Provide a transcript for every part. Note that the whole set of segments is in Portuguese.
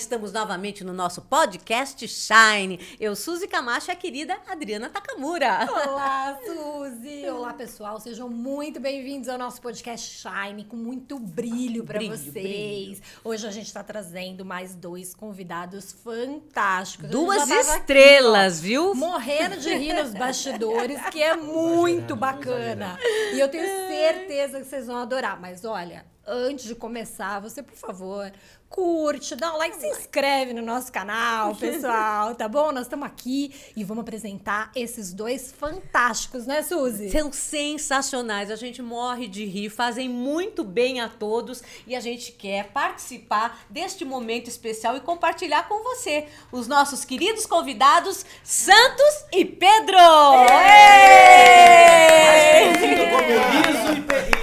estamos novamente no nosso podcast Shine. Eu, Suzy Camacho e a querida Adriana Takamura. Olá, Suzy! Olá, pessoal. Sejam muito bem-vindos ao nosso podcast Shine, com muito brilho para vocês. Brilho. Hoje a gente está trazendo mais dois convidados fantásticos. Duas estrelas, aqui, viu? Morrendo de rir nos bastidores, que é muito bacana. E eu tenho certeza que vocês vão adorar. Mas olha, antes de começar, você, por favor, curte, dá um like, se inscreve no nosso canal, pessoal, tá bom? Nós estamos aqui e vamos apresentar esses dois fantásticos, né, Suzy? São sensacionais, a gente morre de rir, fazem muito bem a todos e a gente quer participar deste momento especial e compartilhar com você os nossos queridos convidados Santos e Pedro!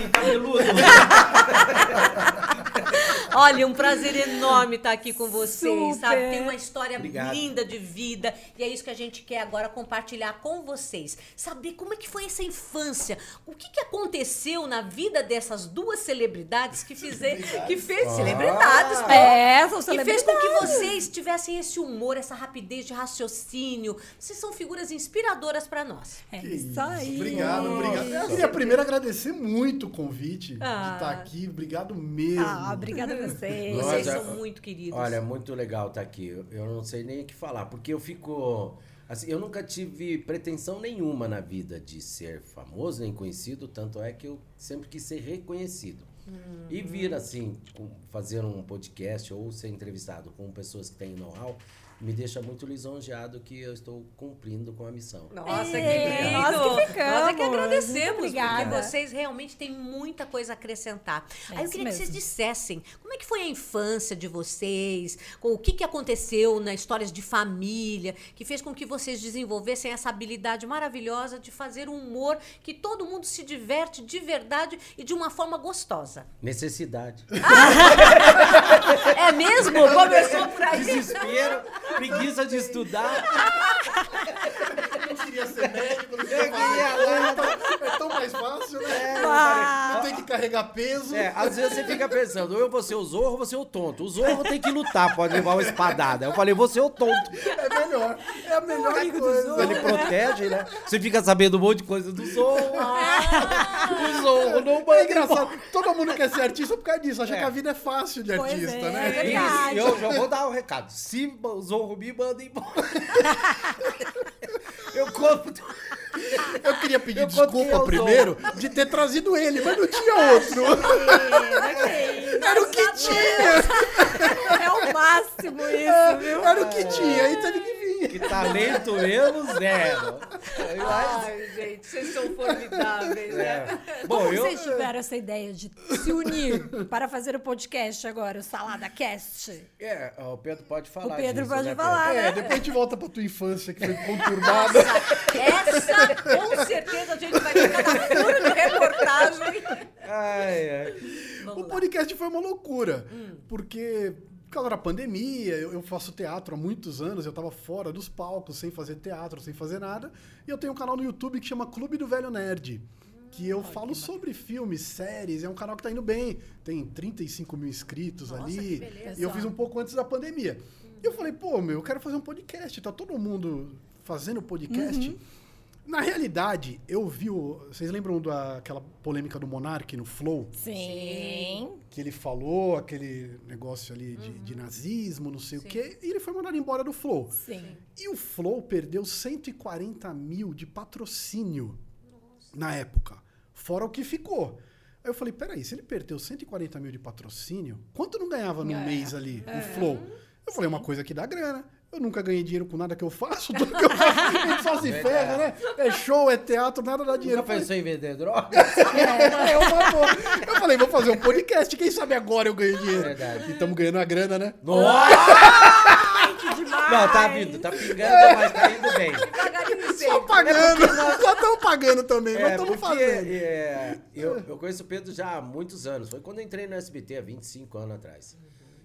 E cabeludo. Olha, um prazer enorme estar aqui com vocês, Super. sabe? Tem uma história Obrigado. linda de vida e é isso que a gente quer agora compartilhar com vocês. Saber como é que foi essa infância, o que, que aconteceu na vida dessas duas celebridades que fizeram, que fez ah. celebridades, é, são que fez com que vocês tivessem esse humor, essa rapidez de raciocínio. Vocês são figuras inspiradoras para nós. É isso aí. Obrigado, obrigado. Eu queria primeiro agradecer muito o convite ah. de estar aqui. Obrigado mesmo. Ah, obrigada vocês. Nossa, vocês são muito queridos. Olha, muito legal estar tá aqui. Eu não sei nem o que falar, porque eu fico. Assim, eu nunca tive pretensão nenhuma na vida de ser famoso nem conhecido, tanto é que eu sempre quis ser reconhecido. Uhum. E vir assim, fazer um podcast ou ser entrevistado com pessoas que têm know-how, me deixa muito lisonjeado que eu estou cumprindo com a missão. Nossa, que lindo! Nós que ficamos. Nós é que agradecemos, porque vocês realmente têm muita coisa a acrescentar. É Aí eu queria mesmo. que vocês dissessem, como é que foi a infância de vocês? O que, que aconteceu nas histórias de família, que fez com que vocês desenvolvessem essa habilidade maravilhosa de fazer um humor que todo mundo se diverte de verdade e de uma forma gostosa? Necessidade. é mesmo? Começou por aí. Desespero preguiça de estudar. Queria ser médico, não queria fazer É tão mais fácil, né? É, ah. Não tem que carregar peso. É, às vezes você fica pensando, ou eu vou ser o Zorro ou vou ser o tonto. O Zorro tem que lutar, pode levar uma espadada. Eu falei, vou ser o tonto. É melhor. É a melhor coisa. Ele protege, né? Você fica sabendo um monte de coisa do Zorro. Ah. O Zorro não manda. É engraçado. Todo mundo quer ser artista por causa disso. Acha é. que a vida é fácil de pois artista, é, né? É Isso. Eu já vou dar um recado. Se o Zorro me manda embora. eu conto. Eu queria pedir eu desculpa primeiro de ter trazido ele, mas não tinha outro. Era o que tinha. É o máximo isso, viu? Era o que tinha, aí teve que que talento mesmo, zero. Ai, gente, vocês são formidáveis, né? É. Bom, Como eu... vocês tiveram essa ideia de se unir para fazer o podcast agora, o Salada Cast? É, o Pedro pode falar. O Pedro disso, pode né, falar. Pedro? Né? É, depois a gente volta pra tua infância, que foi conturbada. essa, com certeza, a gente vai ter cada furo de reportagem. Ai, ai. o podcast foi uma loucura, hum. porque por causa da pandemia, eu, eu, faço teatro há muitos anos, eu estava fora dos palcos, sem fazer teatro, sem fazer nada. E eu tenho um canal no YouTube que chama Clube do Velho Nerd. Que eu falo que sobre filmes, séries, é um canal que está indo bem. Tem 35 mil inscritos Nossa, ali. E eu fiz um pouco antes da pandemia. E eu falei, pô, meu, eu quero fazer um podcast. Tá todo mundo fazendo podcast. Uhum. Na realidade, eu vi o. Vocês lembram daquela polêmica do Monark no Flow? Sim. Que ele falou aquele negócio ali de, uhum. de nazismo, não sei Sim. o quê, e ele foi mandado embora do Flow. Sim. E o Flow perdeu 140 mil de patrocínio Nossa. na época. Fora o que ficou. Aí eu falei, peraí, se ele perdeu 140 mil de patrocínio, quanto não ganhava no é. mês ali, é. no Flow? Eu falei, é uma coisa que dá grana. Eu nunca ganhei dinheiro com nada que eu faço. Tudo que eu faço, a gente só se ferra, né? É show, é teatro, nada dá dinheiro. Nunca pensou em vender droga? É, é uma boa. Eu falei, vou fazer um podcast. Quem sabe agora eu ganho dinheiro. Verdade. E estamos ganhando a grana, né? Nossa! que demais! Não, tá vindo, tá pingando, mas tá indo bem. Só pagando. É nós... Só estamos pagando também, é, mas estamos fazendo. É, eu, eu conheço o Pedro já há muitos anos. Foi quando eu entrei no SBT, há 25 anos atrás.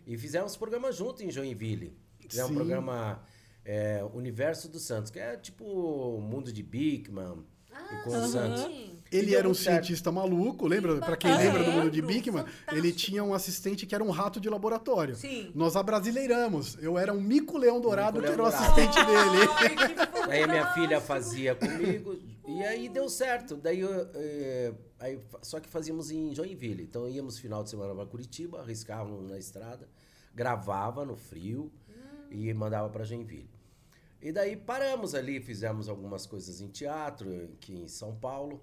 E fizemos programa junto em Joinville. É um programa é, Universo do Santos, que é tipo o mundo de Bigman. Ah, com o Santos. Ele era um cientista maluco, lembra? Para quem Ah, lembra do mundo de Bigman, ele tinha um assistente que era um rato de laboratório. Sim. Nós abrasileiramos. Eu era um mico-leão dourado Mico-leão que era o assistente dele. Ai, que fofo. Aí a minha filha fazia comigo e aí deu certo. Daí eu, eh, aí, só que fazíamos em Joinville. Então íamos final de semana para Curitiba, arriscávamos na estrada, gravava no frio e mandava para Joinville. E daí paramos ali, fizemos algumas coisas em teatro, aqui em São Paulo.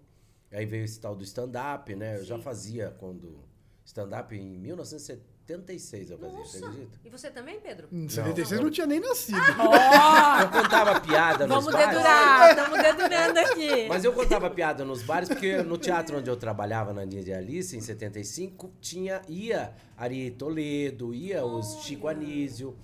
Aí veio esse tal do stand-up, né? Eu já Sim. fazia quando. Stand-up em 1976 eu fazia, você Nossa. acredita? E você também, Pedro? Em 76 não tinha nem nascido. Eu contava piada nos Vamos bares. dedurar, estamos dedurando aqui. Mas eu contava piada nos bares, porque no teatro onde eu trabalhava na Linha de Alice, em 75, tinha, ia Ari Toledo, ia os Chico Anísio,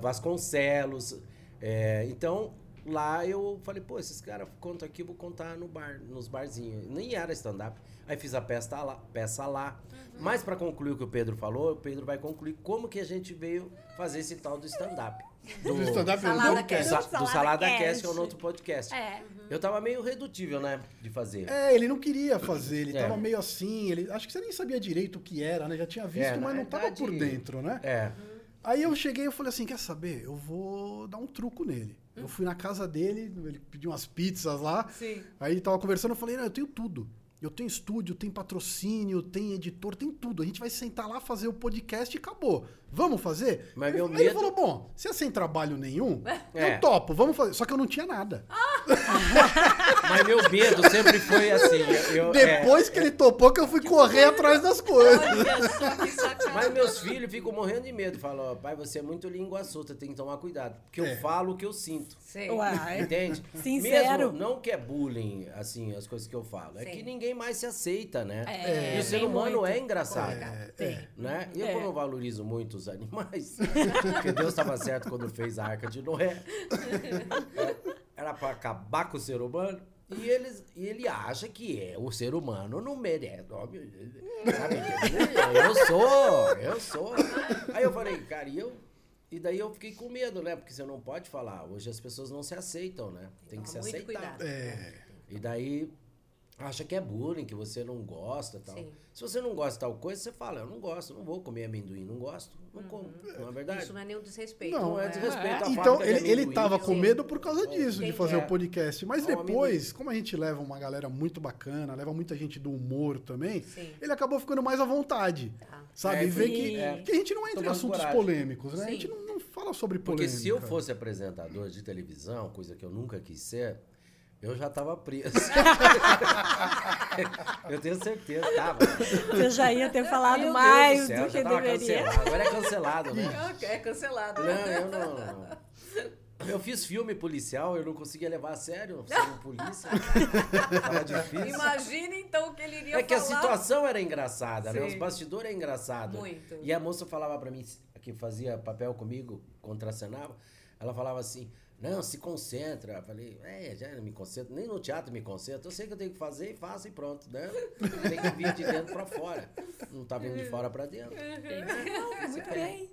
Vasconcelos. eh, então, lá eu falei, pô, esses caras contam aqui, eu vou contar no bar, nos barzinhos. Nem era stand-up. Aí fiz a peça lá. Peça lá. Mas para concluir o que o Pedro falou, o Pedro vai concluir como que a gente veio fazer esse tal do stand-up. Do stand-up eu Salada não do, sa- Salada do Salada Cast. Cast, que é o outro podcast. É. Eu tava meio redutível, né, de fazer. É, ele não queria fazer, ele É. tava meio assim, ele, acho que você nem sabia direito o que era, né? Já tinha visto, É, mas não tava verdade- por dentro, né? É. Aí eu cheguei e falei assim, quer saber? Eu vou dar um truco nele. Eu fui na casa dele, ele pediu umas pizzas lá. Sim. Aí ele tava conversando, eu falei, não, eu tenho tudo. Eu tenho estúdio, tem patrocínio, tem editor, tem tudo. A gente vai sentar lá, fazer o podcast e acabou. Vamos fazer? Mas Aí meu ele medo- falou, bom, se é sem trabalho nenhum, É. eu topo, vamos fazer. Só que eu não tinha nada. Mas meu medo sempre foi assim. Eu, é, Depois que ele topou, que eu fui correr atrás das coisas. Mas meus filhos ficam morrendo de medo. Falam, ó, pai, você é muito língua solta, tem que tomar cuidado. Porque É. eu falo o que eu sinto. Sei. Uai. Entende? Sincero. Mesmo, não que é bullying, assim, as coisas que eu falo. É Sim. que ninguém mais se aceita, né? É, e o ser humano muito. é engraçado. Tem. Né? E eu, É. como eu valorizo muito os animais, porque Deus estava certo quando fez a arca de Noé, é, era para acabar com o ser humano. E, eles, e ele acha que é o ser humano não merece. Sabe? Eu sou, eu sou. Aí eu falei, cara, e eu. E daí eu fiquei com medo, né? Porque você não pode falar. Hoje as pessoas não se aceitam, né? Tem que se aceitar. É. E daí acha que é bullying, que você não gosta tal. Sim. Se você não gosta de tal coisa, você fala, eu não gosto, não vou comer amendoim, não gosto, não como. Não é verdade? Isso não é nenhum desrespeito. Não, Não é é desrespeito à Então, de ele, ele tava com Sim. medo por causa disso, de Entendi. fazer É. o podcast. Mas depois, como a gente leva uma galera muito bacana, leva muita gente do humor também, Sim. ele acabou ficando mais à vontade. Tá. Sabe? É, e ver sim. que, É. que a gente não entra em Tomando assuntos coragem. polêmicos, né? A gente Sim. não, não fala sobre Porque polêmica. se eu fosse apresentador de televisão, coisa que eu nunca quis ser, eu já tava preso. eu tenho certeza, tava. Você já ia ter falado Meu mais do céu, do que deveria. cancelado. Agora é cancelado, né? É cancelado. Não, eu não. Eu fiz filme policial, eu não conseguia levar a sério sendo polícia. Tava difícil. Imagina então o que ele iria É que a falar. situação era engraçada, né? Sim. Os bastidores é engraçado. Muito. E a moça falava pra mim, que fazia papel comigo, contracenava, ela falava assim, não, se concentra. Falei, é, já não me concentro, nem no teatro me concentro. Eu sei que eu tenho que fazer e faço e pronto, né? Tem que vir de dentro pra fora. Não tá vindo de fora pra dentro. Muito bem.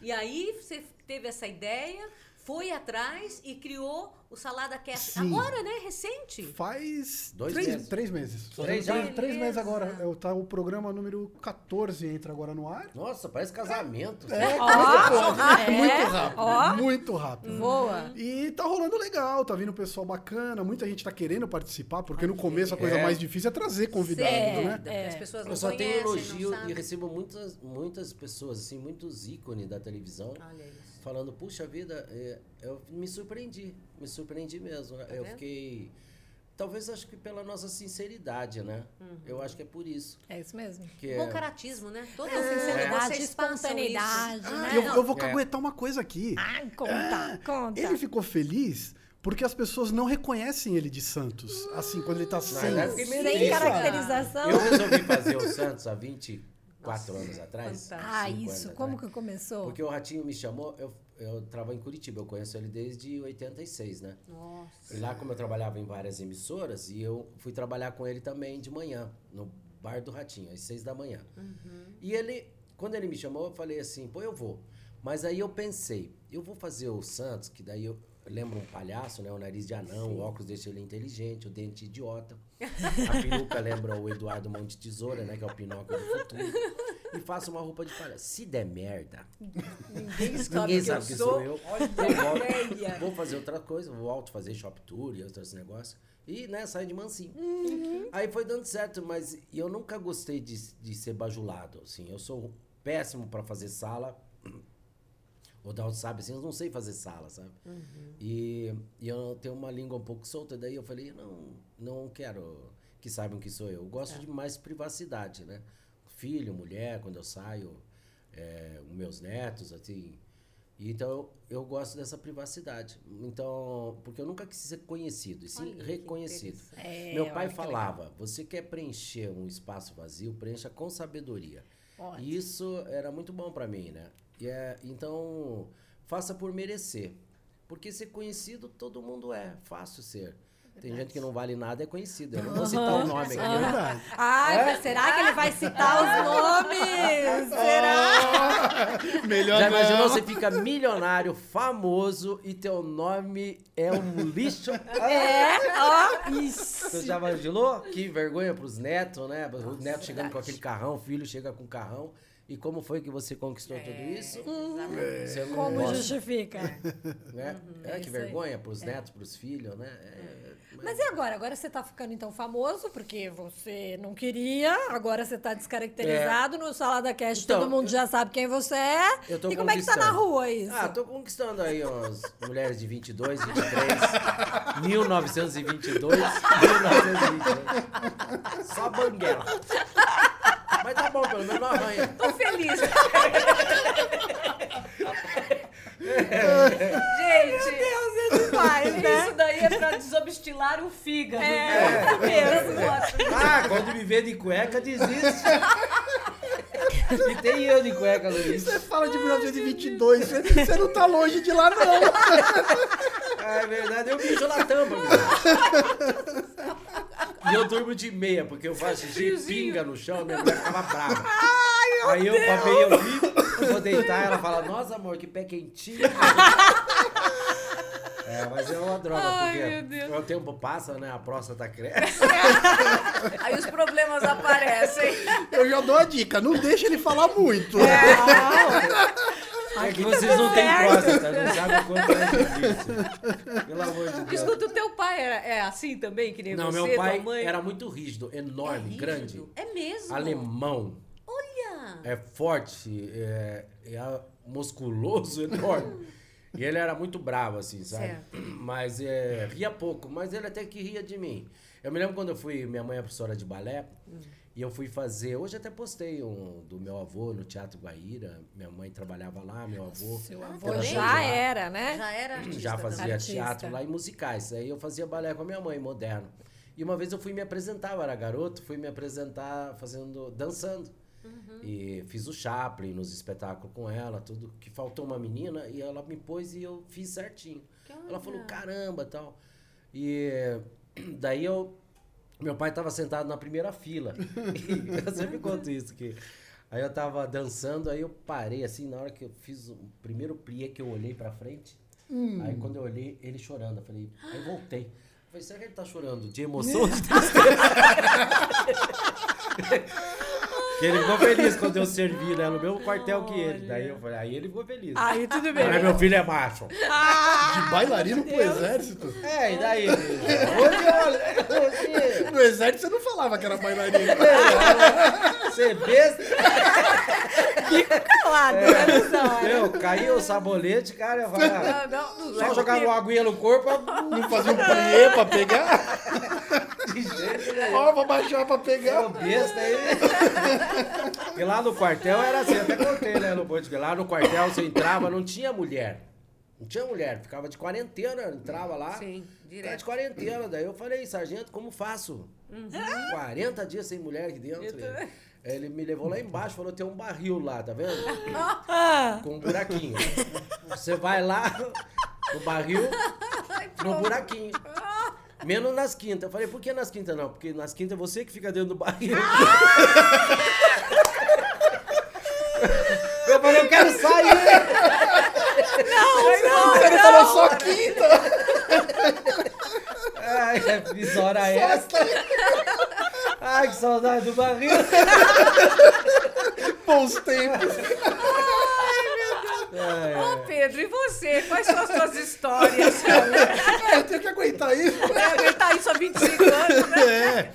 E aí você teve essa ideia, foi atrás e criou o Salada Cast. Sim. Agora, né? Recente. Faz Dois três, meses. três meses. Três três, três meses agora. É, tá, o programa número 14 entra agora no ar. Nossa, parece casamento. É, Ó, rápido, é, muito rápido. ó. Muito rápido. Voa. E tá rolando legal, tá vindo pessoal bacana, muita gente tá querendo participar, porque no começo a coisa É. mais difícil é trazer convidado, Sem né? porque As pessoas não Eu só tenho elogio e recebo muitas, muitas pessoas, assim, muitos ícones da televisão. Olha isso. Falando, puxa vida, é, eu me surpreendi, me surpreendi mesmo. eu vendo? fiquei. Talvez acho que pela nossa sinceridade, né? Eu acho que é por isso. É isso mesmo. Que Bom é, caratismo, né? Toda Sinceridade, vocês passam espontaneidade, isso. né? eu, eu vou É. caguetar uma coisa aqui. Ah, conta, conta. Ele ficou feliz porque as pessoas não reconhecem ele de Santos. Assim, quando ele tá sem. Sem caracterização. eu resolvi fazer o Santos há 24 anos atrás. fantástico. Ah, 50 isso. atrás. Como que começou? Porque o Ratinho me chamou, eu, eu trabalho em Curitiba, eu conheço ele desde 86, né? Nossa. E lá, como eu trabalhava em várias emissoras, e eu fui trabalhar com ele também de manhã, no bar do Ratinho, às seis da manhã. E ele, quando ele me chamou, eu falei assim, pô, eu vou. Mas aí eu pensei, eu vou fazer o Santos, que daí eu, lembra um palhaço, né? O nariz de anão, Sim. o óculos deixa ele inteligente, o dente idiota. A peruca lembra o Eduardo Mão de Tesoura, né? Que é o Pinóquio do futuro. E faço uma roupa de palhaço. Se der merda, ninguém sabe, ninguém sabe que, sou, eu. Olha eu vou, vou fazer outra coisa, vou alto fazer shop tour e outros negócios. E, né, sair de mansinho. Uhum. Aí foi dando certo, mas eu nunca gostei de, de ser bajulado, assim. Eu sou péssimo para fazer sala o Dalton sabe assim, eu não sei fazer sala, sabe? Uhum. E, e eu tenho uma língua um pouco solta, daí eu falei, não, não quero que saibam que sou eu. Eu gosto é. de mais privacidade, né? Filho, mulher, quando eu saio, é, meus netos, assim. E então eu, eu, gosto dessa privacidade. Então, porque eu nunca quis ser conhecido, e sim Olha, reconhecido. É, Meu pai falava: você quer preencher um espaço vazio, preencha com sabedoria. Ótimo. E isso era muito bom para mim, né? E é, então, faça por merecer. Porque ser conhecido, todo mundo é. Fácil ser. Tem gente que não vale nada, é conhecido. Eu não vou citar o nome aqui. Né? Ai, é? será que ele vai citar os nomes? será? Melhor Já imaginou não. você fica milionário, famoso e teu nome é um lixo? É, ó, isso. Você já imaginou? Que vergonha pros netos, né? O neto chegando com aquele carrão, o filho chega com carrão. E como foi que você conquistou é, tudo isso? Você como gosta. justifica? Né? Uhum, é, que vergonha para os é. netos, para os filhos, né? É, mas... mas... e agora? Agora você está ficando então famoso, porque você não queria, agora você está descaracterizado é. no Salada Cast, então, todo mundo já sabe quem você é. e como é que tá na rua isso? Ah, tô conquistando aí umas mulheres de 22, 23, 1922, 1922. Só banguela. Mas tá bom, pelo menos não arranha. Tô feliz. Gente, Deus, é demais, né? Isso daí é pra desobstilar o fígado. É, é mesmo. Ah, quando me vê de cueca, desiste. E tem eu de cueca, Luiz. Você fala de 1922, você, você não tá longe de lá, não. Ah, é verdade, eu bicho na tampa. E eu durmo de meia, porque eu faço xixi, pinga no chão, minha mulher ficava brava. Ai, Aí eu papei, eu vi, eu vou deitar, ela fala, nossa amor, que pé quentinho. É, mas é uma droga, Ai, porque o tempo passa, né? A próstata cresce. Aí os problemas aparecem. Eu já dou a dica, não deixa ele falar muito. É. É que vocês não têm próstata, não sabem o quanto é difícil. Pelo amor de Deus. Escuta, o teu pai era, é assim também, que nem não, você, meu pai era muito rígido, enorme, é grande. É mesmo? Alemão. Olha! É forte, é, é musculoso, enorme. E ele era muito bravo, assim, sabe? Certo. Mas é, ria pouco, mas ele até que ria de mim. Eu me lembro quando eu fui, minha mãe é professora de balé, hum. E eu fui fazer, hoje até postei um do meu avô no Teatro Guaíra, minha mãe trabalhava lá, meu avô. Seu avô já era, né? Já era artista. Já fazia artista. teatro lá e musicais. Aí eu fazia balé com a minha mãe, moderno. E uma vez eu fui me apresentar, eu era garoto, fui me apresentar fazendo, dançando. Uhum. E fiz o Chaplin nos espetáculos com ela, tudo. Que faltou uma menina e ela me pôs e eu fiz certinho. ela falou, caramba, tal. E daí eu. Meu pai estava sentado na primeira fila. eu sempre conto isso, que. Aí eu tava dançando, aí eu parei assim, na hora que eu fiz o primeiro plié que eu olhei pra frente. Hum. Aí quando eu olhei, ele chorando, eu falei, aí voltei. Eu falei, será que ele tá chorando de emoção? Que ele ficou feliz quando eu servi, né? No mesmo quartel que ele. Daí eu falei, aí ele ficou feliz. Aí tudo bem. Aí meu filho é macho. Ah, de bailarino pro exército? É, e daí? no exército você não falava que era bailarino. Você é besta. Fico calado, é, né, Meu, caiu o sabonete, cara. Eu falei, ah, não, não, só jogar uma aguinha no corpo. Não fazer um plié pra pegar? Jeito. Ó, vou baixar pra pegar. É o besta aí. E lá no quartel era assim, até contei, né, no ponto lá no quartel você entrava, não tinha mulher. Não tinha mulher, ficava de quarentena, entrava lá. Sim, direto. de quarentena. Daí eu falei, sargento, como faço? Uhum. 40 dias sem mulher aqui dentro. Ele me levou lá embaixo, falou: tem um barril lá, tá vendo? Com um buraquinho. Você vai lá no barril, no buraquinho. Menos nas quintas. Eu falei, por que nas quintas não? Porque nas quintas é você que fica dentro do barril. eu falei, eu quero sair! Não, não, Você não, falou só quinta. Ai, é, hora extra. Ai, que saudade do barril. Bons tempos. Ô, Pedro, e você? Quais são as suas histórias? É, eu tenho que aguentar isso. É, aguentar isso há 25 anos, né? É.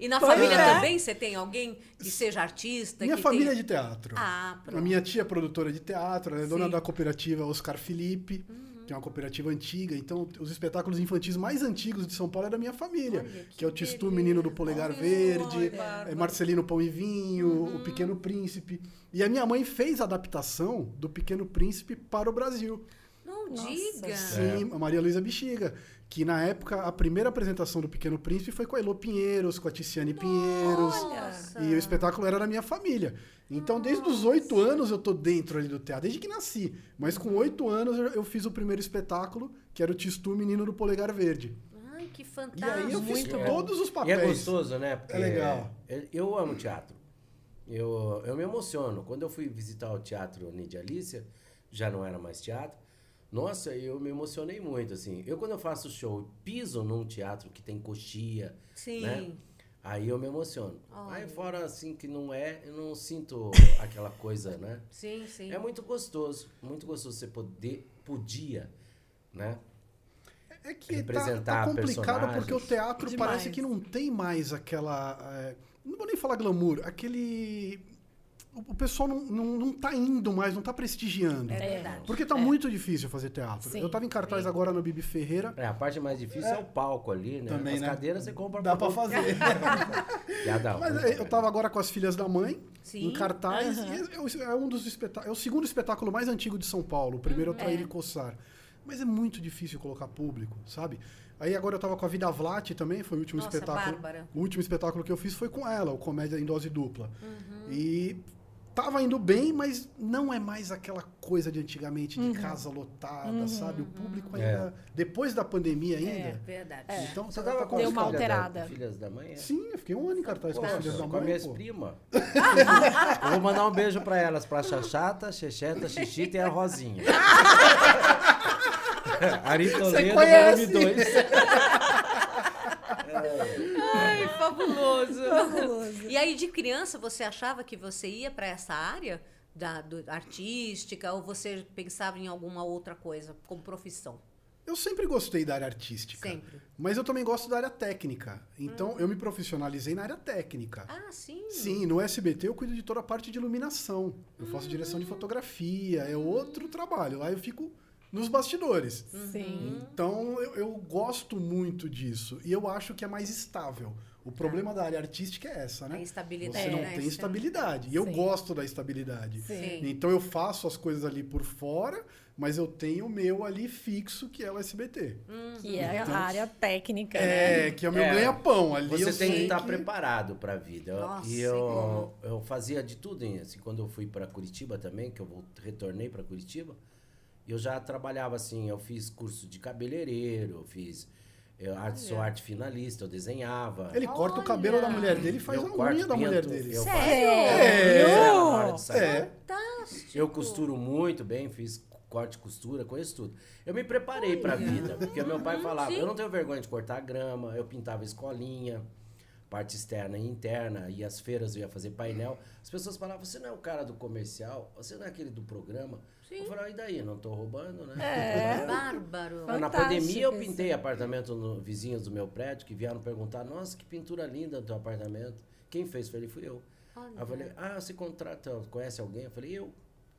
E na Pois família é. também você tem alguém que seja artista? Minha família é tenha... de teatro. Ah, pronto. A minha tia é produtora de teatro, ela é dona Sim. da cooperativa Oscar Felipe, que é uma cooperativa antiga. Então, os espetáculos infantis mais antigos de São Paulo é da minha família. Olha, que que, é o Tistu, beleza. Menino do Polegar Olha, Verde, é Marcelino Pão e Vinho, O Pequeno Príncipe. E a minha mãe fez a adaptação do Pequeno Príncipe para o Brasil. Não Nossa. diga. Sim, a Maria Luísa Bexiga. Que na época, a primeira apresentação do Pequeno Príncipe foi com a Elô Pinheiros, com a Ticiane Pinheiros. Nossa. E o espetáculo era da minha família. Então, desde os oito anos eu tô dentro ali do teatro, desde que nasci. Mas com oito anos eu- fiz o primeiro espetáculo, que era o Tistu Menino do Polegar Verde. Ai, que E fantástico. aí eu fiz Muito bom. todos os E papéis. é gostoso, né? Porque É legal. Eu, eu amo teatro. Eu, eu me emociono. Quando eu fui visitar o teatro Nidia Alicia, já não era mais teatro. Nossa, eu me emocionei muito, assim. Eu, quando eu faço show, piso num teatro que tem coxia, Sim. né? Aí eu me emociono. Olha. Aí fora, assim, que não é, eu não sinto aquela coisa, né? Sim, sim. É muito gostoso. Muito gostoso você poder, podia, né? É que tá, representar tá complicado personagens. porque o teatro Demais. parece que não tem mais aquela. é, não vou nem falar glamour, aquele. O pessoal não, não, não tá indo mais, não tá prestigiando. É verdade. Porque tá É. muito difícil fazer teatro. Sim. Eu tava em cartaz agora no Bibi Ferreira. É, a parte mais difícil é, o palco ali, né? Também, As né? cadeiras você compra Dá pra fazer. Piada Mas é, eu tava agora com as filhas da mãe, Sim. em cartaz. e é, é um dos espetáculos. É o segundo espetáculo mais antigo de São Paulo. O primeiro é o Trair e Coçar. Mas é muito difícil colocar público, sabe? Aí agora eu tava com a Vida Vlat também, foi o último Nossa, espetáculo. Bárbara. O último espetáculo que eu fiz foi com ela, o Comédia em Dose Dupla. Uhum. E tava indo bem, mas não é mais aquela coisa de antigamente, de casa lotada, sabe? O público ainda. Depois da pandemia ainda. É, verdade. Então Você tá- tava com Deu as uma filhas da- alterada. filhas da mãe? é? Sim, eu fiquei um ano em cartaz com as filhas da com mãe. minhas pô. primas. eu vou mandar um beijo pra elas, pra Xaxata, Xexeta, Xixita e a Rosinha. Ari Toledo, volume 2. Fabuloso. Fabuloso. E aí, de criança, você achava que você ia para essa área da do- artística ou você pensava em alguma outra coisa como profissão? Eu sempre gostei da área artística. Sempre. Mas eu também gosto da área técnica. Então eu me profissionalizei na área técnica. Ah, sim. Sim, no SBT eu cuido de toda a parte de iluminação. Eu faço direção de fotografia, é outro trabalho. Lá eu fico nos bastidores. Sim. Então eu, eu gosto muito disso. E eu acho que é mais estável. O problema da área artística é essa, né? A estabilidade. Você não né? tem estabilidade. E eu Sim. gosto da estabilidade. Sim. Então eu faço as coisas ali por fora, mas eu tenho o meu ali fixo, que é o SBT. Que é Então, a área técnica, né? É, que é o meu É. ganha-pão. Ali Você eu tem que estar preparado para a vida. Eu- Nossa, e e eu, eu fazia de tudo, hein? assim, quando eu fui para Curitiba também, que eu retornei para Curitiba, eu já trabalhava assim, eu fiz curso de cabeleireiro, eu fiz eu, arte, sou arte finalista, eu desenhava. Ele corta o cabelo da mulher dele e faz eu a corto, unha da pinto, mulher dele. Eu Sério? faço- É. É. Fantástico. Eu costuro muito bem, fiz corte e costura, conheço tudo. Eu me preparei pra vida, porque meu pai falava, sim. eu não tenho vergonha de cortar grama, eu pintava escolinha, parte externa e interna, e as feiras eu ia fazer painel. As pessoas falavam, você não é o cara do comercial, você não é aquele do programa. Eu falava, e daí? Não tô roubando, né? É. Bárbaro. Na Fantástico pandemia eu pintei apartamento no, vizinhos do meu prédio que vieram perguntar, nossa, que pintura linda do teu apartamento. Quem fez? Eu falei, fui eu. Olha. Aí eu falei, ah, você contrata, conhece alguém? Eu falei, eu.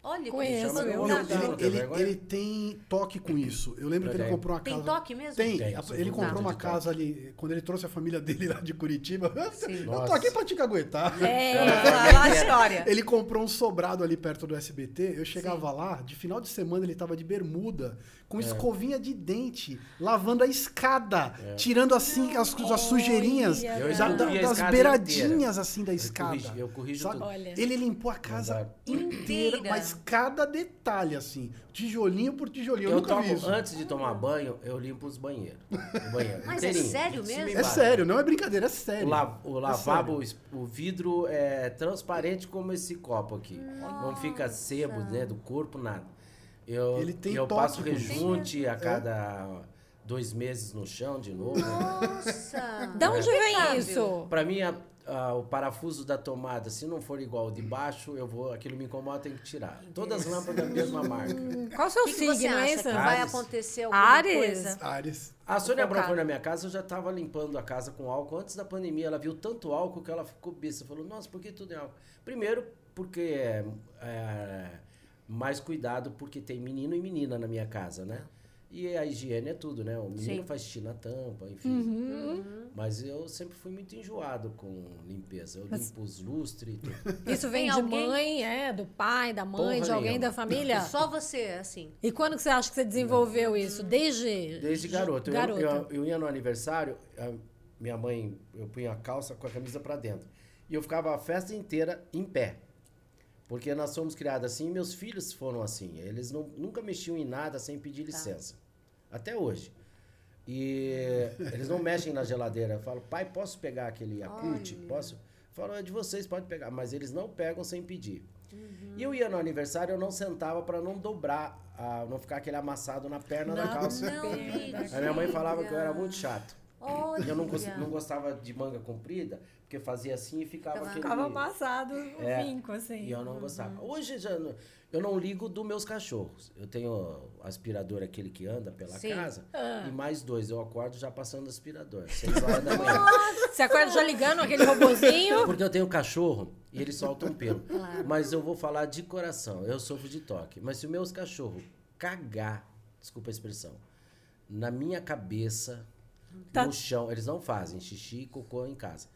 Olha Conheço, eu. eu. Não, não ele, tem ele- ele tem toque com isso. Eu lembro que ele Tem. comprou uma Tem casa. toque mesmo? Tem. Tem, eu ele comprou uma casa ali. Quando ele trouxe a família dele lá de Curitiba. Eu tô Nossa. aqui pra te caguetar. É. Lá, lá a história. Ele comprou um sobrado ali perto do SBT. Eu chegava lá, de final de semana ele tava de bermuda, com É. escovinha de dente, lavando a escada, tirando assim as, as sujeirinhas Olha, Eu da- da- das beiradinhas inteira. assim da Eu escada. eu corrijo sabe? tudo. Olha. Ele limpou a casa inteira, Inteira. mas cada detalhe assim, tijolinho por tijolinho. Eu, Eu, nunca tomo, vi isso. antes de tomar banho, eu limpo os banheiros. Banheiro Mas é sério mesmo? É embaixo. sério, não é brincadeira, é sério. O, la- o lavabo, sério. o vidro é transparente como esse copo aqui. Não fica sebo né, do corpo, nada. Eu, ele tem eu passo rejunte a cada dois meses no chão de novo. Nossa! da onde vem isso? Para mim, a, a, o parafuso da tomada, se não for igual ao de baixo, eu vou, aquilo me incomoda, tem que tirar. Todas as lâmpadas da mesma marca. Qual o seu que signo, que é isso? vai acontecer alguma Ares. coisa? Ares. A Sônia Brown foi na minha casa, eu já estava limpando a casa com álcool. Antes da pandemia, ela viu tanto álcool que ela ficou besta. Falou, nossa, por que tudo é álcool? Primeiro, porque é, é mais cuidado, porque tem menino e menina na minha casa, né? E a higiene é tudo, né? O menino Sim. faz xixi na tampa, enfim. Uhum. Mas eu sempre fui muito enjoado com limpeza. Eu Mas... limpo os lustres. Isso vem de alguém? mãe, é? Do pai, da mãe, Porra de alguém nenhuma. da família? Só você, assim. E quando que você acha que você desenvolveu Não. isso? Desde. Desde garoto. garoto. Eu, eu, eu, ia no aniversário, minha mãe, eu punha a calça com a camisa para dentro. E eu ficava a festa inteira em pé. Porque nós somos criados assim e meus filhos foram assim. Eles não, nunca mexiam em nada sem pedir tá. licença. Tá. Até hoje. E eles não mexem na geladeira. Eu falo, pai, posso pegar aquele Yakult? Posso? Eu falo, é de vocês, pode pegar. Mas eles não pegam sem pedir. Uhum. E eu ia no aniversário, eu não sentava para não dobrar, a, não ficar aquele amassado na perna não, da calça. Não, a minha mãe falava que eu era muito chato. Olha. Eu não, não gostava de manga comprida, porque fazia assim e ficava ficava, aquele... Ficava amassado o é, vinco, assim. E eu não gostava. Uhum. Hoje já, eu não ligo dos meus cachorros. Eu tenho aspirador, aquele que anda pela Sim. casa, ah. e mais dois. Eu acordo já passando aspirador. Seis horas da manhã. Nossa, você acorda já ligando aquele robozinho? Porque eu tenho cachorro e ele solta um pelo. Claro. Mas eu vou falar de coração. Eu sofro de toque. Mas se os meus cachorros cagar, desculpa a expressão, na minha cabeça, tá. no chão, eles não fazem xixi e cocô em casa.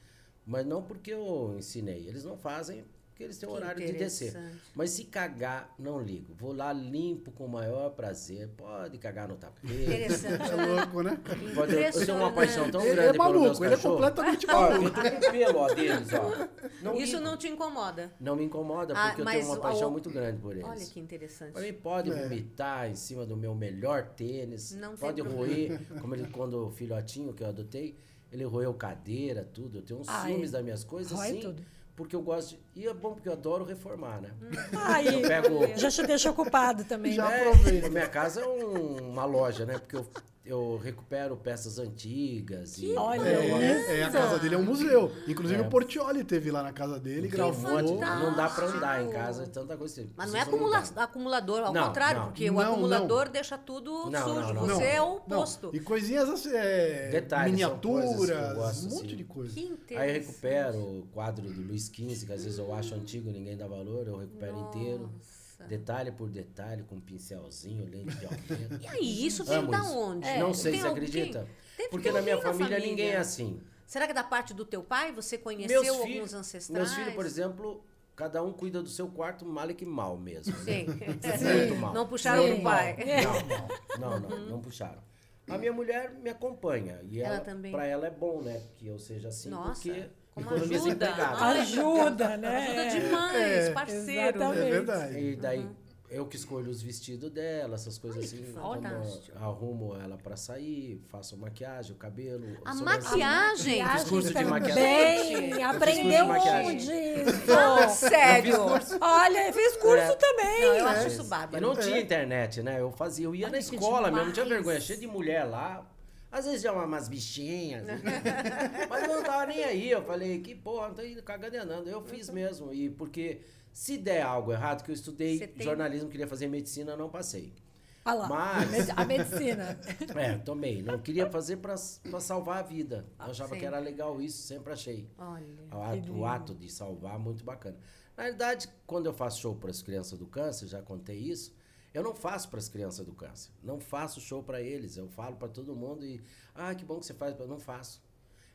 Mas não porque eu ensinei. Eles não fazem porque eles têm que horário de descer. Mas se cagar, não ligo. Vou lá, limpo com o maior prazer. Pode cagar no tapete. Interessante. É louco, né? Pode, eu tenho uma paixão tão ele é grande é maluco, ele é completamente maluco. Ó, tem pelo, ó, deles, ó. Não Isso ligo. não te incomoda? Não me incomoda, ah, porque ah, eu tenho uma paixão muito grande por eles. Olha que interessante. Pra mim, pode é. vomitar em cima do meu melhor tênis. Não pode roer, como ele, quando o filhotinho que eu adotei, ele roeu cadeira, tudo. Eu tenho uns Ai, ciúmes das minhas coisas, assim. Tudo porque eu gosto de. E é bom porque eu adoro reformar, né? Aí, eu pego... já te deixa ocupado também. Já né? aproveita. minha casa é um, uma loja, né? Porque eu eu recupero peças antigas. E Olha é, é, a casa dele é um museu. Inclusive é. o Portioli teve lá na casa dele, que gravou. Não dá para andar em casa, tanta coisa. Mas não é acumula acumulador, ao não, contrário, não. porque não, o acumulador deixa tudo sujo. Você é o oposto. E coisinhas assim, é, Detalhes, miniaturas, um monte assim. de coisa. Aí eu recupero o quadro do Luiz XV, que às vezes eu acho antigo, ninguém dá valor, eu recupero Nossa. inteiro. Detalhe por detalhe, com um pincelzinho, lente de aumento. E aí, isso vem da onde? É, não sei se acredita. Porque na minha família, família, ninguém é assim. Será que da parte do teu pai? Você conheceu meus alguns ancestrais? Meus filhos, por exemplo, cada um cuida do seu quarto mal e que mal mesmo. Sim. Né? Muito mal. Não puxaram Sim. pro pai. Não, não, não, não, não puxaram. A minha mulher me acompanha. E ela, ela também. Pra ela é bom, né? Que eu seja assim, Nossa. porque como ajuda. Ajuda, né? Ajuda demais, é, parceiro. Exatamente. É verdade. E daí uhum. eu que escolho os vestidos dela, essas coisas Ai, assim. Arrumo ela para sair, faço maquiagem, o cabelo. A maquiagem? Fiz curso de maquiagem. Bem, aprendeu onde? Ah, sério? Olha, fiz curso é. também. Não, eu acho isso bárbaro. E não tinha internet, né? Eu fazia, eu ia Ai, na escola mesmo, não tinha vergonha, cheio de mulher lá às vezes já umas bichinhas. Mas eu não tava nem aí. Eu falei, que porra, não tô indo cagando e andando. Eu fiz mesmo. E porque se der algo errado, que eu estudei tem... jornalismo, queria fazer medicina, não passei. Ah lá, mas a medicina. é, tomei. Não queria fazer para salvar a vida. Eu achava que era legal isso, sempre achei. Olha. O ato, o ato de salvar, muito bacana. Na verdade, quando eu faço show para as crianças do câncer, já contei isso, eu não faço para as crianças do câncer. Não faço show para eles. Eu falo para todo mundo e. Ah, que bom que você faz. Eu não faço.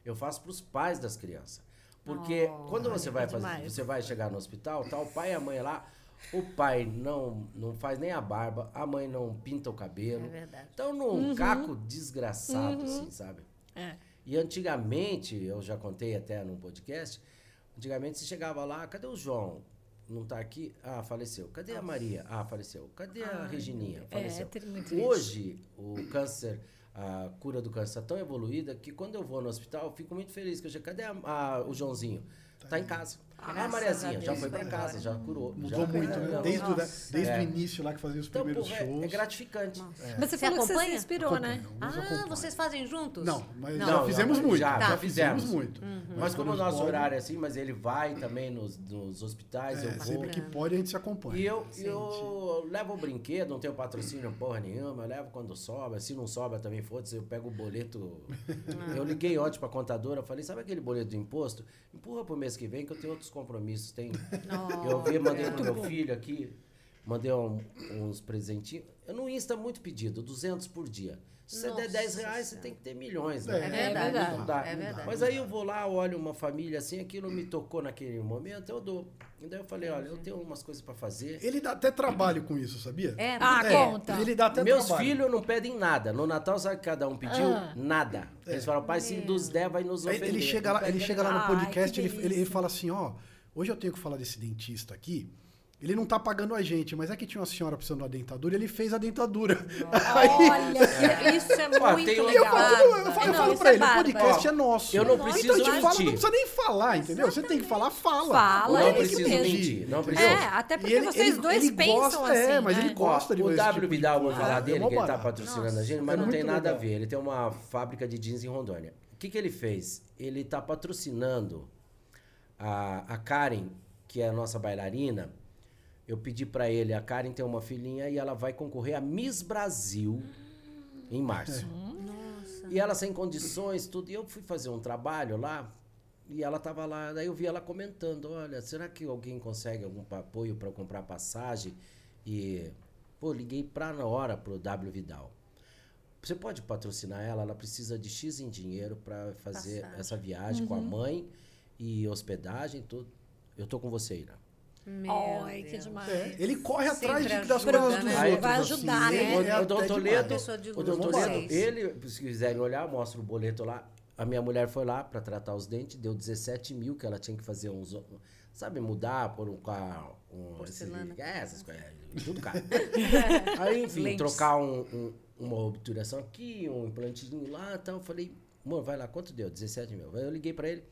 Eu faço para os pais das crianças. Porque oh, quando você vai fazer, você vai chegar no hospital, tá o pai e a mãe lá, o pai não, não faz nem a barba, a mãe não pinta o cabelo. É verdade. Então, num uhum. caco desgraçado, uhum. assim, sabe? É. E antigamente, eu já contei até num podcast, antigamente você chegava lá, cadê o João? Não está aqui? Ah, faleceu. Cadê a Maria? Ah, faleceu. Cadê a Regininha? É, faleceu. É, Hoje, o câncer, a cura do câncer está tão evoluída que quando eu vou no hospital, eu fico muito feliz. Que eu chego, cadê a, a, o Joãozinho? Tá em casa. Ah, Mariazinha, já foi pra casa, já curou. Mudou já muito, né? Desde, o, desde é. o início lá que fazia os então, primeiros pô, shows. É, gratificante. É. Mas você, você falou acompanha? que você se inspirou, né? Ah, vocês fazem juntos? Não, mas não, já fizemos não, muito. Já, tá. já fizemos. muito. Uhum. Mas como o nosso horário é assim, mas ele vai também nos, nos hospitais, é, eu vou. Sempre que pode a gente se acompanha. E eu, eu levo o brinquedo, não tenho patrocínio porra nenhuma, eu levo quando sobra. Se não sobra também foda-se, eu pego o boleto. eu liguei ontem pra contadora, falei, sabe aquele boleto do imposto? Empurra pro mês que vem que eu tenho outros compromissos. Tem... Oh. Eu vi, mandei pro meu filho aqui, mandei um, uns presentinhos. Eu não insta muito pedido, 200 por dia. Se você der 10 reais, você tem que ter milhões, né? É verdade. Não dá. É verdade. Mas aí eu vou lá, olho uma família assim, aquilo me tocou naquele momento, eu dou. E daí eu falei, olha, eu tenho umas coisas para fazer. Ele dá até trabalho com isso, sabia? É, ah, é, conta. Ele dá até Meus trabalho. filhos não pedem nada. No Natal, sabe que cada um pediu? Ah. Nada. Eles falam, pai, se nos der, vai nos ofender. Ele chega lá, ele chega lá no podcast, Ai, ele, ele, ele fala assim, ó, hoje eu tenho que falar desse dentista aqui, ele não tá pagando a gente, mas é que tinha uma senhora precisando de uma dentadura e ele fez a dentadura. Aí, Olha, isso é muito legal. Eu falo, eu falo, eu falo pra é ele, o podcast é nosso. Eu não preciso então, mentir. Fala, não precisa nem falar, entendeu? Exatamente. Você tem que falar, fala. Fala, não preciso mentir. Não preciso. É, até porque ele, vocês ele, dois ele pensam gosta, assim, É, mas né? ele gosta de O W tipo Vidal, vou falar é dele, que ele tá patrocinando a gente, mas é não tem nada a ver. Ele tem uma fábrica de jeans em Rondônia. O que que ele fez? Ele tá patrocinando a, a Karen, que é a nossa bailarina, eu pedi para ele, a Karen tem uma filhinha e ela vai concorrer a Miss Brasil em março. Nossa. E ela sem condições, tudo. E eu fui fazer um trabalho lá e ela tava lá. Daí eu vi ela comentando: Olha, será que alguém consegue algum apoio para comprar passagem? E, pô, liguei pra na hora pro W Vidal. Você pode patrocinar ela? Ela precisa de X em dinheiro para fazer passagem. essa viagem uhum. com a mãe e hospedagem, tudo. Eu tô com você né? Meu Ai, Deus. que demais. É, ele corre atrás de, das coisas dos né? outros. Vai ajudar, assim. né? Ele é o Dom Toledo, o Dom Toledo, ele, se quiserem olhar, mostra o boleto lá. A minha mulher foi lá para tratar os dentes, deu 17 mil que ela tinha que fazer uns. Sabe, mudar por um carro. Um, Porcelana. Esse, é, essas coisas. Tudo caro. Aí, enfim, Lentes. trocar um, um, uma obturação aqui, um implantezinho lá e tal. Eu falei, mano, vai lá, quanto deu? 17 mil. Aí eu liguei para ele.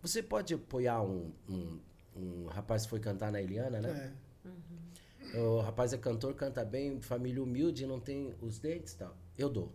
Você pode apoiar um, um um rapaz foi cantar na Eliana, né? É. Uhum. O rapaz é cantor, canta bem, família humilde, não tem os dentes e tal. Eu dou.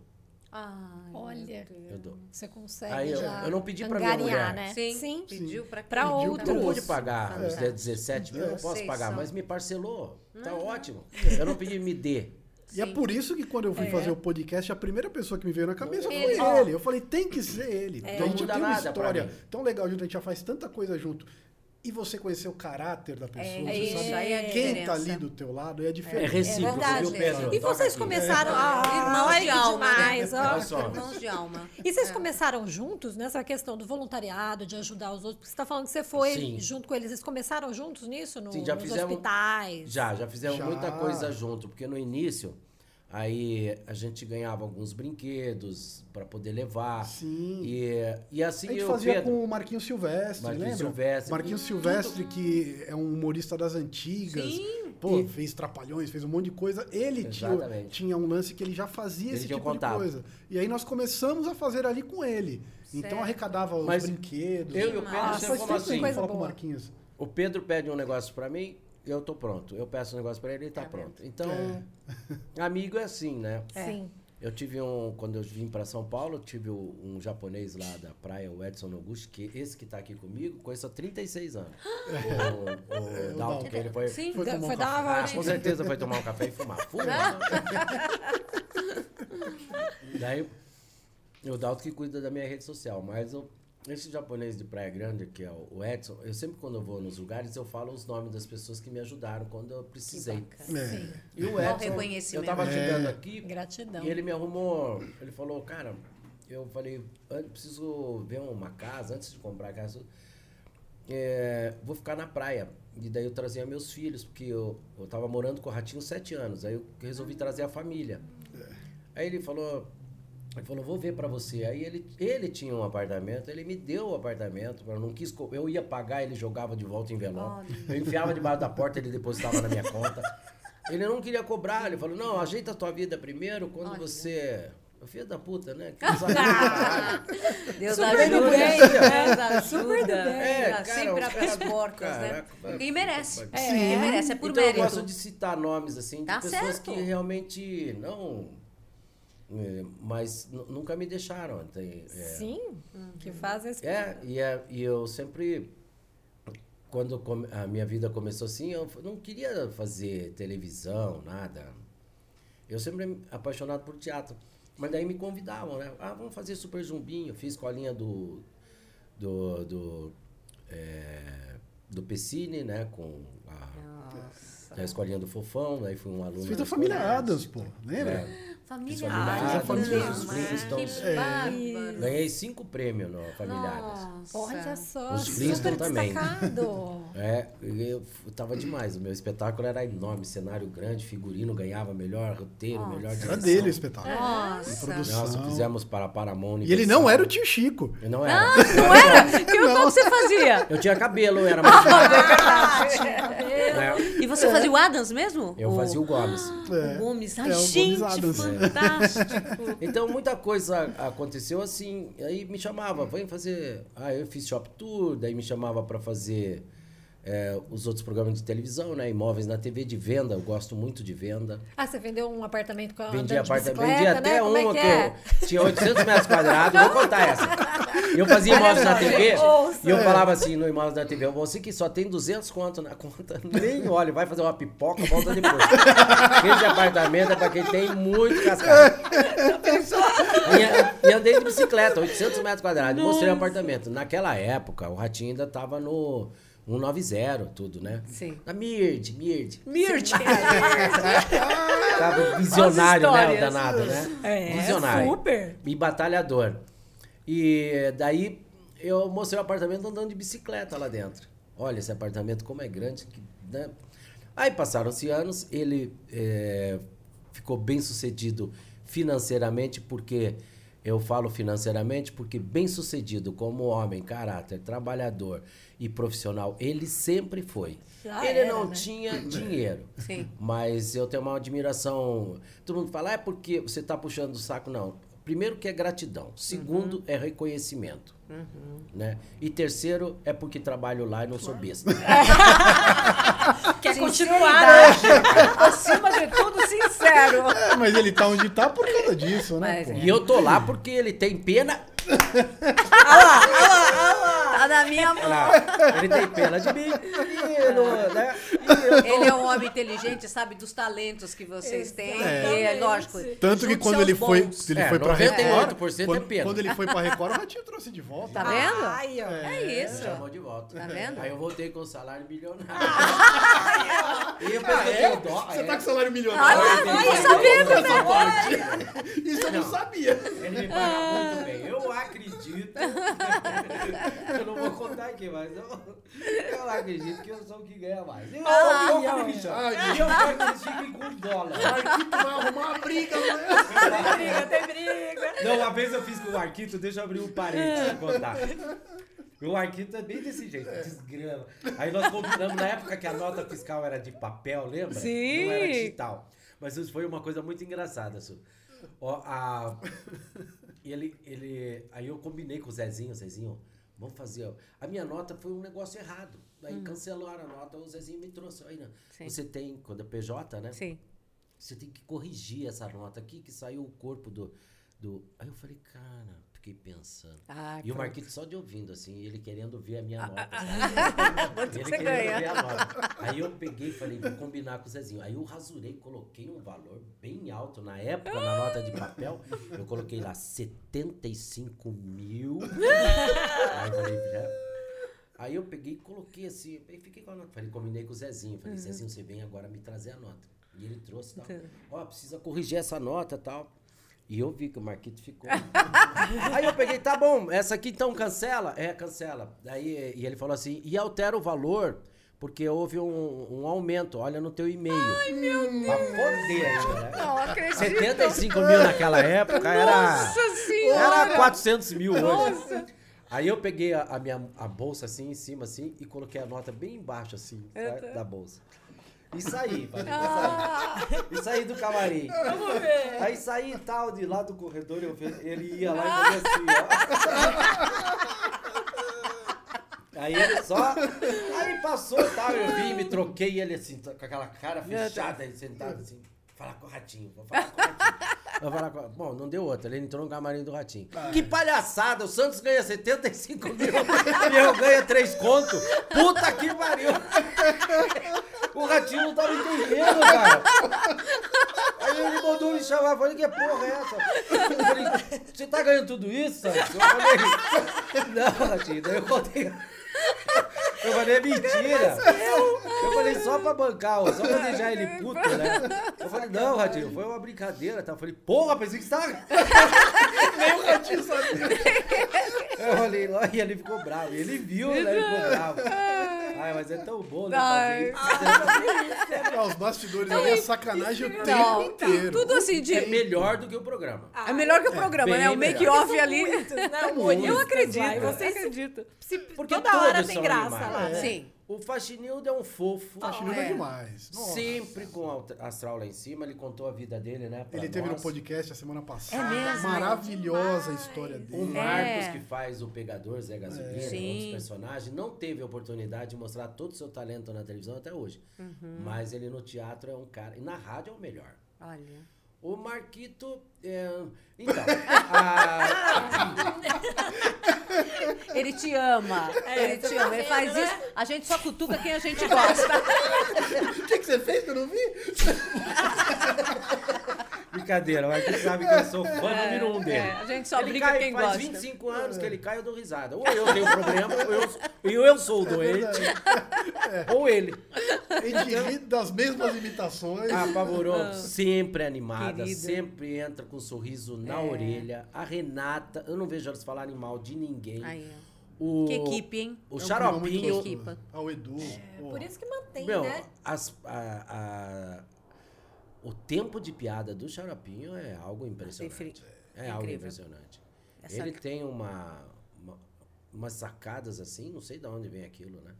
Ai, Olha, eu dou. Você consegue Aí eu, já eu não pedi pra minha mulher. né? Sim, Sim. pediu pra, pra outros. Eu não pude pagar os 17 mil, eu não posso pagar, são... mas me parcelou. Tá uhum. ótimo. Eu não pedi me dê. E é por isso que quando eu fui é. fazer o podcast, a primeira pessoa que me veio na cabeça foi ele. ele. Eu falei, tem que ser ele. É. a gente tem uma história tão legal junto, a gente já faz tanta coisa junto. E você conhecer o caráter da pessoa, é, você sabe é quem tá ali do teu lado, é diferente. É recíproco, é Pedro? E vocês começaram... Ah, irmãos de alma, demais, né? Irmãos de alma. E vocês começaram juntos nessa questão do voluntariado, de ajudar os outros? Porque você tá falando que você foi Sim. junto com eles. Vocês começaram juntos nisso? No, Sim, já nos fizemos, hospitais? Já, já fizemos Já. muita coisa junto. Porque no início... Aí a gente ganhava alguns brinquedos para poder levar. Sim. E, e assim A gente eu, fazia Pedro, com o Marquinhos Silvestre, Marquinhos lembra? Silvestre. Marquinhos Silvestre, que é um humorista das antigas. Sim. Pô, E- fez Trapalhões, fez um monte de coisa. Ele tinha, tinha um lance que ele já fazia Ele esse tipo de coisa. E aí nós começamos a fazer ali com ele. Então Certo. arrecadava os Mas brinquedos. eu e o Pedro sempre falamos assim. coisa falar com o boa. Marquinhos. O Pedro pede um negócio para mim, eu tô pronto. Eu peço um negócio para ele, ele tá, Tá pronto. Então, É. amigo é assim, né? Sim. Eu tive um, quando eu vim para São Paulo, eu tive um, um japonês lá da praia, o Edson Augusto, que esse que tá aqui comigo, conheço há 36 anos. O, o, Dalton, que ele foi, Sim. Foi Foi, tomar um dar uma Ah, com certeza foi tomar um café e fumar. Fuma. Daí, o Dalton que cuida da minha rede social, mas eu, esse japonês de Praia Grande, que é o Edson, eu sempre quando eu vou nos lugares, eu falo os nomes das pessoas que me ajudaram quando eu precisei. É. E o Edson, eu tava É. chegando aqui Gratidão. e ele me arrumou, ele falou, cara, eu falei, "Eu preciso ver uma casa, antes de comprar a casa, é, vou ficar na praia. E daí eu trazia meus filhos, porque eu, eu tava morando com o Ratinho sete anos. Aí eu resolvi trazer a família. Aí ele falou, ele falou, vou ver pra você. Aí ele, ele tinha um apartamento, ele me deu o apartamento, eu não quis, eu ia pagar, ele jogava de volta em envelope. Eu enfiava debaixo da porta, ele depositava na minha conta. Ele não queria cobrar, ele falou, não, ajeita a tua vida primeiro, quando Olha. você Filho da puta, né? Deus Super ajuda. Bem, Deus ajuda. Super bem. É, cara, sempre abre as portas, né? Quem merece. É. Quem merece, é por então, mérito. eu gosto de citar nomes, assim, tá de pessoas certo. que realmente não... É, mas nunca me deixaram. Tem, é, Sim, uhum. que fazem esse é, e, é, e eu sempre quando a minha vida começou assim, eu não queria fazer televisão, nada. Eu sempre apaixonado por teatro. Mas daí me convidavam, né? Ah, vamos fazer Super Zumbinho. Eu fiz colinha do. do. do, é, do Pessine, né? Com a, a escolinha do Fofão, daí fui um aluno. Fiz a família Adams, pô, lembra? É. Família ah, Adams. Flintstones. É. Ganhei cinco prêmios no Familiares. Olha só, Os Flintstones também. É, eu, tava demais. O meu espetáculo era enorme, cenário grande, figurino, ganhava melhor roteiro, Nossa. melhor direção. Era dele o espetáculo. Nossa. Produção. Nós fizemos para Paramount. E ele não era o tio Chico. Eu não era. Ah, não era? Que não. você fazia? Eu tinha cabelo, era mais é. E você fazia o Adams mesmo? Eu o... fazia o Gomes. É. O Gomes. Ai, é, gente, Gomes fantástico. então, muita coisa aconteceu assim. Aí me chamava, vem fazer... Ah, eu fiz shop tour, daí me chamava para fazer é, os outros programas de televisão, né? Imóveis na TV de venda, eu gosto muito de venda. Ah, você vendeu um apartamento com a Vendi apartamento, vendi né? até Como é uma que, é? que tinha 800 metros quadrados, vou contar essa. Eu fazia imóveis na TV e eu falava assim no imóveis na TV, você que só tem 200 conto na conta, nem olha, vai fazer uma pipoca, volta depois. Esse apartamento é para quem tem muito cascado. E, e, andei de bicicleta, 800 metros quadrados, mostrei o apartamento. Naquela época, o Ratinho ainda estava no 190, tudo, né? Sim. Na Mird, Mird. Mird! Tava visionário, né? O danado, né? É, visionário. super. E batalhador. E daí eu mostrei o apartamento andando de bicicleta lá dentro. Olha esse apartamento como é grande. Né? Aí passaram-se anos, ele é, ficou bem sucedido financeiramente porque eu falo financeiramente porque bem sucedido como homem, caráter, trabalhador e profissional, ele sempre foi. Já ele era, não né? tinha dinheiro. Sim. Mas eu tenho uma admiração. Todo mundo fala, ah, é porque você está puxando o saco. Não. Primeiro que é gratidão. Segundo uhum. é reconhecimento. Uhum. Né? E terceiro é porque trabalho lá e não sou besta. Quer continuar, né? Acima de tudo, sincero. É, mas ele tá onde tá por causa disso, né? Mas, e eu tô lá porque ele tem pena olha lá, olha lá, olha lá. Na minha mão. Ele tem pena de mim. E, né? Ele é um homem inteligente, sabe dos talentos que vocês têm. É, é lógico. Tanto que quando ele foi, ele é, foi pra Record, quando, é pena. quando ele foi pra Record, o Ratinho trouxe de volta. Tá vendo? Ai, é, é isso. Chamou de volta. Tá vendo? Aí eu voltei com o salário milionário. Ah, e eu pensei, ah, é? dó. Você tá com salário milionário? Ah, vai sabendo, né? Isso eu não sabia. Ele me paga muito bem. Eu acredito. eu não vou contar aqui, mas eu, eu acredito que eu sou o que ganha mais. Eu, ah, eu, eu, acredito. E eu quero que eles fiquem com dólar. O Arquito vai arrumar uma briga, né? Tem briga, tem briga. Não, uma vez eu fiz com o Arquito, deixa eu abrir um parênteses pra contar. O Arquito é bem desse jeito, desgrama. Aí nós combinamos na época que a nota fiscal era de papel, lembra? Sim. Não era digital. Mas isso foi uma coisa muito engraçada, Su. Ó, a... Ele, ele. Aí eu combinei com o Zezinho, Zezinho, vamos fazer. A minha nota foi um negócio errado. Aí hum. cancelaram a nota, o Zezinho me trouxe. Aí, você tem, quando é PJ, né? Sim. Você tem que corrigir essa nota aqui, que saiu o corpo do. do... Aí eu falei, cara, fiquei pensando. Ah, e pronto. o Marquito só de ouvindo, assim, ele querendo ver a minha ah, nota. Ah, ele você ganha? ver a nota. Aí eu peguei e falei, vou combinar com o Zezinho. Aí eu rasurei, coloquei um valor bem alto. Na época, na nota de papel, eu coloquei lá 75 mil. Aí eu falei, já. Aí eu peguei e coloquei assim, aí fiquei com a nota. Falei, combinei com o Zezinho. Falei, uhum. Zezinho, você vem agora me trazer a nota. E ele trouxe tal. Ó, oh, precisa corrigir essa nota e tal. E eu vi que o Marquito ficou. Aí eu peguei, tá bom, essa aqui então cancela? É, cancela. Aí, e ele falou assim, e altera o valor, porque houve um, um aumento, olha no teu e-mail. Ai, meu Deus. Pra foder ainda, né? Não acredito. 75 mil naquela época era... Nossa senhora! Era 400 mil hoje. Nossa. Aí eu peguei a, a, minha a bolsa assim, em cima assim, e coloquei a nota bem embaixo assim, da bolsa. E saí, falei, ah. sair. E saí do camarim. Vamos ver. Aí saí e tal, de lá do corredor, eu, ele ia lá e fazia assim, ó. Aí ele só. Aí passou e tal, eu vim, me troquei ele assim, com aquela cara fechada, ele sentado assim. Falar com o ratinho, vou falar com o ratinho. Vou falar com... Bom, não deu outra. Ele entrou no camarim do Ratinho. Ah, que palhaçada! O Santos ganha 75 mil e eu ganho 3 conto. Puta que pariu! O Ratinho não tava entendendo, cara. Aí ele mandou me chamar. Falei, que porra é essa? Eu falei, você tá ganhando tudo isso? Eu falei, não, Ratinho. Daí eu contei... Eu falei, é mentira. Eu falei, só pra bancar, só pra deixar ele puto, né? Eu falei, não, Ratinho, foi uma brincadeira, tá? Eu falei, porra, pensei que você tava... Nem o Ratinho sabia. Eu falei, e ele ficou bravo. Ele viu, né? Ele ficou bravo. Ai, mas é tão bom, né? Fazer isso. Ah, os bastidores ali, a sacanagem o tempo não, inteiro. Tudo assim de... É melhor do que o programa. Ah, é melhor que o programa, é, né? O make-off ali. Muitos, né? Eu acredito. Você acredita. Porque toda hora tem graça lá. É. Sim. O Faxinildo é um fofo. Faxinildo é. é demais. Nossa. Sempre com o astral lá em cima. Ele contou a vida dele, né? Ele teve nós. no podcast a semana passada. É mesmo? Maravilhosa a história dele. O Marcos, é. que faz o Pegador, Zé Gasolina, é. um dos personagens, não teve a oportunidade de mostrar todo o seu talento na televisão até hoje. Uhum. Mas ele no teatro é um cara. E na rádio é o melhor. Olha. O Marquito. É... Então. a... Ele te ama. É, ele te ama. Ele faz né? isso. A gente só cutuca quem a gente gosta. O que, que você fez que eu não vi? Brincadeira, mas você sabe que eu sou fã é, número um dele. É, a gente só ele brinca cai, quem faz gosta. Faz 25 anos que ele cai, eu dou risada. Ou eu tenho problema, ou eu, eu, eu sou o doente, é. ou ele. Ele ri das mesmas imitações. A ah. sempre animada, Querida. sempre entra com um sorriso na é. orelha. A Renata, eu não vejo elas falarem mal de ninguém. Aí, o, que equipe, hein? O é Xaropinho. Que equipa. Ah, o Edu. É, por isso que mantém, Meu, né? As, a, a, o tempo de piada do Xaropinho é algo impressionante. É, é algo impressionante. Essa... Ele tem uma, uma, umas sacadas assim, não sei de onde vem aquilo, né?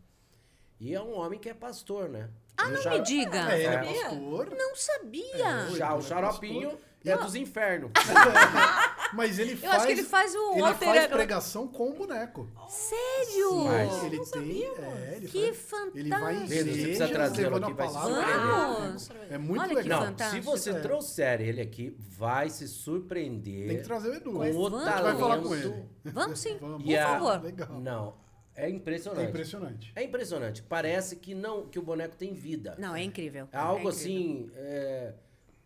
E é um homem que é pastor, né? Ah, não me diga! É, é pastor. Não sabia! É, já, o Xaropinho é dos infernos. Mas ele faz. Eu acho que ele faz o Ele faz pregação com o boneco. Sério? Mas ele tem. É, ele que faz, fantástico. Ele vai em você precisa trazê-lo aqui, vai se É muito Olha legal. Não, se você é. trouxer ele aqui, vai se surpreender. Tem que trazer o Edu. Com o talento. Vai falar com ele. Vamos sim, Vamos. por favor. Legal. Não, é impressionante. É impressionante. É impressionante. Parece que não que o boneco tem vida. Não, é incrível. É algo é incrível. assim. É...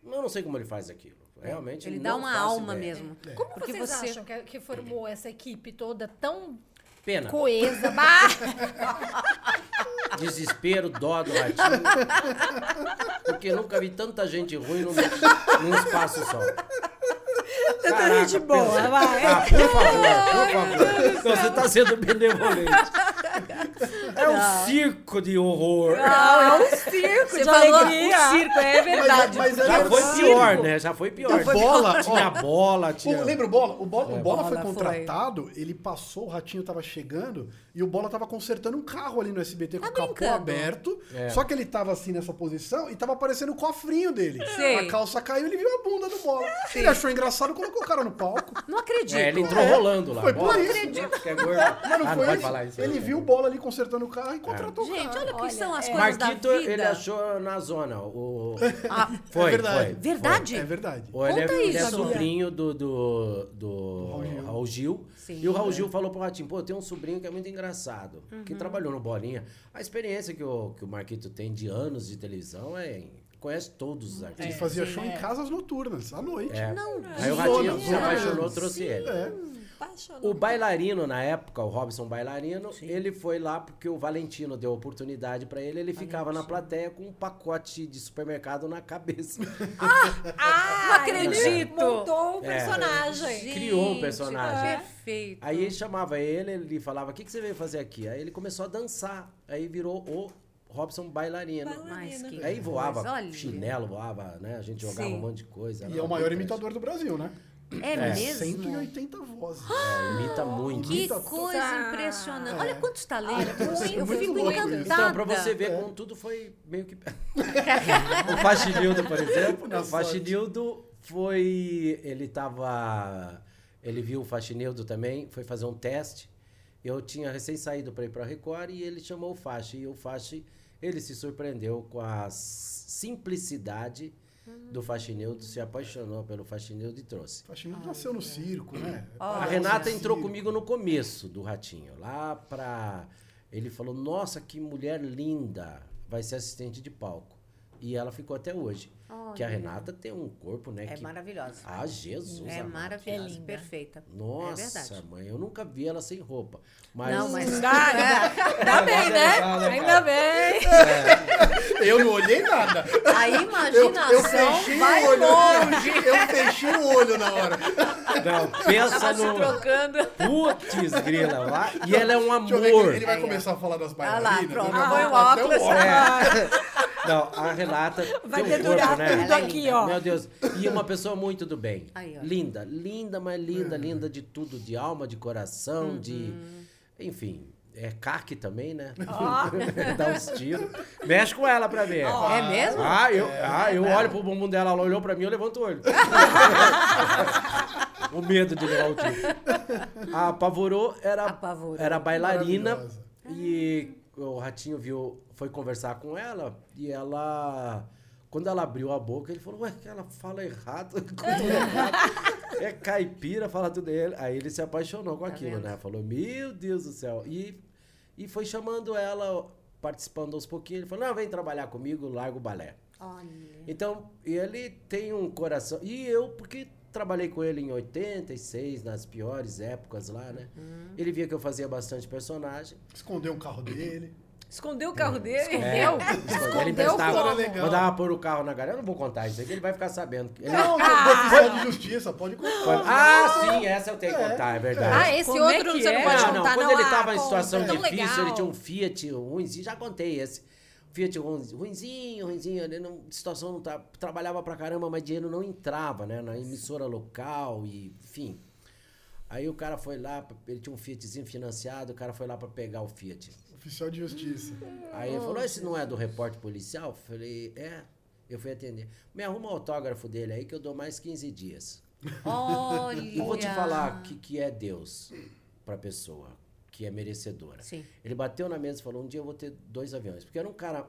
Eu não sei como ele faz aquilo. Realmente. Ele dá uma alma ideia. mesmo. É. Como Porque vocês você... acham que, que formou essa equipe toda tão Pena. coesa? Desespero, dó do ratinho. Porque nunca vi tanta gente ruim num, num espaço só. Tanta gente boa, vai. Ah, por favor, por favor. Você está sendo benevolente. É um circo de horror. Não, é um circo Você de falou alegria. Um circo, é verdade. Mas, mas já foi circo. pior, né? Já foi pior. O bola, tinha bola, tinha... O, lembra o Bola? O Bola, é, o bola, bola foi contratado, foi. ele passou, o Ratinho tava chegando e o Bola tava consertando um carro ali no SBT com tá o capô aberto. É. Só que ele tava assim nessa posição e tava aparecendo o cofrinho dele. Sim. A calça caiu e ele viu a bunda do Bola. Sim. Ele achou engraçado, colocou o cara no palco. Não acredito. É, ele entrou é. rolando lá. Foi por bola. isso. Acredito. É. Mas não ah, foi não isso. Ele viu o Bola ali consertando o carro e contratou é. o cara. Gente, olha o que são as é. coisas Marquito, da vida. ele achou na zona. O... Ah, foi, é verdade. Foi, verdade? Foi. É verdade. Ou ele, é, ele é sobrinho do, do, do Raul Gil. Sim, e o Raul Gil falou pro Ratinho, pô, tem um sobrinho que é muito engraçado, uhum. que trabalhou no Bolinha. A experiência que o, que o Marquito tem de anos de televisão é conhece todos os artistas. Ele fazia show em casas noturnas, à noite. É. Não, Aí o Ratinho se apaixonou, trouxe ele. É. O bailarino, na época, o Robson Bailarino, Sim. ele foi lá porque o Valentino deu oportunidade para ele. Ele ficava na plateia com um pacote de supermercado na cabeça. ah, ah, não acredito! Montou um é. personagem. É, criou um personagem. É. Perfeito. Aí ele chamava ele, ele falava: O que, que você veio fazer aqui? Aí ele começou a dançar. Aí virou o Robson bailarino. bailarino. Aí voava chinelo, voava, né? A gente jogava Sim. um monte de coisa. E é o maior imitador do Brasil, né? É, é mesmo? 180 vozes. É, imita muito. Que coisa impressionante. Olha quantos talentos. É, eu fico encantada. Então, pra você ver como tudo foi meio que... o Faxinildo, por exemplo. o Faxinildo foi... Ele tava... Ele viu o Faxinildo também, foi fazer um teste. Eu tinha recém saído para ir para Record e ele chamou o Faxi. E o Faxi, ele se surpreendeu com a simplicidade do Faxinildo, se apaixonou pelo Faxinildo e trouxe. O Faxinildo nasceu no circo, né? Oh, a Renata entrou circo. comigo no começo do Ratinho, lá pra... Ele falou, nossa, que mulher linda, vai ser assistente de palco. E ela ficou até hoje. Que a Renata tem um corpo, né? É que... maravilhosa. Ah, Jesus. É amado. maravilhosa, é perfeita. Nossa, é mãe, eu nunca vi ela sem roupa. Mas... Não, mas dá, é. dá bem, né? Ainda bem. É. Eu não olhei nada. A imaginação eu, eu fechei vai o olho. longe. Eu fechei o olho na hora. Não, pensa no... Trocando. Putz, grila. Lá. E ela é um amor. Ele vai começar a falar das bailarinas. Ah lá, pronto. Ah, põe o óculos. É. Não, a Renata Vai tem um corpo, né? tudo aqui, ó. Meu Deus. E uma pessoa muito do bem. Aí, linda, linda, mas linda, linda de tudo, de alma, de coração, uhum. de... Enfim, é caque também, né? Oh. Dá uns tiros. Mexe com ela pra ver. Oh, é mesmo? Ah, eu, é, ah, eu é olho pro bumbum dela, ela olhou pra mim, eu levanto o olho. o medo de levar o tiro. A Pavorô era, Apavorou. era bailarina e o Ratinho viu, foi conversar com ela e ela. Quando ela abriu a boca, ele falou, ué, que ela fala errado, É caipira, fala tudo dele. Aí ele se apaixonou com tá aquilo, vendo? né? Falou, meu Deus do céu. E, e foi chamando ela, participando aos pouquinhos. Ele falou, não, vem trabalhar comigo, largo o balé. Olha. Então, ele tem um coração. E eu, porque trabalhei com ele em 86, nas piores épocas lá, né? Uhum. Ele via que eu fazia bastante personagem. Escondeu o carro dele. Escondeu o carro dele? É, eu? Escondeu, ele emprestava, mandava pôr o carro na galera. Eu não vou contar isso aqui, ele vai ficar sabendo. Ele... Não, não, foi de justiça, pode contar. Ah, sim, essa eu tenho que é. contar, é verdade. Ah, esse Como outro é você não pode não, contar, não. Quando não, ele estava ah, em situação difícil, legal. ele tinha um Fiat ruimzinho, já contei esse. Fiat ruimzinho, ruimzinho, ele não, situação não tá, trabalhava pra caramba, mas dinheiro não entrava, né, na emissora local e, enfim. Aí o cara foi lá, ele tinha um Fiatzinho financiado, o cara foi lá para pegar o Fiat. Oficial de justiça. Aí ele falou: esse não é do repórter policial? Eu falei: é. Eu fui atender. Me arruma o autógrafo dele aí que eu dou mais 15 dias. Olha! Eu vou te falar o que, que é Deus pra pessoa que é merecedora. Sim. Ele bateu na mesa e falou: um dia eu vou ter dois aviões. Porque era um cara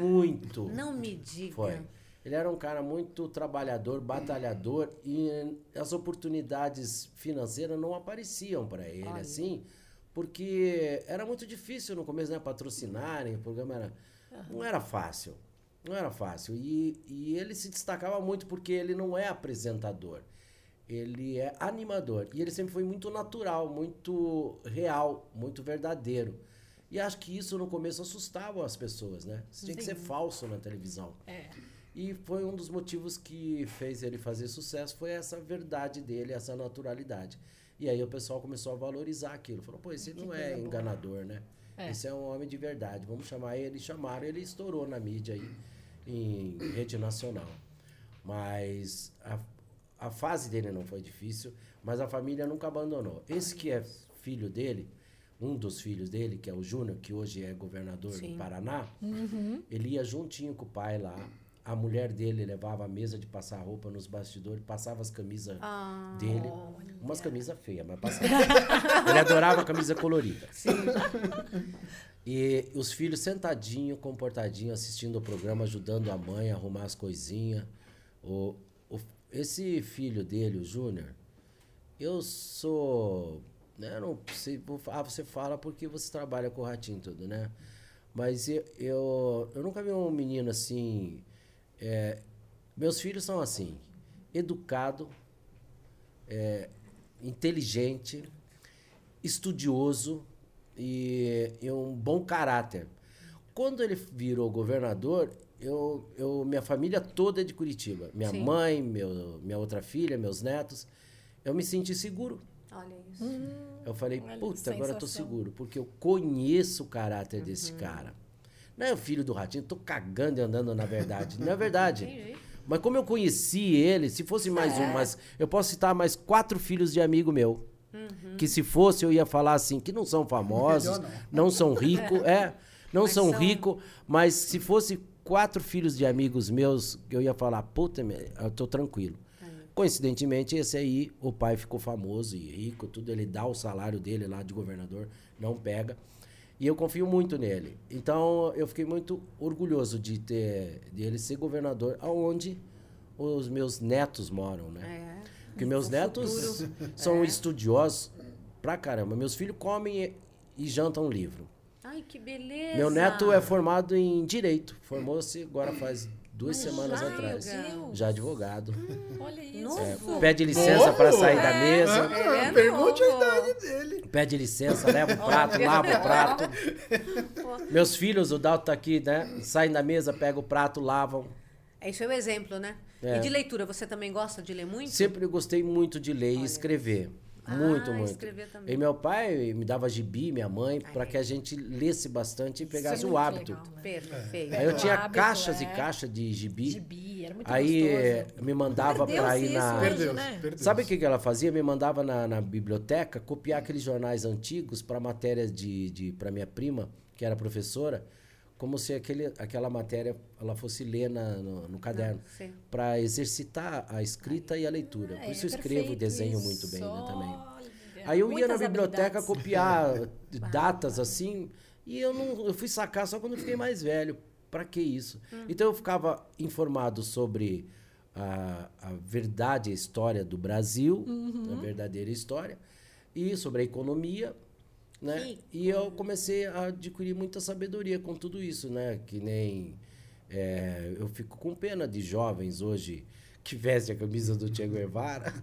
muito. Não me diga. Foi. Ele era um cara muito trabalhador, batalhador e as oportunidades financeiras não apareciam para ele Olha. assim porque era muito difícil no começo, né? Patrocinarem, o programa era. Uhum. Não era fácil. Não era fácil. E, e ele se destacava muito porque ele não é apresentador. Ele é animador. E ele sempre foi muito natural, muito real, muito verdadeiro. E acho que isso no começo assustava as pessoas, né? Você tinha que ser falso na televisão. É. E foi um dos motivos que fez ele fazer sucesso, foi essa verdade dele, essa naturalidade. E aí o pessoal começou a valorizar aquilo. Falou, pô, esse não é enganador, né? É. Esse é um homem de verdade. Vamos chamar ele. Chamaram, ele estourou na mídia aí, em rede nacional. Mas a, a fase dele não foi difícil, mas a família nunca abandonou. Esse que é filho dele, um dos filhos dele, que é o Júnior, que hoje é governador Sim. do Paraná, uhum. ele ia juntinho com o pai lá a mulher dele levava a mesa de passar roupa nos bastidores, passava as camisas ah, dele. Olha. Umas camisas feias, mas passava. Ele adorava a camisa colorida. Sim. E os filhos sentadinho, comportadinho, assistindo o programa, ajudando a mãe a arrumar as coisinhas. Esse filho dele, o Júnior, eu sou. Né, não sei, ah, você fala porque você trabalha com o ratinho tudo, né? Mas eu, eu, eu nunca vi um menino assim é, meus filhos são assim, educado, é, inteligente, estudioso e, e, um bom caráter. Quando ele virou governador, eu, eu, minha família toda é de Curitiba. Minha Sim. mãe, meu, minha outra filha, meus netos. Eu me senti seguro. Olha isso. Hum, eu falei, puta, agora eu tô seguro, porque eu conheço o caráter uhum. desse cara. Não é o filho do ratinho, tô cagando e andando na verdade. Não é verdade. Mas como eu conheci ele, se fosse mais um, mas eu posso citar mais quatro filhos de amigo meu. Uhum. Que se fosse, eu ia falar assim, que não são famosos, não. não. são ricos, é, não são, são... ricos, mas se fosse quatro filhos de amigos meus, eu ia falar, puta, eu tô tranquilo. Coincidentemente, esse aí, o pai ficou famoso e rico, tudo, ele dá o salário dele lá de governador, não pega. E eu confio muito nele. Então, eu fiquei muito orgulhoso de ter de ele ser governador aonde os meus netos moram, né? É. Porque meus netos futuro. são é. estudiosos pra caramba. Meus filhos comem e, e jantam livro. Ai, que beleza! Meu neto é formado em direito. Formou-se agora faz duas Mas semanas já atrás. Já advogado. Hum, olha isso. É, pede licença para sair é, da mesa. É, é pergunte a idade dele. Pede licença, leva o prato, lava o prato. Meus filhos, o Dalton tá aqui, né? Saem da mesa, pegam o prato, lavam. Esse é o exemplo, né? É. E de leitura, você também gosta de ler muito? Sempre gostei muito de ler Olha. e escrever. Muito, ah, muito. E meu pai me dava gibi, minha mãe, para que a gente lesse bastante e pegasse o hábito. Legal, né? Perfeito. Aí eu tinha hábito, caixas é. e caixas de gibi. Gibi, era muito Aí gostoso. Eh, me mandava para ir na. Perdeu, né? Sabe o que, que ela fazia? Me mandava na, na biblioteca copiar aqueles jornais antigos para matérias de, de para minha prima, que era professora como se aquele, aquela matéria ela fosse ler na, no, no caderno ah, para exercitar a escrita e a leitura. Por isso eu escrevo e desenho isso. muito bem né, também. Aí eu ia na biblioteca copiar datas assim e eu não eu fui sacar só quando eu fiquei mais velho. Para que isso? Hum. Então eu ficava informado sobre a, a verdade, a história do Brasil, uhum. a verdadeira história, e sobre a economia né? E eu comecei a adquirir muita sabedoria com tudo isso, né? Que nem é, eu fico com pena de jovens hoje que vestem a camisa do Che Guevara.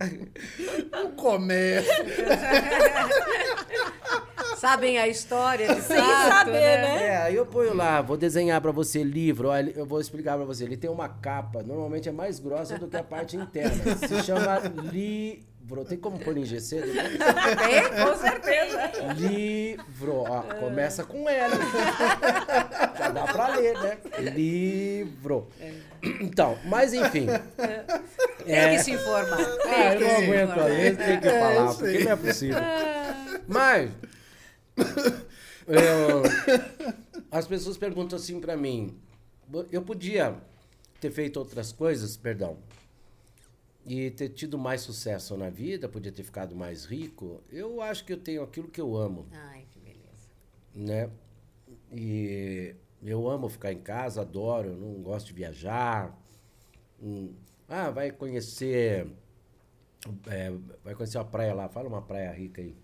o comércio. Sabem a história de Sem fato, saber, né? né? É, aí eu ponho lá, vou desenhar para você livro, olha, eu vou explicar para você. Ele tem uma capa, normalmente é mais grossa do que a parte interna. Se chama li Livro. Tem como pôr em GC? Tem, com certeza. Livro. Ó, começa com L. Já dá pra ler, né? Livro. É. Então, mas enfim. Tem é... que se informar. Ah, eu não aguento ler, tem que falar, porque não é possível. Mas. Eu, as pessoas perguntam assim pra mim. Eu podia ter feito outras coisas, perdão e ter tido mais sucesso na vida, podia ter ficado mais rico, eu acho que eu tenho aquilo que eu amo. Ai, que beleza. Né? E eu amo ficar em casa, adoro, eu não gosto de viajar. Hum. Ah, vai conhecer. É, vai conhecer uma praia lá, fala uma praia rica aí.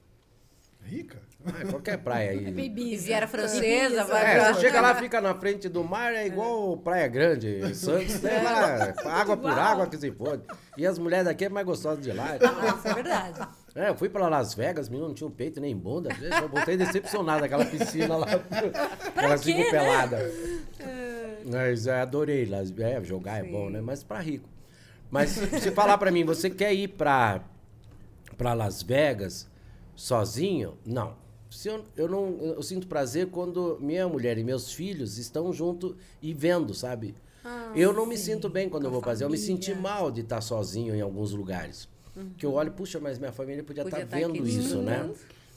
Rica? Ah, qualquer praia aí. Riviera Francesa, vai é, Você chega lá, fica na frente do mar, é igual Praia Grande, Santos, tem lá, água por água que se pode. E as mulheres daqui é mais gostosas de lá. Nossa, é verdade. É, eu fui pra Las Vegas, menino não tinha um peito nem bunda. Eu voltei decepcionado aquela piscina lá. Elas ficam né? peladas. Mas é, adorei Las Vegas. É, jogar Sim. é bom, né? Mas pra rico. Mas se falar pra mim, você quer ir pra, pra Las Vegas sozinho? Não. Se eu, eu não eu sinto prazer quando minha mulher e meus filhos estão junto e vendo, sabe? Ah, eu não sim. me sinto bem quando Com eu vou fazer. Eu me senti mal de estar sozinho em alguns lugares. Uhum. Que eu olho, puxa, mas minha família podia, podia estar tá vendo isso, né?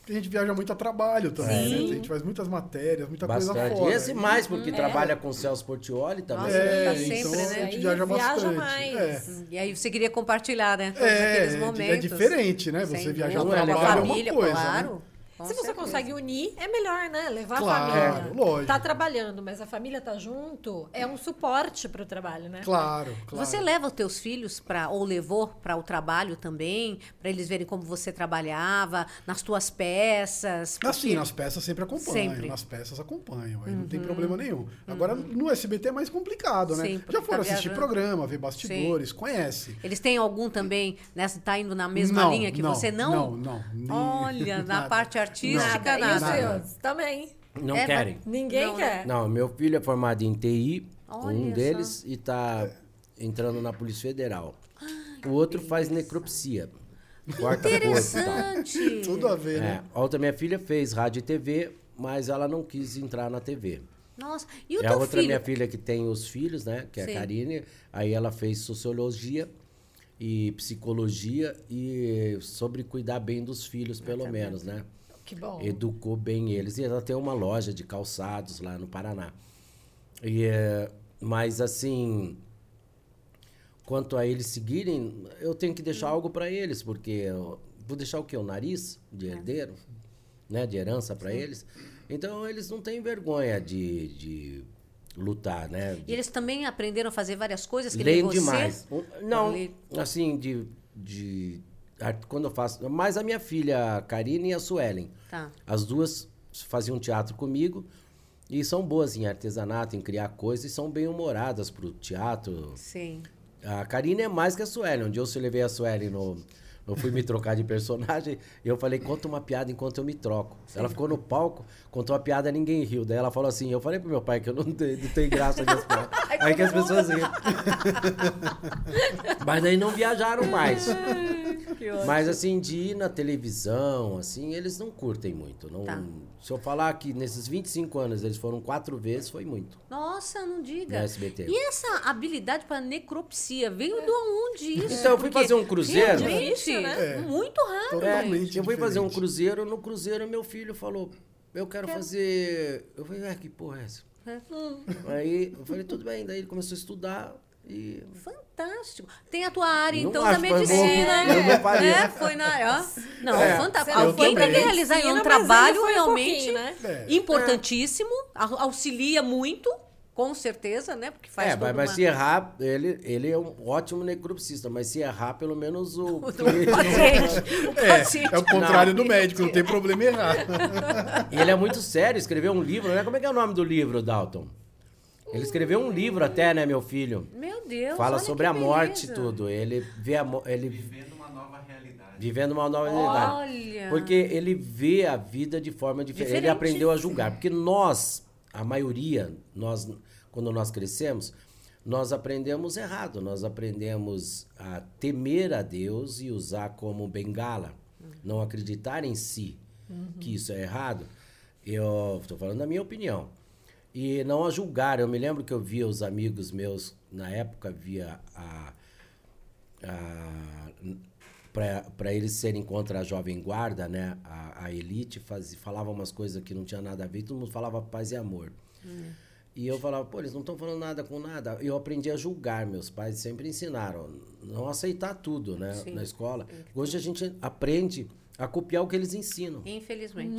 a gente viaja muito a trabalho também, né? A gente faz muitas matérias, muita bastante. coisa fora. E esse mais, porque hum, trabalha é. com o Celso Portioli também. Nossa, é, tá sempre, então né? a gente viaja, viaja mais. É. E aí você queria compartilhar, né? Todos é, aqueles momentos. É diferente, né? Você viajar a trabalho é uma coisa, né? claro. Né? Com Se você consegue unir, é melhor, né? Levar claro, a família. Lógico. Tá trabalhando, mas a família tá junto, é um suporte para o trabalho, né? Claro, claro. Você leva os teus filhos para ou levou para o trabalho também, para eles verem como você trabalhava nas tuas peças? Porque... Assim, nas peças sempre acompanham, sempre. nas peças acompanham, aí uhum. não tem uhum. problema nenhum. Agora uhum. no SBT é mais complicado, né? Sim, Já foram tá assistir programa, ver bastidores, Sim. conhece. Eles têm algum também nessa tá indo na mesma não, linha que não, você não? Não, não. Olha, na parte artística, nada. nada. E também. Não é, querem. Ninguém não, quer. Não, meu filho é formado em TI, Olha um deles, só. e está entrando na Polícia Federal. o outro faz necropsia. Quarta Interessante. Tudo a ver, né? É, a outra minha filha fez rádio e TV, mas ela não quis entrar na TV. Nossa, e o é teu a outra filho? minha filha que tem os filhos, né? Que é Sim. a Karine. Aí ela fez sociologia e psicologia e sobre cuidar bem dos filhos, pelo menos, né? Que bom. Educou bem eles. E ela tem uma loja de calçados lá no Paraná. E, é, mas assim, quanto a eles seguirem, eu tenho que deixar algo para eles, porque eu vou deixar o quê? O nariz de herdeiro, né? De herança para eles. Então eles não têm vergonha de, de lutar, né? E eles também aprenderam a fazer várias coisas que Leem você? demais. Não, Lê- assim, de, de. Quando eu faço. Mais a minha filha, a Karine e a Suelen. Tá. As duas faziam teatro comigo e são boas em artesanato, em criar coisas e são bem humoradas pro teatro. Sim. A Karine é mais que a Suelen. Um dia eu levei a Suelen no. Eu fui me trocar de personagem e eu falei, conta uma piada enquanto eu me troco. Ela ficou no palco, contou uma piada, ninguém riu. Daí ela falou assim, eu falei pro meu pai que eu não tenho, não tenho graça nas piadas. Aí que as pessoas riam. Mas daí não viajaram mais. Mas assim, de ir na televisão, assim, eles não curtem muito. Não, Tá. Se eu falar que nesses 25 anos eles foram quatro vezes, foi muito. Nossa, não diga. No SBT. E essa habilidade para necropsia veio de onde isso? Então, eu fui Porque fazer um cruzeiro. Realmente, Difícil, né? muito raro. É, Totalmente eu fui fazer um cruzeiro, no cruzeiro meu filho falou, eu quero fazer... Eu falei, ah, que porra é essa? É. Aí eu falei, tudo bem. Daí ele começou a estudar e... Fantástico. Tem a tua área, Não então, da medicina. bom, faria. É, foi na área. ó. Não, É. fantástico. Alguém foi tem que pra realizar um trabalho um realmente pouquinho, né? É. importantíssimo, au- auxilia muito, com certeza, né? Porque faz é, mas, mas uma... se errar, ele, ele é um ótimo necropsista, mas se errar, pelo menos o... O paciente, o É, paciente. é o contrário do médico, não tem problema em errar. E ele é muito sério, escreveu um livro, né? Como é que é o nome do livro, Dalton? Ele escreveu um livro até, né, meu filho? Meu Deus, Fala olha sobre que a morte e beleza. tudo. Ele vê a mo- ele Vivendo uma nova realidade. vivendo uma nova realidade. Olha. Porque ele vê a vida de forma diferente. Ele Diferente. aprendeu a julgar. Porque nós, a maioria, nós, quando nós crescemos, nós aprendemos errado. Nós aprendemos a temer a Deus e usar como bengala. Não acreditar em si que isso é errado. Eu estou falando da minha opinião. E não a julgar. Eu me lembro que eu via os amigos meus, na época, via a, para eles serem contra a jovem guarda, né? A, a elite faz, falava umas coisas que não tinha nada a ver, todo mundo falava paz e amor. E eu falava, pô, eles não estão falando nada com nada. Eu aprendi a julgar, meus pais sempre ensinaram, não aceitar tudo, né, Sim. na escola. Hoje a gente aprende a copiar o que eles ensinam. Infelizmente.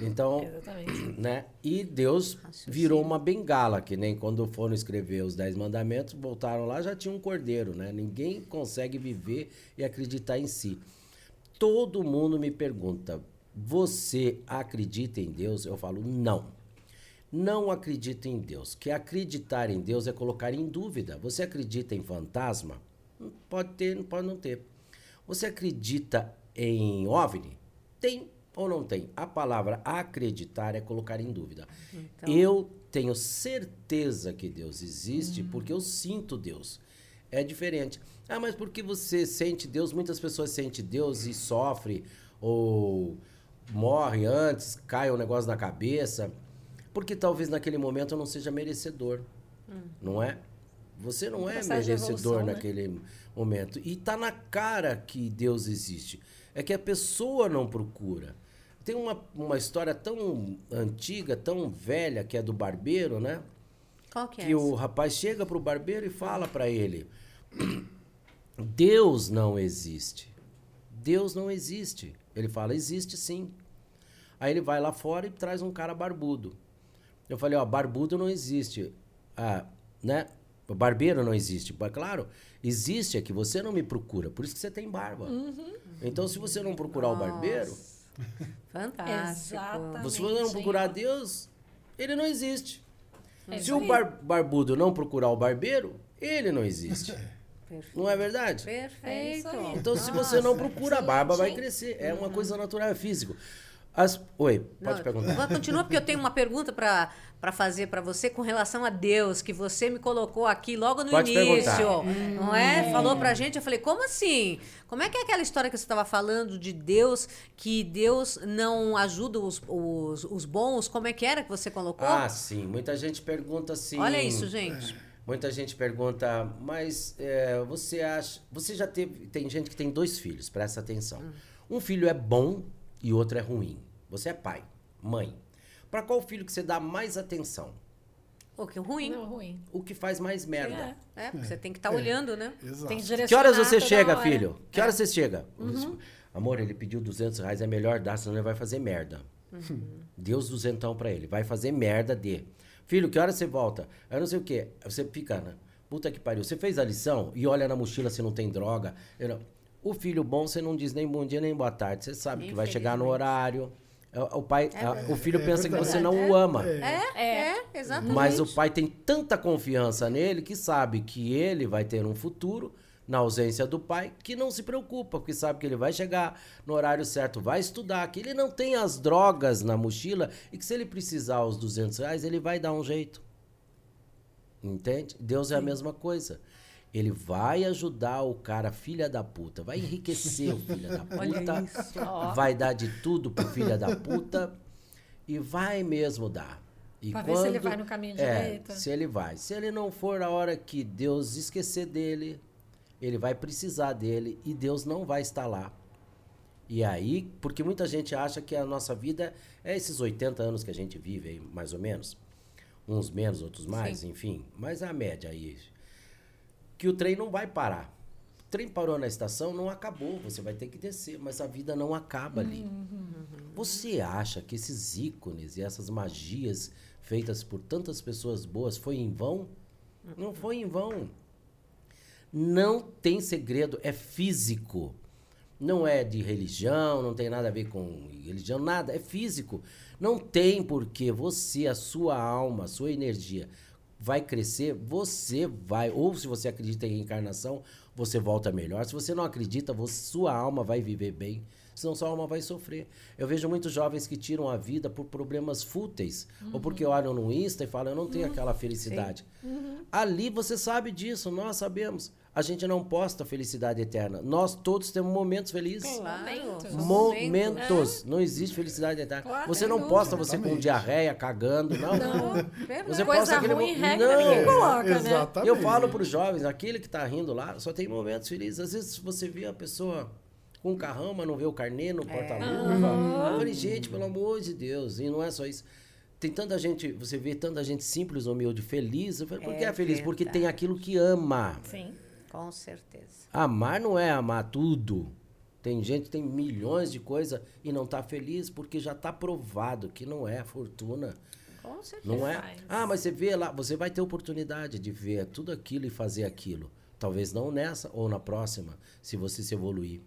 Então, Exatamente. né? E Deus Raciocínio. virou uma bengala, que nem quando foram escrever os Dez Mandamentos, voltaram lá, já tinha um cordeiro, né? Ninguém consegue viver e acreditar em si. Todo mundo me pergunta, você acredita em Deus? Eu falo, não. Não acredito em Deus. Que acreditar em Deus é colocar em dúvida. Você acredita em fantasma? Pode ter, não pode não ter. Você acredita em OVNI? Tem ou não tem? A palavra acreditar é colocar em dúvida. Então- Eu tenho certeza que Deus existe porque eu sinto Deus. É diferente. Ah, mas porque você sente Deus? Muitas pessoas sentem Deus e sofre ou morre antes, cai um negócio na cabeça, porque talvez naquele momento eu não seja merecedor. Não é? Você não é merecedor evolução, né? naquele momento. E tá na cara que Deus existe. É que a pessoa não procura. Tem uma, uma história tão antiga, tão velha, que é do barbeiro, né? Qual que é que o essa? rapaz chega pro barbeiro e fala para ele: Deus não existe. Deus não existe. Ele fala: existe sim. Aí ele vai lá fora e traz um cara barbudo. Eu falei: ó, barbudo não existe. Ah, né? O barbeiro não existe. Mas, claro, existe é que você não me procura. Por isso que você tem barba. Então, se você não procurar o barbeiro, Fantástico. Exatamente. se você não procurar Deus, ele não existe. É Se o bar- barbudo não procurar o barbeiro, ele não existe. Perfeito. Não é verdade? Perfeito. Então, se você não Nossa, procura, a barba vai crescer. É uma coisa natural, é físico. As... Oi, pode não, perguntar. Continua, porque eu tenho uma pergunta para fazer para você com relação a Deus, que você me colocou aqui logo no pode início. Não é? Hum. Falou pra gente, eu falei, como assim? Como é que é aquela história que você estava falando de Deus, que Deus não ajuda os, os, os, bons? Como é que era que você colocou? Ah, sim. Muita gente pergunta assim. Olha isso, gente. Muita gente pergunta, mas é, você acha. Você já teve. Tem gente que tem dois filhos, presta atenção. Hum. Um filho é bom e outro é ruim. Você é pai, mãe. Para qual filho que você dá mais atenção? O que é ruim. Não, ruim. O que faz mais merda. É, é porque é. você tem que estar tá é. olhando, né? Exato. Tem que Que horas você chega, hora. filho? Que horas é. você chega? Uhum. Amor, ele pediu 200 reais, é melhor dar, senão ele vai fazer merda. Uhum. Deus duzentão para ele, vai fazer merda de. Filho, que hora você volta? Eu não sei o quê. Você fica, né? Puta que pariu. Você fez a lição e olha na mochila se não tem droga. Eu não... O filho bom, você não diz nem bom dia nem boa tarde. Você sabe que vai chegar no horário. É, o pai, é, o filho é, pensa que você não o ama. É, é, exatamente. Mas o pai tem tanta confiança nele que sabe que ele vai ter um futuro na ausência do pai, que não se preocupa, porque sabe que ele vai chegar no horário certo, vai estudar, que ele não tem as drogas na mochila e que se ele precisar os 200 reais, ele vai dar um jeito. Entende? Deus é a mesma coisa. Ele vai ajudar o cara, filha da puta, vai enriquecer o filho da puta, vai dar de tudo pro filho da puta e vai mesmo dar. E pra quando, ver se ele vai no caminho é, direito. Se ele vai. Se ele não for a hora que Deus esquecer dele, ele vai precisar dele e Deus não vai estar lá. E aí, porque muita gente acha que a nossa vida é esses 80 anos que a gente vive aí, mais ou menos. Uns menos, outros mais, Sim. enfim. Mas a média aí. Que o trem não vai parar. O trem parou na estação, não acabou. Você vai ter que descer, mas a vida não acaba ali. Uhum. Você acha que esses ícones e essas magias feitas por tantas pessoas boas foi em vão? Não foi em vão. Não tem segredo, é físico. Não é de religião, não tem nada a ver com religião, nada, é físico. Não tem porque você, a sua alma, a sua energia vai crescer, você vai, ou se você acredita em reencarnação, você volta melhor. Se você não acredita, você, sua alma vai viver bem senão sua alma vai sofrer. Eu vejo muitos jovens que tiram a vida por problemas fúteis, uhum. ou porque olham no Insta e falam, eu não tenho uhum. aquela felicidade. Uhum. Ali você sabe disso, nós sabemos a gente não posta felicidade eterna. Nós todos temos momentos felizes. Claro. Momentos. É. Não existe felicidade eterna. Claro, você não posta você com diarreia, cagando. Não. não. Você Coisa posta aquele ruim, regra, não. ninguém coloca, né? Exatamente. Eu falo para os jovens, aquele que está rindo lá, só tem momentos felizes. Às vezes você vê a pessoa com um carrão, mas não vê o carnê no é. porta-luva. Uhum. Eu falei, gente, pelo amor de Deus. E não é só isso tem tanta gente, você vê tanta gente simples, humilde, feliz. Eu falei, por que é, é feliz? Verdade. Porque tem aquilo que ama. Sim. Com certeza. Amar não é amar tudo. Tem gente que tem milhões de coisas e não está feliz porque já está provado que não é fortuna. Com certeza. Não é? Ah, mas você vê lá, você vai ter oportunidade de ver tudo aquilo e fazer aquilo. Talvez não nessa ou na próxima, se você se evoluir.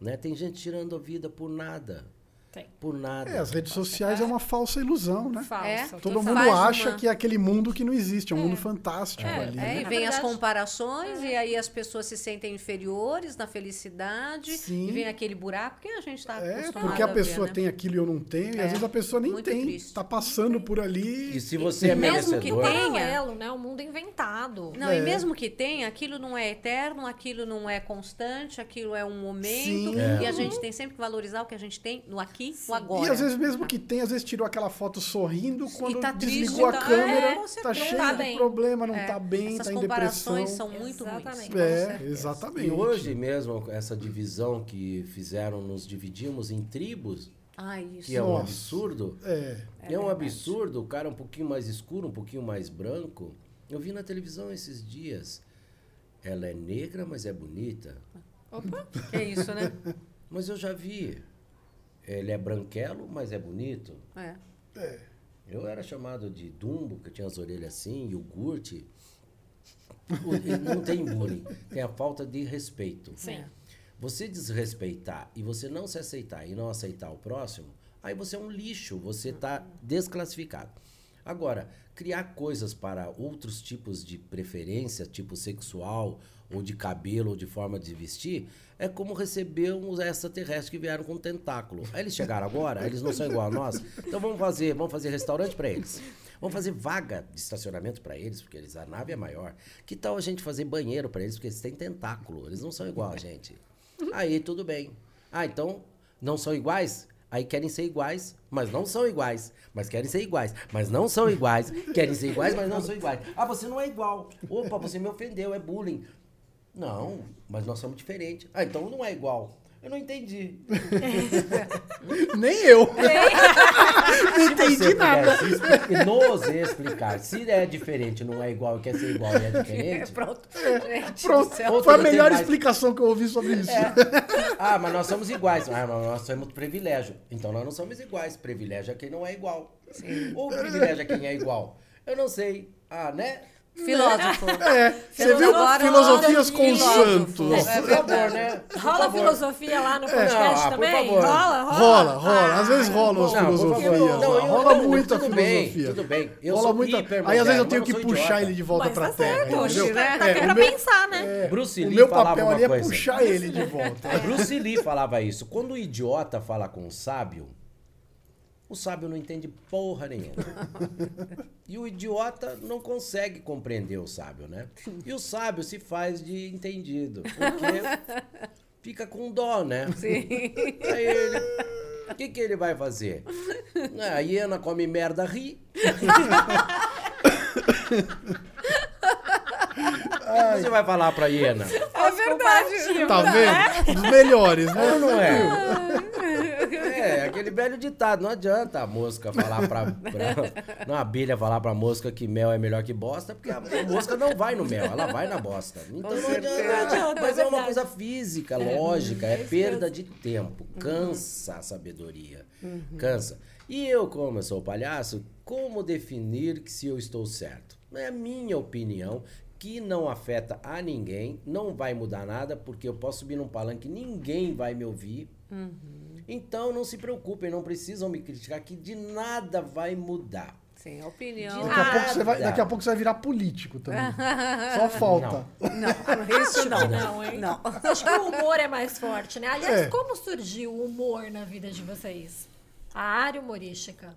Né? Tem gente tirando a vida por nada. Tem. Por nada. É, as redes sociais é, é uma falsa ilusão, né? Falsa. É, Todo mundo acha uma... que é aquele mundo que não existe, é um é. mundo fantástico é, ali. É, né? e vem as comparações, e aí as pessoas se sentem inferiores na felicidade, Sim. e vem aquele buraco que a gente está É, porque a, a pessoa ver, né? tem aquilo e eu não tenho, e às vezes a pessoa nem Muito tem, triste. tá passando por ali. E se você é mesmo que tenha, paralelo, né? O mundo inventado. Não, e mesmo que tenha, aquilo não é eterno, aquilo não é constante, aquilo é um momento, Sim. e a gente tem sempre que valorizar o que a gente tem no aqui aqui, o agora. E às vezes, mesmo que tenha, às vezes tirou aquela foto sorrindo, quando tá desligou triste, a câmera, é, tá cheio tá de problema, não é. tá bem, Essas tá em depressão. comparações são muito exatamente, ruins. É, exatamente. E hoje mesmo, essa divisão que fizeram, nos dividimos em tribos, ah, que é um absurdo. É. é, é um absurdo, o cara um pouquinho mais escuro, um pouquinho mais branco. Eu vi na televisão esses dias. Ela é negra, mas é bonita. Opa, que é isso, né? Mas eu já vi. Ele é branquelo, mas é bonito. É. é. Eu era chamado de Dumbo, que tinha as orelhas assim, iogurte. não tem bullying, tem a falta de respeito. Sim. Você desrespeitar e você não se aceitar e não aceitar o próximo, aí você é um lixo, você está desclassificado. Agora, criar coisas para outros tipos de preferência, tipo sexual, ou de cabelo, ou de forma de vestir, é como receber uns extraterrestres que vieram com tentáculo. Aí eles chegaram agora, eles não são igual a nós, então vamos fazer, vamos fazer restaurante para eles. Vamos fazer vaga de estacionamento para eles, porque eles, a nave é maior. Que tal a gente fazer banheiro para eles, porque eles têm tentáculo, eles não são igual a gente. Aí tudo bem. Ah, então não são iguais? Aí querem ser iguais, mas não são iguais. Mas querem ser iguais, mas não são iguais. Querem ser iguais, mas não são iguais. Ah, você não é igual. Opa, você me ofendeu, é bullying. Não, mas nós somos diferentes. Ah, então não é igual. Eu não entendi. Nem eu. não entendi nada. Explicar, nos explicar. Se é diferente, não é igual, quer ser igual e é diferente. Pronto. Gente, Pronto. Foi a melhor mais... explicação que eu ouvi sobre isso. É. Ah, mas nós somos iguais. Ah, mas nós temos privilégio. Então nós não somos iguais. Privilégio é quem não é igual. Sim. Ou privilégio é quem é igual. Eu não sei. Ah, né? Filósofo. É, você viu filosofias com santos. É, por favor, né? Por rola filosofia lá no podcast não, ah, também? Rola, rola? Rola, rola. Às vezes rolam as filosofias. Não, rola muita tudo filosofia. Bem, tudo bem. Eu rola muita... Aí às vezes eu tenho que puxar idiota. ele de volta Mas pra tá terra. Certo, entendeu? né? Tá aqui pra meu, pensar, né? É, Bruce o Lee meu falava papel uma ali é coisa. puxar ele de volta. Bruce Lee falava isso. Quando o idiota fala com o sábio, o sábio não entende porra nenhuma. e o idiota não consegue compreender o sábio, né? E o sábio se faz de entendido. Porque fica com dó, né? Sim. Aí ele. O que, que ele vai fazer? A hiena come merda, ri. Você vai falar pra hiena? É verdade. Tá vendo? Os melhores, né? Não, não é? É, aquele velho ditado. Não adianta a mosca falar pra, pra. Não a abelha falar pra mosca que mel é melhor que bosta, porque a mosca não vai no mel, ela vai na bosta. Então não adianta. Mas é uma coisa física, lógica, é perda de tempo. Cansa a sabedoria. Cansa. E eu, como eu sou palhaço, como definir que se eu estou certo? É a minha opinião que não afeta a ninguém, não vai mudar nada, porque eu posso subir num palanque, ninguém vai me ouvir. Uhum. Então não se preocupem, não precisam me criticar, que de nada vai mudar. Sim, a opinião. Daqui a, pouco você vai, daqui a pouco você vai virar político também. Só falta. Não, não isso não. Não, hein? não. Acho que o humor é mais forte, né? Aliás, é. como surgiu o humor na vida de vocês? A área humorística.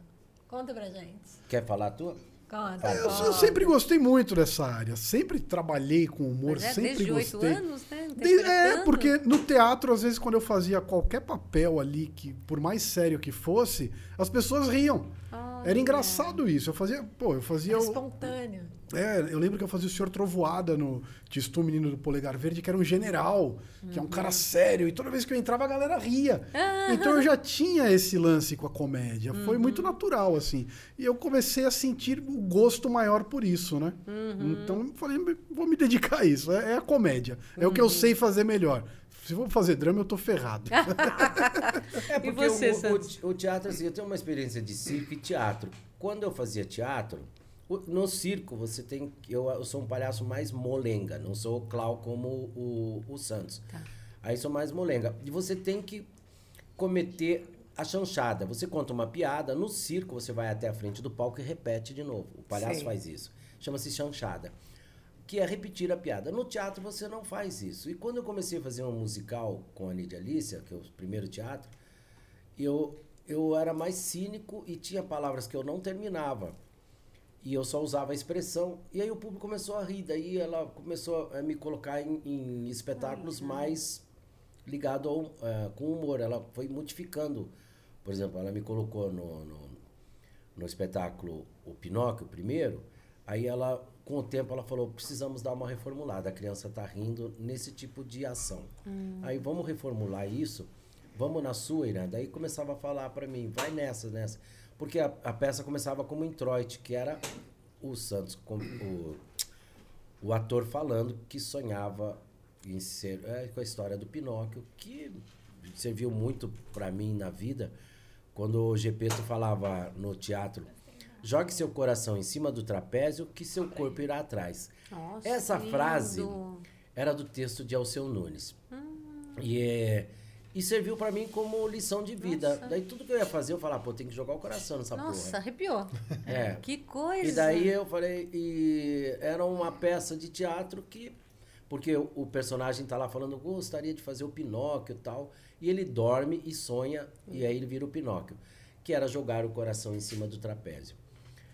Conta pra gente. Quer falar a tua? Conta. Eu, eu, sempre gostei muito dessa área. Sempre trabalhei com humor, é, sempre desde gostei. anos, né? De, é, porque no teatro, às vezes, quando eu fazia qualquer papel ali, que por mais sério que fosse, as pessoas riam. Oh, Era engraçado isso. Eu fazia, pô, eu fazia. É espontâneo. É, eu lembro que eu fazia o Senhor Trovoada no Tistu Menino do Polegar Verde, que era um general, que é um cara sério, e toda vez que eu entrava a galera ria. Então eu já tinha esse lance com a comédia. Foi muito natural, assim. E eu comecei a sentir o gosto maior por isso, né? Então eu falei, vou me dedicar a isso. É, é a comédia. É o que eu sei fazer melhor. Se for fazer drama, eu tô ferrado. É porque você, o, o, o teatro, assim, eu tenho uma experiência de circo e teatro. Quando eu fazia teatro, no circo você tem. Eu, eu sou um palhaço mais molenga, não sou o Clau como o, o Santos. Aí sou mais molenga. E você tem que cometer a chanchada. Você conta uma piada, no circo você vai até a frente do palco e repete de novo. O palhaço Sim. faz isso. Chama-se chanchada. Que é repetir a piada. No teatro você não faz isso. E quando eu comecei a fazer um musical com a Nidia Alicia, que é o primeiro teatro, eu, eu era mais cínico e tinha palavras que eu não terminava. E eu só usava a expressão. E aí o público começou a rir. Daí ela começou a me colocar em, em espetáculos mais ligados ao, eh, com humor. Ela foi modificando. Por exemplo, ela me colocou no, no, no espetáculo O Pinóquio, primeiro. Aí ela, com o tempo, ela falou, precisamos dar uma reformulada. A criança está rindo nesse tipo de ação. Aí vamos reformular isso. Vamos na sua, Irã. Daí começava a falar para mim, vai nessa, nessa. Porque a, a peça começava como introite, que era o Santos, com, o, o ator falando que sonhava em ser é, com a história do Pinóquio, que serviu muito para mim na vida. Quando o Gepeto falava no teatro, jogue seu coração em cima do trapézio, que seu corpo irá atrás. Nossa, Essa que frase lindo. era do texto de Alceu Nunes. E é, E serviu para mim como lição de vida. Nossa. Daí tudo que eu ia fazer, eu falava, pô, tem que jogar o coração nessa Nossa, porra. Nossa, arrepiou. É. que coisa. E daí eu falei, e era uma peça de teatro que. Porque o, personagem tá lá falando, gostaria de fazer o Pinóquio e tal. E ele dorme e sonha, e aí ele vira o Pinóquio. Que era jogar o coração em cima do trapézio.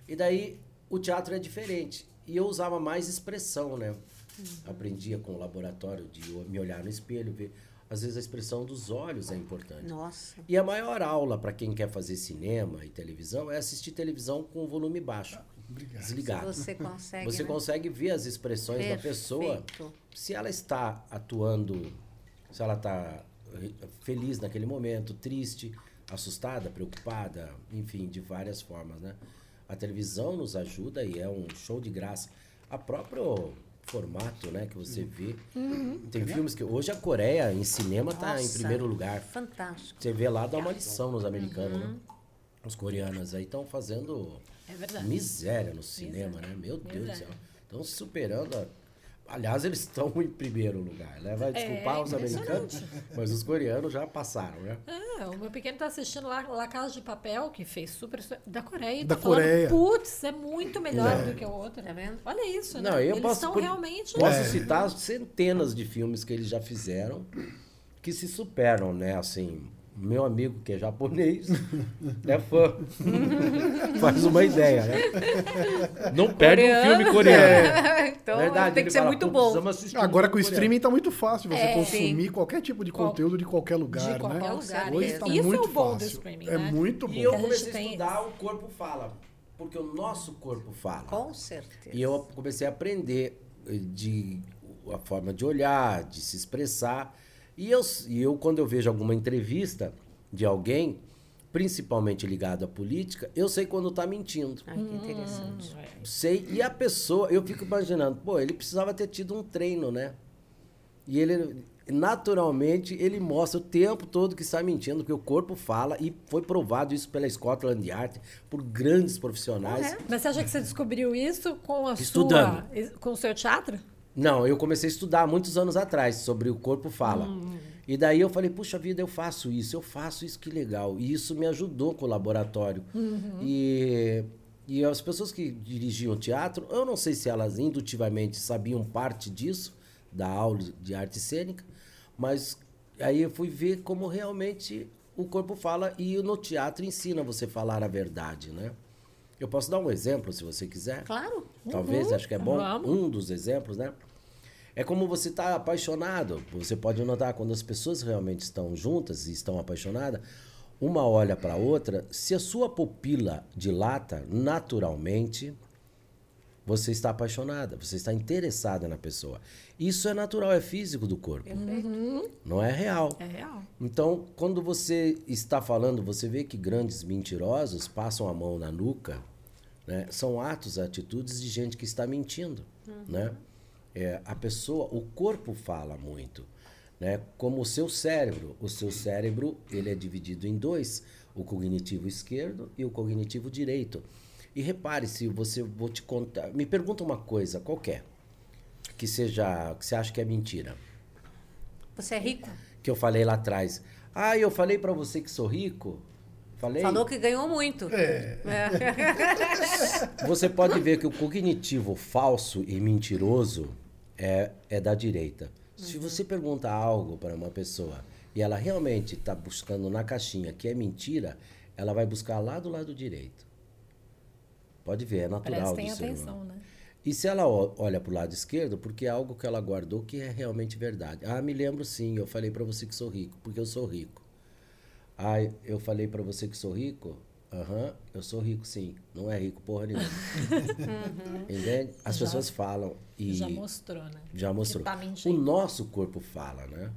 E daí o teatro é diferente. E eu usava mais expressão, né? Uhum. Aprendia com o laboratório de me olhar no espelho, ver às vezes a expressão dos olhos é importante. Nossa. E a maior aula para quem quer fazer cinema e televisão é assistir televisão com volume baixo. Obrigado. Desligado. Você consegue. Você né? consegue ver as expressões Perfeito. da pessoa. Se ela está atuando, se ela está feliz naquele momento, triste, assustada, preocupada, enfim, de várias formas, né? A televisão nos ajuda e é um show de graça. A própria formato, né, que você vê. Uhum. Tem filmes que hoje a Coreia em cinema está em primeiro lugar. Fantástico. Você vê lá dá uma lição nos americanos, né? uhum. né? Os coreanos aí estão fazendo é miséria no cinema, né? Meu Deus do céu. Estão superando a Aliás, eles estão em primeiro lugar, né? Vai desculpar é, os americanos, mas os coreanos já passaram, né? É, o meu pequeno está assistindo lá La Casa de Papel, que fez super... Da Coreia. Da tá Coreia. Putz, é muito melhor é. do que o outro. Tá vendo? Olha isso, Não, né? Eu eles posso, estão por, realmente... Posso é. citar centenas de filmes que eles já fizeram que se superam, né? Assim, meu amigo, que é japonês, é fã. Faz uma ideia, né? Não perde um filme coreano. É. então Verdade, tem que ser fala, muito bom. Agora com o streaming tá muito fácil você é, consumir sim. qualquer tipo de conteúdo de qualquer lugar, de qualquer né? Lugar, Hoje tá Isso muito é o bom fácil. do streaming, É né? muito bom. E eu comecei a estudar o corpo fala, porque o nosso corpo fala. Com certeza. E eu comecei a aprender de a forma de olhar, de se expressar. E eu, e eu, quando eu vejo alguma entrevista de alguém, principalmente ligado à política, eu sei quando está mentindo. Ah, que interessante. Hum, sei. E a pessoa, eu fico imaginando, pô, ele precisava ter tido um treino, né? E ele, naturalmente, ele mostra o tempo todo que está mentindo, que o corpo fala, e foi provado isso pela Scotland Yard, por grandes profissionais. Mas você acha que você descobriu isso com a Estudando. sua, com o seu teatro? Não, eu comecei a estudar muitos anos atrás sobre o corpo fala. Hum. E daí eu falei, puxa vida, eu faço isso, eu faço isso, que legal. E isso me ajudou com o laboratório. Uhum. E, e as pessoas que dirigiam teatro, eu não sei se elas indutivamente sabiam parte disso, da aula de arte cênica, mas aí eu fui ver como realmente o corpo fala e no teatro ensina você a falar a verdade, né? Eu posso dar um exemplo, se você quiser? Claro. Talvez, uhum. acho que é bom. Vamos. Um dos exemplos, né? É como você está apaixonado. Você pode notar quando as pessoas realmente estão juntas e estão apaixonadas, uma olha para a outra, se a sua pupila dilata naturalmente, você está apaixonada, você está interessada na pessoa. Isso é natural, é físico do corpo. Uhum. Não é real. É real. Então, quando você está falando, você vê que grandes mentirosos passam a mão na nuca né? São atos, atitudes de gente que está mentindo. Uhum. Né? É, a pessoa, o corpo fala muito. Né? Como o seu cérebro. O seu cérebro ele é dividido em dois: o cognitivo esquerdo e o cognitivo direito. E repare se você vou te contar. Me pergunta uma coisa qualquer que seja que você acha que é mentira. Você é rico? Que eu falei lá atrás. Ah, eu falei para você que sou rico. Falei? Falou que ganhou muito. É. é. Você pode ver que o cognitivo falso e mentiroso é, é da direita. Uhum. Se você pergunta algo para uma pessoa e ela realmente está buscando na caixinha que é mentira, ela vai buscar lá do lado direito. Pode ver, é natural Prestem do atenção, né? E se ela olha para o lado esquerdo, porque é algo que ela guardou que é realmente verdade. Ah, me lembro sim, eu falei para você que sou rico, porque eu sou rico. Ah, eu falei para você que sou rico? Aham, uhum, eu sou rico sim. Não é rico porra nenhuma. uhum. Entende? As já, pessoas falam e... Já mostrou, né? Já mostrou. Tá o nosso corpo fala, né?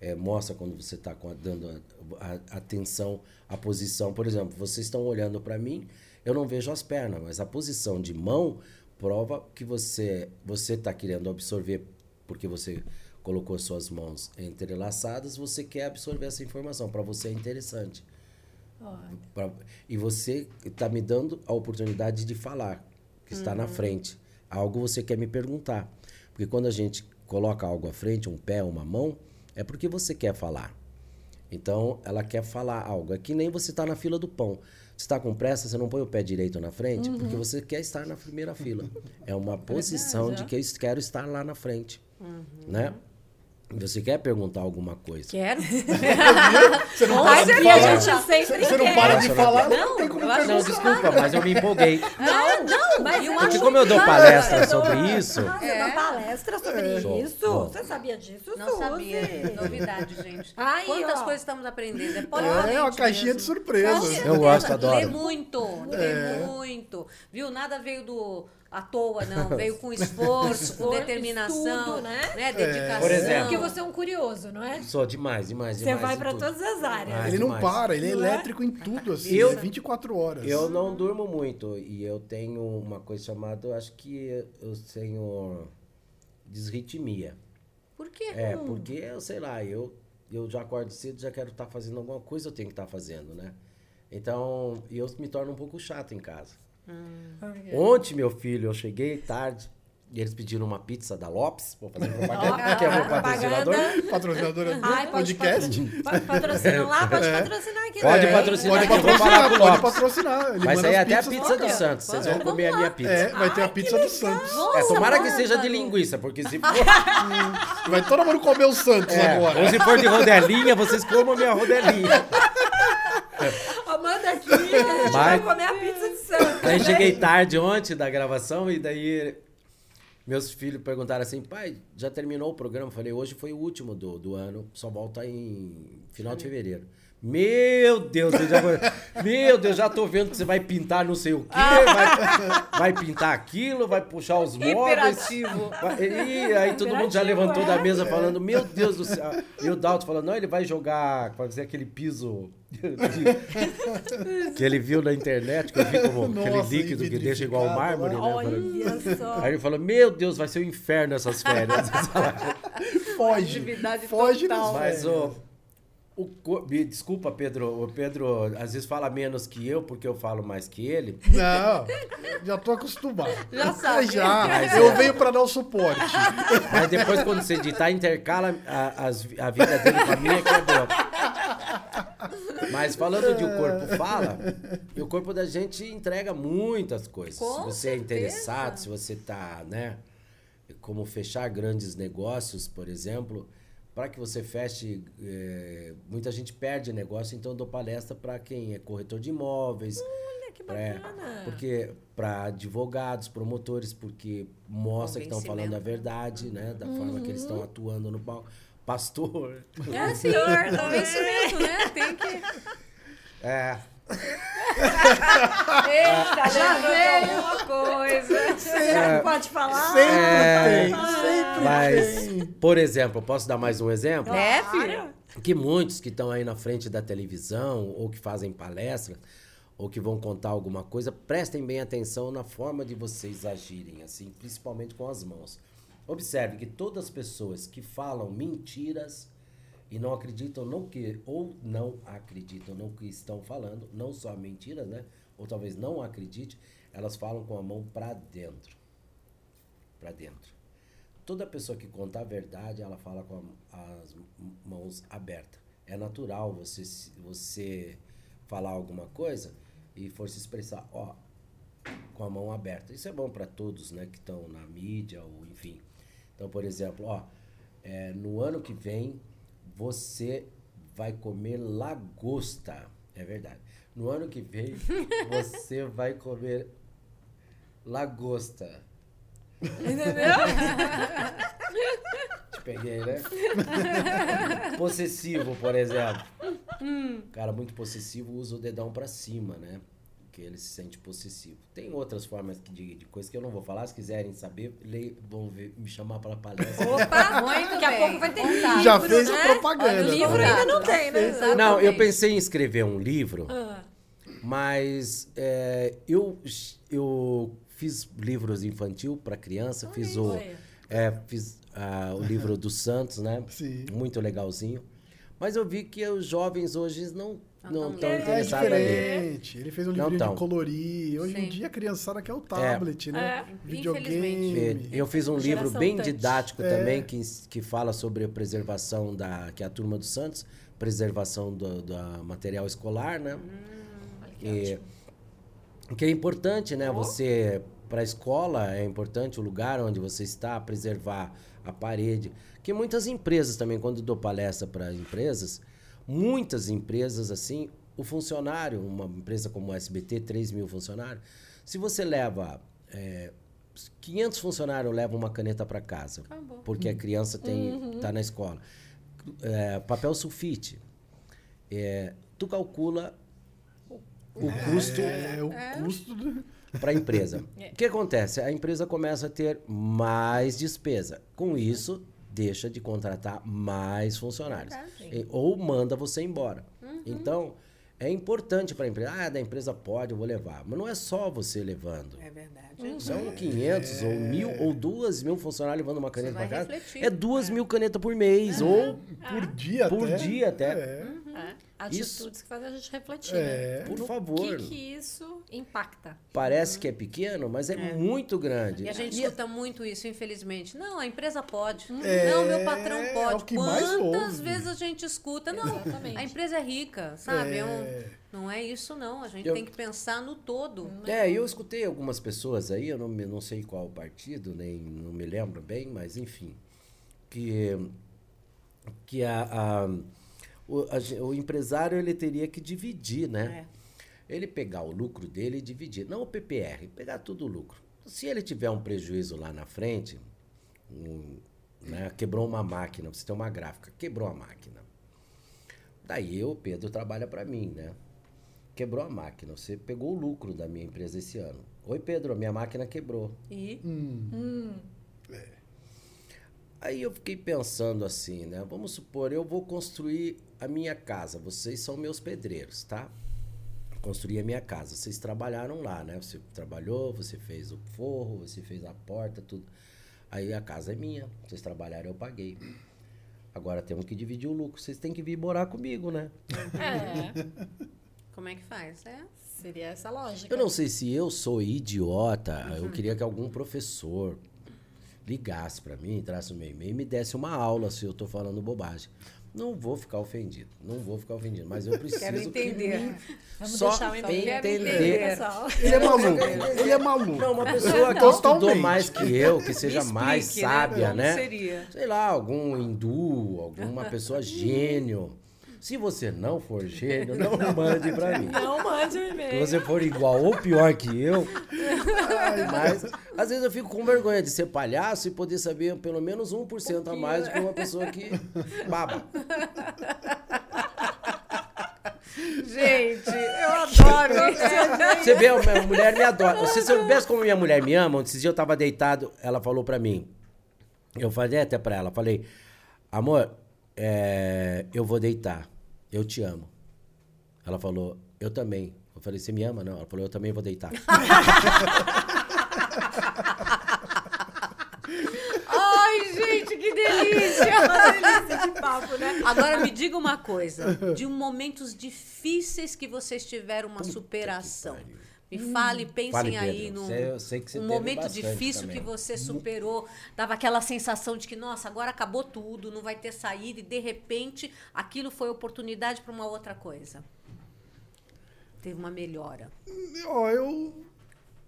É, mostra quando você está dando a, a, atenção à posição. Por exemplo, vocês estão olhando para mim, eu não vejo as pernas, mas a posição de mão prova que você você está querendo absorver porque você colocou suas mãos entrelaçadas, você quer absorver essa informação. Para você é interessante. Pra, e você está me dando a oportunidade de falar, que está uhum. na frente. Algo você quer me perguntar. Porque quando a gente coloca algo à frente, um pé, uma mão, é porque você quer falar. Então, ela quer falar algo. É que nem você está na fila do pão. Você está com pressa, você não põe o pé direito na frente, uhum. porque você quer estar na primeira fila. É uma posição Verdade, de que eu quero estar lá na frente. Uhum. Né? Você quer perguntar alguma coisa? Quero. você não para de falar. Você não para de falar, não, não tem como não, não, desculpa, mas eu me empolguei. Não, não, mas eu Porque como eu dou palestra sobre isso... Ah, você dá palestra sobre é. isso? Você sabia disso, Não Suzy? sabia. Novidade, gente. Aí, Quantas ó. coisas estamos aprendendo? É, é uma caixinha mesmo. de surpresa. Eu gosto, adoro. Lê muito, lê é. muito. Viu? Nada veio do à toa, não. Veio com esforço, com determinação, estudo, né? né? Dedicação. É. Por exemplo. Porque você é um curioso, não é? Sou demais, demais, demais. Você vai para todas as áreas. ele não para, ele é não é? elétrico é? em tudo, assim. Eu, é 24 horas. Eu não durmo muito e eu tenho uma coisa chamada, acho que eu tenho desritmia. Por quê? É, hum. porque eu sei lá, eu, eu já acordo cedo, já quero estar tá fazendo alguma coisa, eu tenho que estar tá fazendo, né? Então, eu me torno um pouco chato em casa. Hum. Ontem, meu filho, eu cheguei tarde. E eles pediram uma pizza da Lopes, vou fazer propaganda, que é meu patrocinador. Patrocinador do podcast. Pode patrocinar lá, pode é. patrocinar aqui. Pode é, patrocinar pode aqui, patrocinar, pode patrocinar. Ele vai sair até a pizza do Santos, vocês vão comer a minha pizza. É, vai ter a pizza do Santos. É, tomara que seja de linguiça, porque se for... vai todo mundo comer o Santos é, agora. Ou se for de rodelinha, vocês comam a minha rodelinha. Manda aqui, a gente vai comer a pizza. Aí cheguei tarde ontem da gravação e daí meus filhos perguntaram assim, pai, já terminou o programa? Eu falei, hoje foi o último do, do ano, só volta em final de fevereiro. Meu Deus, já, meu Deus, já tô vendo que você vai pintar não sei o quê, vai, vai pintar aquilo, vai puxar os móveis. Vai, e aí todo mundo já levantou da mesa falando, meu Deus do céu. E o Dalton falando, não, ele vai jogar, fazer aquele piso que ele viu na internet, que eu vi como Nossa, aquele líquido que deixa igual mármore, né? Olha só. Aí ele falou, meu Deus, vai ser o um inferno essas férias. foge, foge total. Mas, o, o, me desculpa, Pedro. O Pedro às vezes fala menos que eu, porque eu falo mais que ele. Não, já tô acostumado. Já sabe. Já, Mas, eu é. venho para dar o suporte. Mas depois, quando você editar, intercala a, a, a vida dele com a minha, que é boa. Mas falando de o corpo fala, o corpo da gente entrega muitas coisas. Com se você certeza. é interessado, se você tá, né? Como fechar grandes negócios, por exemplo, para que você feche, é, muita gente perde negócio, então eu dou palestra para quem é corretor de imóveis. Olha que bacana. porque para advogados, promotores, porque mostra que estão falando a verdade, né? Da uhum. forma que eles estão atuando no palco pastor. É, senhor, convencimento, né? Tem que. É. Eita, já veio alguma coisa. Sempre é, pode falar. Sempre é, tem, sempre Mas, tem. por exemplo, posso dar mais um exemplo? É, filho. Que muitos que estão aí na frente da televisão, ou que fazem palestra, ou que vão contar alguma coisa, prestem bem atenção na forma de vocês agirem, assim, principalmente com as mãos. Observe que todas as pessoas que falam mentiras e não acreditam no que ou não acreditam no que estão falando, não só mentiras, né? Ou talvez não acredite, elas falam com a mão para dentro. Para dentro. Toda pessoa que conta a verdade, ela fala com a, as mãos abertas. É natural você você falar alguma coisa e for se expressar, ó, com a mão aberta. Isso é bom para todos, né, que estão na mídia ou enfim. Então, por exemplo, ó, é, no ano que vem você vai comer lagosta. É verdade. No ano que vem você vai comer lagosta. Entendeu? Te peguei, né? possessivo, por exemplo. Hum. Cara muito possessivo usa o dedão para cima, né? Porque ele se sente possessivo. Tem outras formas de, de coisas que eu não vou falar. Se quiserem saber, vão ver, me chamar para palestra. Opa, muito Daqui a pouco vai ter livro, Já fez né? a propaganda. O livro ainda não tem, né? Exatamente. Não, eu pensei em escrever um livro, ah. mas é, eu, eu fiz livros infantil para criança, ah, fiz o... É, fiz uh, o livro do Santos, né? Sim. Muito legalzinho. Mas eu vi que os jovens hoje não não estão é, interessados é diferente. Ele fez um livro de colorir. Hoje Sim. em dia a criançada quer o tablet, é. né? É. Videogame. Eu fiz um livro bem touch. didático é. também que, que fala sobre a preservação da que é a turma do Santos, preservação do, do material escolar, né? Hum, que, que é importante, né? Oh. Você para a escola é importante o lugar onde você está, preservar a parede. Que muitas empresas também, quando dou palestra para empresas, muitas empresas assim, o funcionário, uma empresa como a SBT, 3 mil funcionários, se você leva é, 500 funcionários levam uma caneta para casa, Acabou. porque a criança tem uhum. tá na escola. É, papel sulfite. É, tu calcula o é, custo, é, o custo para a empresa. O que acontece? A empresa começa a ter mais despesa. Com isso, deixa de contratar mais funcionários. Ou manda você embora. Uhum. Então, é importante para a empresa. Ah, da empresa pode, eu vou levar. Mas não é só você levando. É verdade. Uhum. São 500 é. ou mil ou duas mil funcionários levando uma caneta para casa. Refletir. É duas é. mil canetas por mês. Ou por dia por até. dia até. É. Atitudes isso, que fazem a gente refletir, é, né? Por no favor. O que, que, isso impacta? Parece que é pequeno, mas é, é. muito grande. E a gente e escuta é... muito isso, infelizmente. Não, a empresa pode. É, não, meu patrão é pode. Quantas vezes a gente escuta? Não, Exatamente. a empresa é rica, sabe? É. Um, não é isso, não. A gente eu, tem que pensar no todo. É, eu escutei algumas pessoas aí, eu não, não sei qual partido, nem não me lembro bem, mas enfim, que, que a, a o, a, o empresário ele teria que dividir, né? É. Ele pegar o lucro dele e dividir. Não o PPR, pegar tudo o lucro. Se ele tiver um prejuízo lá na frente, um, né, quebrou uma máquina, você tem uma gráfica, quebrou a máquina. Daí o Pedro trabalha para mim, né? Quebrou a máquina, você pegou o lucro da minha empresa esse ano. Oi, Pedro, minha máquina quebrou. E? Hum. Hum. Aí eu fiquei pensando assim, né? Vamos supor, eu vou construir a minha casa. Vocês são meus pedreiros, tá? Construí a minha casa. Vocês trabalharam lá, né? Você trabalhou, você fez o forro, você fez a porta, tudo. Aí a casa é minha. Vocês trabalharam, eu paguei. Agora temos que dividir o lucro. Vocês têm que vir morar comigo, né? É. Como é que faz? É. Seria essa lógica. Eu não sei se eu sou idiota. Uhum. Eu queria que algum professor ligasse para mim, entrasse no meu e-mail e me desse uma aula se eu tô falando bobagem. Não vou ficar ofendido, não vou ficar ofendido, mas eu preciso Quero entender. Me... Vamos Só deixar entender. entender. Ele é maluco, ele é maluco. Não, uma pessoa que estudou mais que eu, que seja explique, mais né? sábia, né? Seria? Sei lá, algum hindu, alguma pessoa gênio se você não for gênio, não mande para mim. Não mande o e-mail. Se você for igual ou pior que eu. mas às vezes eu fico com vergonha de ser palhaço e poder saber pelo menos 1% um a mais do que uma pessoa que baba. Gente, eu adoro. Você vê, a minha mulher me adora. Se você soubesse como minha mulher me ama, esses dias eu tava deitado, ela falou pra mim. Eu falei até pra ela, falei, amor, é, eu vou deitar. Eu te amo. Ela falou, eu também. Eu falei, você me ama? Não. Ela falou, eu também vou deitar. Ai, gente, que delícia! Uma delícia de papo, né? Agora me diga uma coisa. De momentos difíceis que vocês tiveram uma Puta superação. Me fale, pensem fale, aí num um momento difícil também. que você superou, dava aquela sensação de que, nossa, agora acabou tudo, não vai ter saída, e de repente aquilo foi oportunidade para uma outra coisa. Teve uma melhora. Ó, eu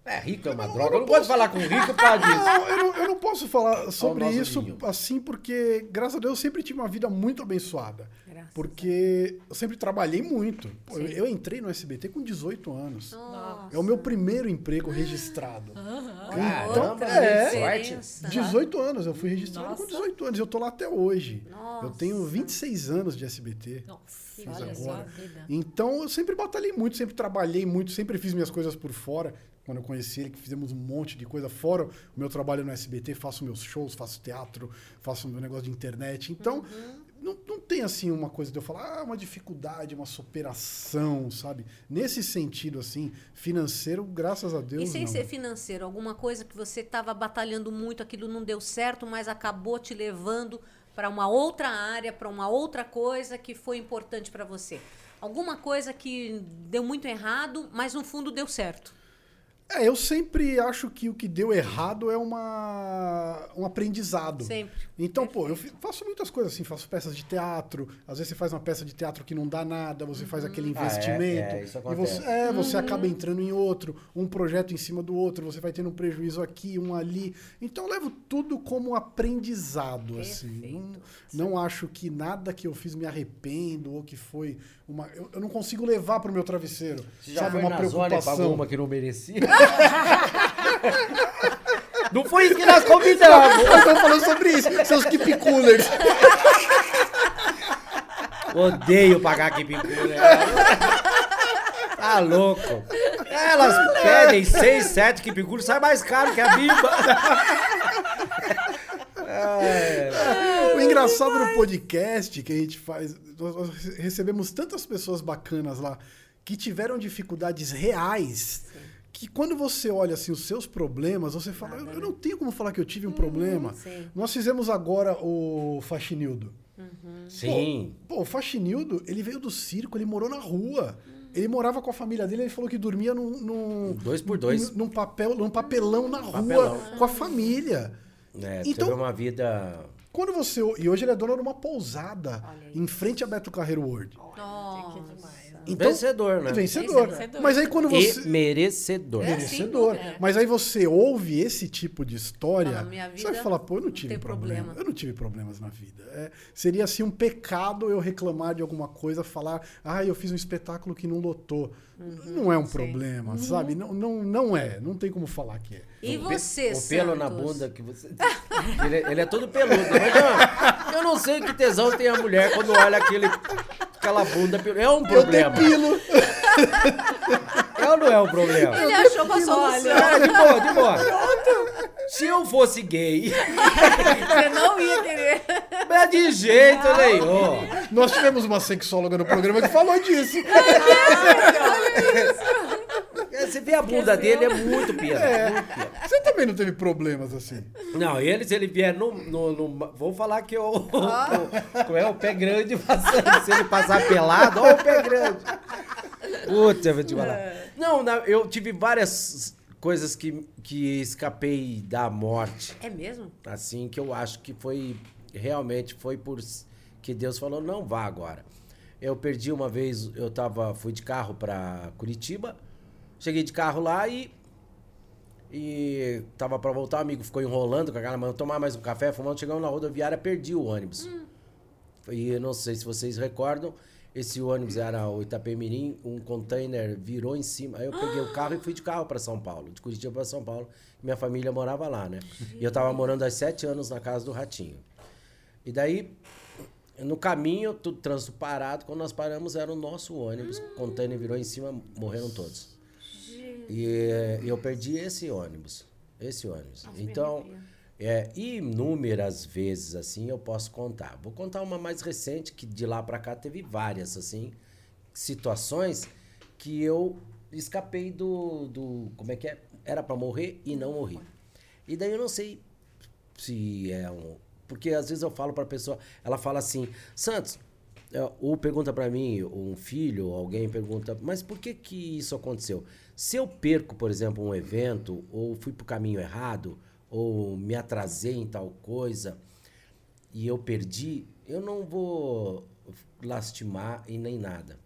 é, rico é uma droga. Eu não, posso falar com rico por disso. Não, eu não, eu não posso falar sobre isso vinho. assim, porque, graças a Deus, eu sempre tive uma vida muito abençoada. Graças porque eu sempre trabalhei muito. Eu, eu, entrei no SBT com 18 anos. Nossa. É o meu primeiro emprego registrado. Então, Caramba, é, 18 anos. Eu fui registrado Nossa. com 18 anos. Eu tô lá até hoje. Nossa. Eu tenho 26 anos de SBT. Nossa. Agora. Então, eu sempre batalhei muito, sempre trabalhei muito, sempre fiz minhas coisas por fora quando eu conheci ele, que fizemos um monte de coisa, fora o meu trabalho no SBT, faço meus shows, faço teatro, faço meu negócio de internet. Então, uhum. não, não tem assim uma coisa de eu falar, ah, uma dificuldade, uma superação, sabe? Nesse sentido, assim, financeiro, graças a Deus. E sem não. ser financeiro, alguma coisa que você estava batalhando muito, aquilo não deu certo, mas acabou te levando para uma outra área, para uma outra coisa que foi importante para você. Alguma coisa que deu muito errado, mas no fundo deu certo. É, eu sempre acho que o que deu errado é uma, um aprendizado. Sempre. Então, Perfeito. pô, eu faço muitas coisas assim, faço peças de teatro. Às vezes você faz uma peça de teatro que não dá nada, você uhum. faz aquele investimento. Ah, é, é, isso e você, é, uhum. você acaba entrando em outro, um projeto em cima do outro, você vai tendo um prejuízo aqui, um ali. Então, eu levo tudo como aprendizado, assim. Perfeito. assim. Não, não acho que nada que eu fiz me arrependo ou que foi uma. Eu, eu não consigo levar pro meu travesseiro. Você já sabe, foi uma preocupação. Zona uma que não merecia? Não foi isso que nós combinamos. Nós estamos falando sobre isso, seus keep coolers. Odeio pagar keep cooler. Tá louco. Elas pedem 6, 7 keep coolers, sai mais caro que a bimba. É. Engraçado do podcast que a gente faz, nós recebemos tantas pessoas bacanas lá que tiveram dificuldades reais que quando você olha assim os seus problemas, você fala, eu, eu, não tenho como falar que eu tive um uhum, problema. Sim. Nós fizemos agora o Faxinildo. Uhum. Sim. Pô, o Faxinildo, ele veio do circo, ele morou na rua. Uhum. Ele morava com a família dele, ele falou que dormia num, num dois por dois, num, num papel, num papelão na rua papelão. com a família. É, então, teve uma vida quando você e hoje ele é dono de uma pousada em frente a Beto Carreiro World. Nossa. Então, vencedor, né? Vencedor. vencedor. Mas aí quando você. E merecedor. É, merecedor. É. Mas aí você ouve esse tipo de história, você vai falar, pô, eu não tive não problema. problema. Eu não tive problemas na vida. É, seria assim um pecado eu reclamar de alguma coisa, falar, ah, eu fiz um espetáculo que não lotou. Uhum, não é um sim. problema, uhum. sabe? Não, não, não é. Não tem como falar que é. E você, O pelo na bunda que você. ele, é, ele é todo peludo. Mas não, eu não sei que tesão tem a mulher quando olha aquele aquela bunda. É um problema. Eu depilo. É ou não é um problema? Ele achou com a solução. É, de boa, de boa. Se eu fosse gay. Você não ia querer. Mas de jeito nenhum. Nós tivemos uma sexóloga no programa que falou disso. olha isso. Você vê a bunda dele, é muito pior. É. Você também não teve problemas assim? Não, ele, se ele vier no. no, no vou falar que eu. Oh. é o pé grande passando. Se ele passar pelado, olha o pé grande. Puta, eu vou te falar. É. Não, eu tive várias coisas que, que escapei da morte. É mesmo? Assim, que eu acho que foi. Realmente foi por. Que Deus falou, não vá agora. Eu perdi uma vez, eu tava, fui de carro para Curitiba. Cheguei de carro lá e. E tava pra voltar, o amigo ficou enrolando com aquela mão, tomar mais um café, fumando, chegamos na rodoviária, perdi o ônibus. Hum. E não sei se vocês recordam, esse ônibus era o Itapemirim, um container virou em cima. Aí eu peguei o carro e fui de carro para São Paulo, de Curitiba para São Paulo. Minha família morava lá, né? E eu tava morando há sete anos na casa do Ratinho. E daí, no caminho, tudo trânsito parado. Quando nós paramos, era o nosso ônibus. O container virou em cima, morreram todos. E eu perdi esse ônibus. Esse ônibus. Nossa, então, é, inúmeras vezes assim eu posso contar. Vou contar uma mais recente, que de lá para cá teve várias assim situações que eu escapei do, do como é que é? Era para morrer e não morri. E daí eu não sei se é um. Porque às vezes eu falo para pessoa, ela fala assim: Santos, é, ou pergunta para mim, um filho, alguém pergunta, mas por que que isso aconteceu? Se eu perco, por exemplo, um evento, ou fui para o caminho errado, ou me atrasei em tal coisa, e eu perdi, eu não vou lastimar e nem nada.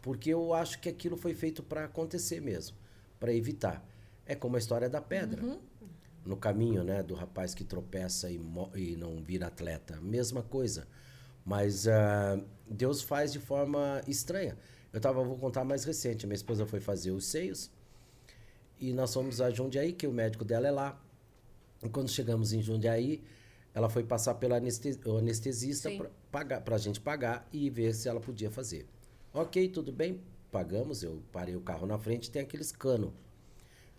Porque eu acho que aquilo foi feito para acontecer mesmo, para evitar. É como a história da pedra. Uhum. No caminho, né, do rapaz que tropeça e, e não vira atleta. Mesma coisa. Mas uh, Deus faz de forma estranha. Eu tava, vou contar mais recente. Minha esposa foi fazer os seios e nós fomos a Jundiaí, que o médico dela é lá. E quando chegamos em Jundiaí, ela foi passar pelo anestesista para a gente pagar e ver se ela podia fazer. Ok, tudo bem, pagamos. Eu parei o carro na frente, tem aqueles cano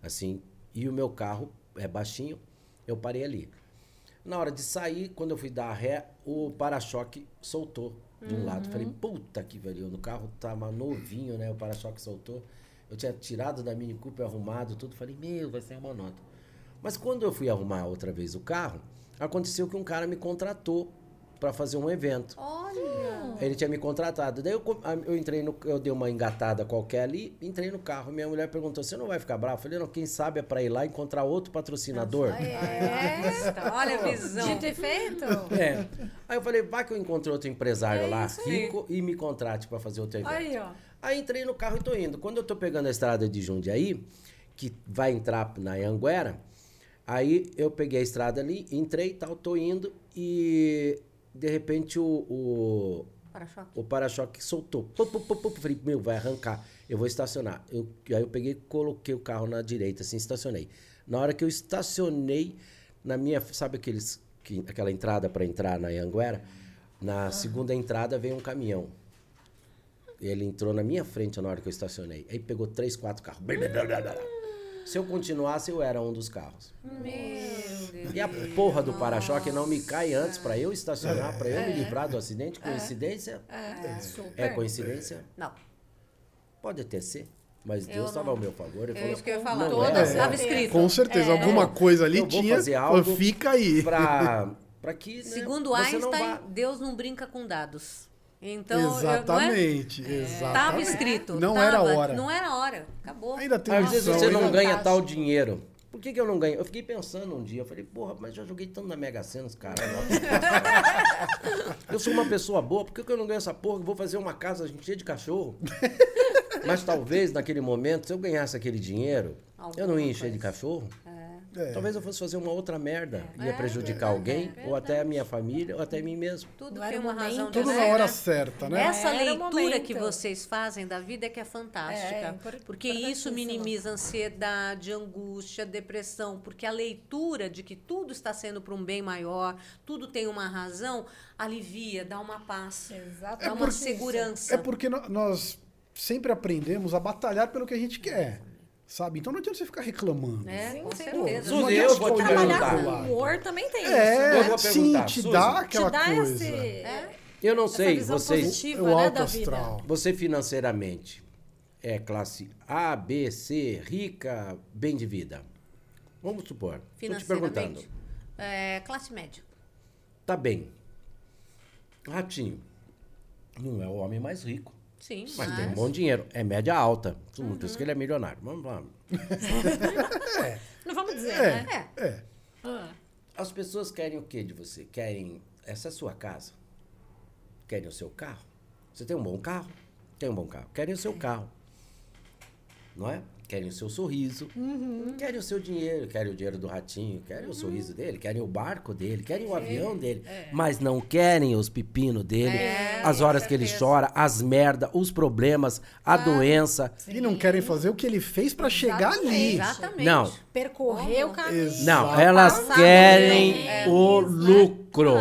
assim, e o meu carro é baixinho, eu parei ali. Na hora de sair, quando eu fui dar a ré, o para-choque soltou de um uhum. lado. Falei, puta que pariu. No carro tava novinho, né? O para-choque soltou. Eu tinha tirado da Mini Cooper, arrumado tudo. Falei, meu, vai ser uma nota. Mas quando eu fui arrumar outra vez o carro, aconteceu que um cara me contratou para fazer um evento. Olha! Ele tinha me contratado. Daí eu, eu entrei no. Eu dei uma engatada qualquer ali, entrei no carro. Minha mulher perguntou: você não vai ficar bravo? Eu falei, não, quem sabe é para ir lá encontrar outro patrocinador. É, olha a visão. Dito e feito. É. Aí eu falei, vai que eu encontrei outro empresário É lá, rico, e me contrate para fazer outro evento. Aí, ó. Aí entrei no carro e tô indo. Quando eu tô pegando a estrada de Jundiaí, que vai entrar na Anguera, aí eu peguei a estrada ali, entrei e tal, tô indo e de repente o, o, Para-choque. o para-choque soltou. Pum, pum, pum. Falei, meu, vai arrancar. Eu vou estacionar. Eu, aí eu peguei e coloquei o carro na direita, assim, estacionei. Na hora que eu estacionei, na minha. Sabe aqueles, que, aquela entrada para entrar na Anguera? Na segunda entrada veio um caminhão. Ele entrou na minha frente na hora que eu estacionei. Aí pegou três, quatro carros. Blá, blá, blá, blá. Se eu continuasse, eu era um dos carros. Meu Deus. E a porra do para-choque não me cai antes para eu estacionar, para eu me livrar do acidente. Coincidência? É, super. É coincidência? Não. Pode até ser. Mas Eu Deus estava não- ao meu favor. Ele É falou, isso que eu ia falar. não Toda é, Estava certeza. escrito. Com certeza, alguma coisa ali eu vou tinha. fazer algo Fica aí. pra, pra que. né, Segundo não Einstein, vá- Deus não brinca com dados. Então, eu- não é? exatamente, Estava exatamente. escrito. Não tava, era hora. Não era hora. Acabou. Ainda tem Às vezes você não ganha tal dinheiro. Por que, que eu não ganho? Eu fiquei pensando um dia, eu falei, porra, mas já joguei tanto na Mega Sena, esse cara. eu sou uma pessoa boa, por que, que eu não ganho essa porra? Eu vou fazer uma casa cheia de cachorro. mas talvez naquele momento, se eu ganhasse aquele dinheiro, eu não ia Alguma encher de cachorro. É. Talvez eu fosse fazer uma outra merda. Ia É, prejudicar alguém, ou até a minha família, ou até mim mesmo. Tudo Não tem uma razão momento, de Tudo na hora né? certa, né? Essa leitura que vocês fazem da vida é que é fantástica. É, impor- porque isso minimiza ansiedade, angústia, depressão. Porque a leitura de que tudo está sendo para um bem maior, tudo tem uma razão, alivia, dá uma paz, Exatamente. dá uma segurança. É porque nós sempre aprendemos a batalhar pelo que a gente quer. Sabe? Então não adianta você ficar reclamando. É, Sim, com certeza. Não Suzy, eu vou te com humor também tem isso. É, Eu vou sim, te Suzy, dá aquela Te dá coisa. esse, É. Eu não sei, vocês. positiva O né, alto da vida. astral. Você financeiramente é classe A, B, C, rica, bem de vida? Vamos supor. Estou te perguntando. Financeiramente, é, classe média. Tá bem. Ratinho. Não é o homem mais rico. Sim, Mas tem um bom dinheiro. É média alta. Por isso que ele é milionário. Vamos lá. Não vamos dizer, É, né? é. Ah, As pessoas querem o que de você? Querem. Essa é sua casa? Querem o seu carro? Você tem um bom carro? Tem um bom carro. Querem o seu carro. Não é? Querem o seu sorriso. Querem o seu dinheiro. Querem o dinheiro do ratinho. Querem o sorriso dele. Querem o barco dele. Querem o avião dele. Mas não querem os pepinos dele. É, as horas que ele chora. As merda. Os problemas. A doença. E não querem fazer o que ele fez pra chegar ali. Exatamente. Não. percorrer o caminho. Não, elas querem. É, o isso, né? lucro.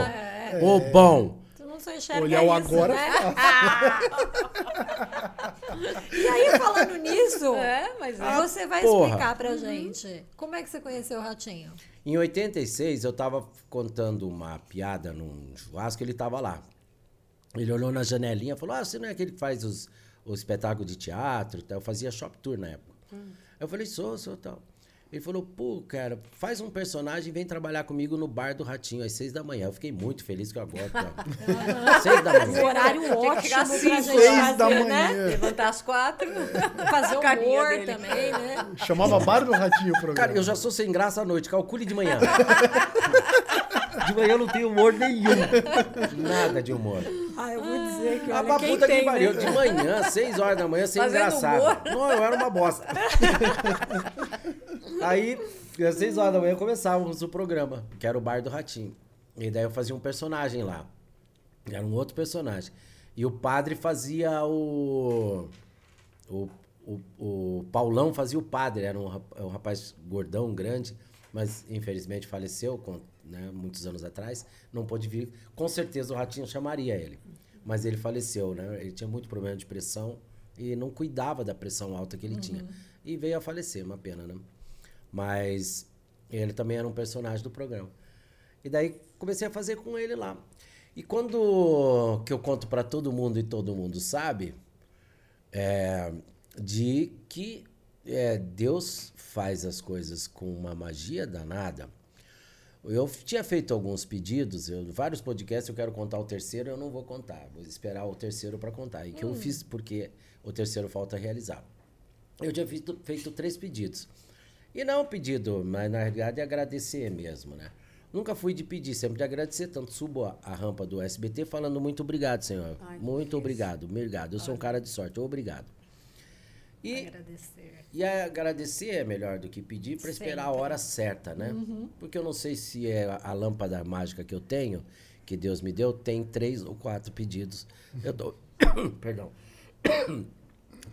O bom. Não só enxerga Olhar o isso, agora né? E aí, falando nisso, É, mas é. você vai porra. explicar pra gente como é que você conheceu o Ratinho? Em 86, eu tava contando uma piada num churrasco, ele tava lá. Ele olhou na janelinha e falou: Ah, você não é aquele que faz os, os espetáculos de teatro? e tal?" Eu fazia shop tour na época. Eu falei: Sou, sou tal. Ele falou: Pô, cara, faz um personagem e vem trabalhar comigo no bar do Ratinho às seis da manhã. Eu fiquei muito feliz que eu agora. seis da Um manhã. horário Tinha que ótimo chegar pra às gente Seis fazer, da né? manhã. Levantar às quatro. Fazer Carinha humor dele. também, né? Chamava Bar do Ratinho o programa. Cara, eu já sou sem graça à noite, calcule de manhã. De manhã eu não tenho humor nenhum. Nada de humor. Ah, eu vou dizer que Ah, pra quem puta tem, que pariu. né? De manhã, 6 horas da manhã, sem Fazendo engraçado. humor. Não, eu era uma bosta. Aí, às 6 horas da manhã, começávamos o programa, que era o Bar do Ratinho. E daí eu fazia um personagem lá. Era um outro personagem. E o padre fazia o. O, o, o Paulão fazia o padre. Era um, rap- um rapaz gordão, grande, mas infelizmente faleceu com, né, muitos anos atrás. Não pôde vir. Com certeza o Ratinho chamaria ele. Mas ele faleceu, né? Ele tinha muito problema de pressão e não cuidava da pressão alta que ele tinha. E veio a falecer, uma pena, né? Mas ele também era um personagem do programa. E daí comecei a fazer com ele lá. E quando que eu conto para todo mundo e todo mundo sabe, é, de que é, Deus faz as coisas com uma magia danada. Eu tinha feito alguns pedidos, eu, vários podcasts, eu quero contar o terceiro, eu não vou contar. Vou esperar o terceiro para contar. E que hum. eu fiz porque o terceiro falta realizar. Eu tinha feito, feito três pedidos. E não pedido, mas na realidade é agradecer mesmo, né? Nunca fui de pedir, sempre de agradecer. Tanto subo a, a rampa do SBT falando muito obrigado, senhor. Ai, muito obrigado, obrigado. Eu Ai. sou um cara de sorte, obrigado. E agradecer. E agradecer é melhor do que pedir para esperar a hora certa, né? Uhum. Porque eu não sei se é a lâmpada mágica que eu tenho, que Deus me deu, tem três ou quatro pedidos. Eu tô... Perdão.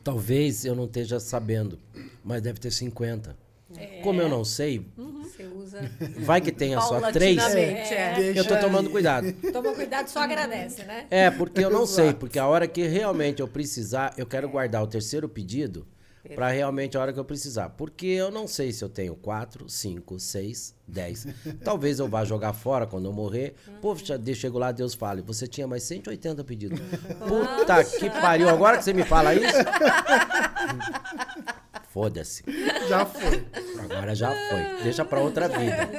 Talvez eu não esteja sabendo, mas deve ter 50. É. Como eu não sei, uhum. Você usa vai que tenha só três. É. Eu tô tomando cuidado. Toma cuidado, só agradece, né? É, porque eu não sei, porque a hora que realmente eu precisar, eu quero guardar o terceiro pedido para realmente a hora que eu precisar. Porque eu não sei se eu tenho 4, 5, 6, 10. Talvez eu vá jogar fora quando eu morrer. Pô, chego lá, Deus fale, você tinha mais 180 pedidos. Puta que pariu, agora que você me fala isso. Foda-se. Já foi. Agora já foi. Deixa pra outra vida.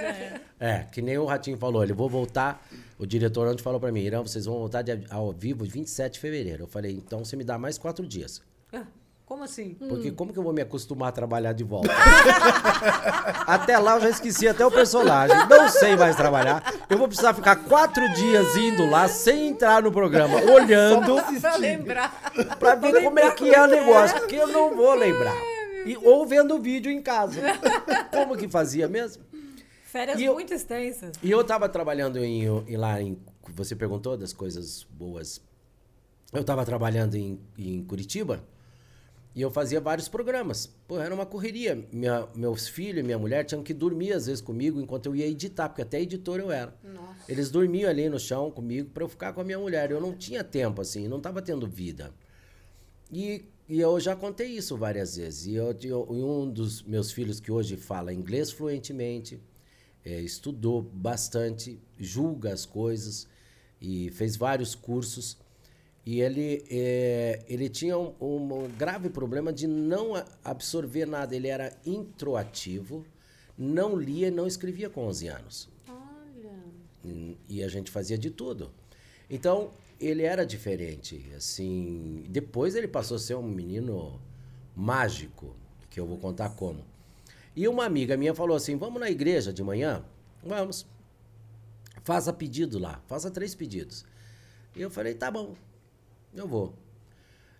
É, que nem o Ratinho falou, ele vou voltar. O diretor ontem falou pra mim, Irã, vocês vão voltar de, ao vivo 27 de fevereiro. Eu falei, então você me dá mais quatro dias. Ah, como assim? Porque hum. como que eu vou me acostumar a trabalhar de volta? até lá eu já esqueci até o personagem. Não sei mais trabalhar. Eu vou precisar ficar quatro dias indo lá sem entrar no programa, olhando. Só pra lembrar. Pra ver como é que é o negócio. Porque eu não vou lembrar. E, ou vendo o vídeo em casa. Como que fazia mesmo? Férias eu, muito extensas. E eu tava trabalhando em, em, lá em. Você perguntou das coisas boas. Eu tava trabalhando em, em Curitiba e eu fazia vários programas. Pô, era uma correria. Minha, meus filhos e minha mulher tinham que dormir às vezes comigo enquanto eu ia editar, porque até editor eu era. Nossa. Eles dormiam ali no chão comigo para eu ficar com a minha mulher. Eu não tinha tempo, assim, não tava tendo vida. E e eu já contei isso várias vezes. E eu, eu, um dos meus filhos que hoje fala inglês fluentemente, é, estudou bastante, julga as coisas e fez vários cursos. E ele, é, ele tinha um, um, grave problema de não absorver nada. Ele era introativo, não lia e não escrevia com 11 anos. Olha. E a gente fazia de tudo. Então, ele era diferente, assim. Depois ele passou a ser um menino mágico, que eu vou contar como. E uma amiga minha falou assim: "Vamos na igreja de manhã?" "Vamos." Faça pedido lá, faça três pedidos. E eu falei: "Tá bom. Eu vou."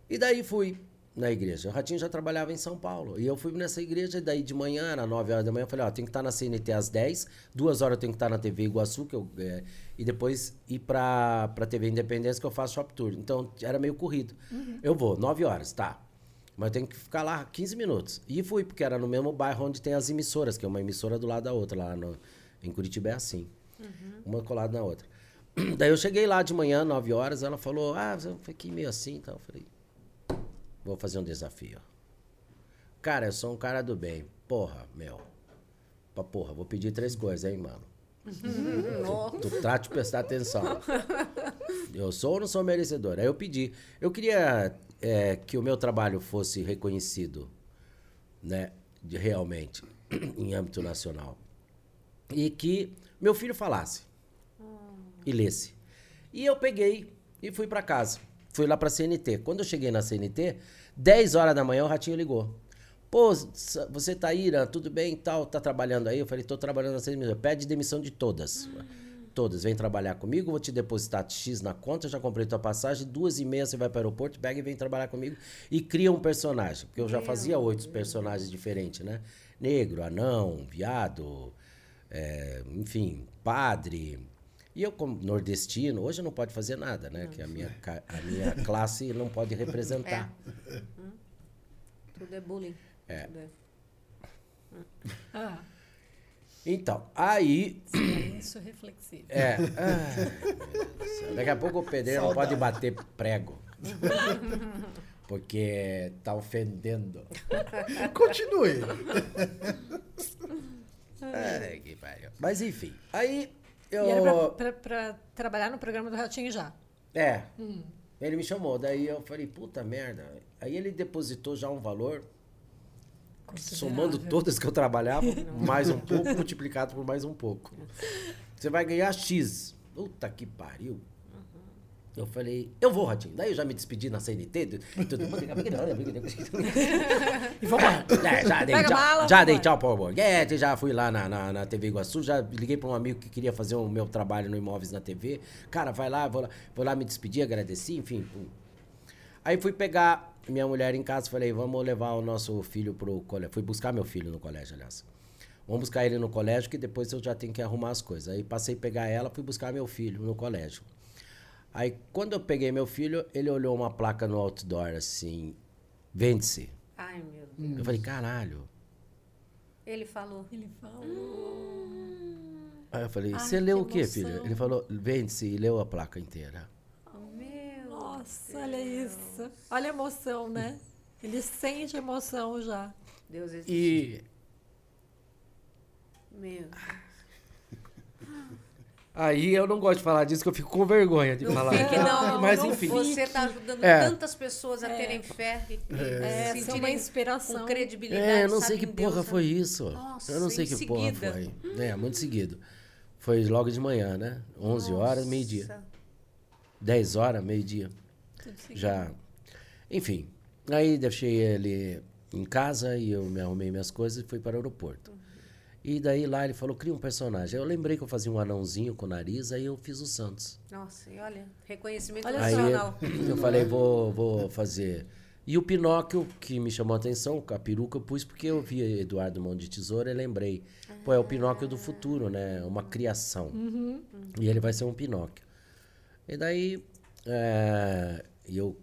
E daí fui na igreja. O Ratinho já trabalhava em São Paulo. E eu fui nessa igreja, e daí de manhã, era 9 horas da manhã, eu falei, ó, tem que estar na CNT às 10, duas horas eu tenho que estar na TV Iguaçu, que eu, é, e depois ir pra, pra TV Independência, que eu faço shop tour. Então, era meio corrido. Uhum. Eu vou, 9 horas, tá. Mas eu tenho que ficar lá 15 minutos. E fui, porque era no mesmo bairro onde tem as emissoras, que é uma emissora do lado da outra, lá no, em Curitiba é assim. Uhum. Uma colada na outra. Daí eu cheguei lá de manhã, 9 horas, ela falou, ah, eu fiquei meio assim, então eu falei, Vou fazer um desafio. Cara, eu sou um cara do bem. Porra, meu. Pra porra, vou pedir três coisas, hein, mano. tu, tu trate de prestar atenção. Eu sou ou não sou merecedor? Aí eu pedi. Eu queria é, que o meu trabalho fosse reconhecido, né, de, realmente, em âmbito nacional. E que meu filho falasse e lesse. E eu peguei e fui para casa. Fui lá pra CNT. Quando eu cheguei na CNT, 10 horas da manhã o Ratinho ligou. Pô, você tá ira, tudo bem e tal, tá trabalhando aí? Eu falei, tô trabalhando na CNT. Pede demissão de todas. Todas. Vem trabalhar comigo, vou te depositar X na conta, já comprei tua passagem, duas e meia você vai para o aeroporto, pega e vem trabalhar comigo e cria um personagem. Porque eu já fazia oito personagens diferentes, né? Negro, anão, viado, é, enfim, padre, e eu, como nordestino, hoje não pode fazer nada, né? Não. Que a minha, a minha classe não pode representar. É. Hum. Tudo é bullying. É. é. Ah. Então, aí. Silêncio reflexivo. É. Ah, daqui a pouco o pedreiro não pode bater prego. Porque tá ofendendo. Continue. É, que pariu. Mas enfim, aí eu... E era pra, pra, pra, trabalhar no programa do Ratinho já? É. Hum. Ele me chamou, daí eu falei, puta merda. Aí ele depositou já um valor. somando todas que eu trabalhava, mais um pouco, multiplicado por mais um pouco. Você vai ganhar X. Puta que pariu. Eu falei, eu vou, Ratinho. Daí eu já me despedi na CNT. Mundo... e vamos lá. É, já dei tchau, mala, já dei tchau pro Borghetti, já fui lá na, na, na, TV Iguaçu, já liguei para um amigo que queria fazer o meu trabalho no Imóveis na TV. Cara, vai lá, vou lá, vou lá me despedir, agradeci, enfim. Aí fui pegar minha mulher em casa, falei, vamos levar o nosso filho pro colégio. Fui buscar meu filho no colégio, aliás. Vamos buscar ele no colégio, que depois eu já tenho que arrumar as coisas. Aí passei a pegar ela, fui buscar meu filho no colégio. Aí, quando eu peguei meu filho, ele olhou uma placa no outdoor assim: vende-se. Ai, meu Deus. Eu falei: caralho. Ele falou. Ele falou. Hum. Aí eu falei: você leu o quê, filho? Ele falou: vende-se e leu a placa inteira. meu Nossa, Deus. olha isso. Olha a emoção, né? Ele sente emoção já. Deus existe. E. Meu Deus. Aí eu não gosto de falar disso, que eu fico com vergonha de não falar. Fique, não, Mas não enfim. Você está ajudando é. tantas pessoas a é. terem fé e é. é uma inspiração. com credibilidade. É, eu não sei que porra Deus, foi isso. Nossa, eu não sei que seguida. porra foi. É, muito seguido. Foi logo de manhã, né? 11 Nossa. horas, meio-dia. 10 horas, meio-dia. Já. Enfim. Aí deixei ele em casa e eu me arrumei minhas coisas e fui para o aeroporto. E daí lá ele falou, cria um personagem. Eu lembrei que eu fazia um anãozinho com o nariz, aí eu fiz o Santos. Nossa, e olha, reconhecimento olha nacional. Aí eu falei, vou, vou fazer. E o Pinóquio, que me chamou a atenção, a peruca eu pus porque eu vi Eduardo Mão de Tesoura e lembrei. Ah. Pô, é o Pinóquio do futuro, né? Uma criação. Uhum. E ele vai ser um Pinóquio. E daí é, eu,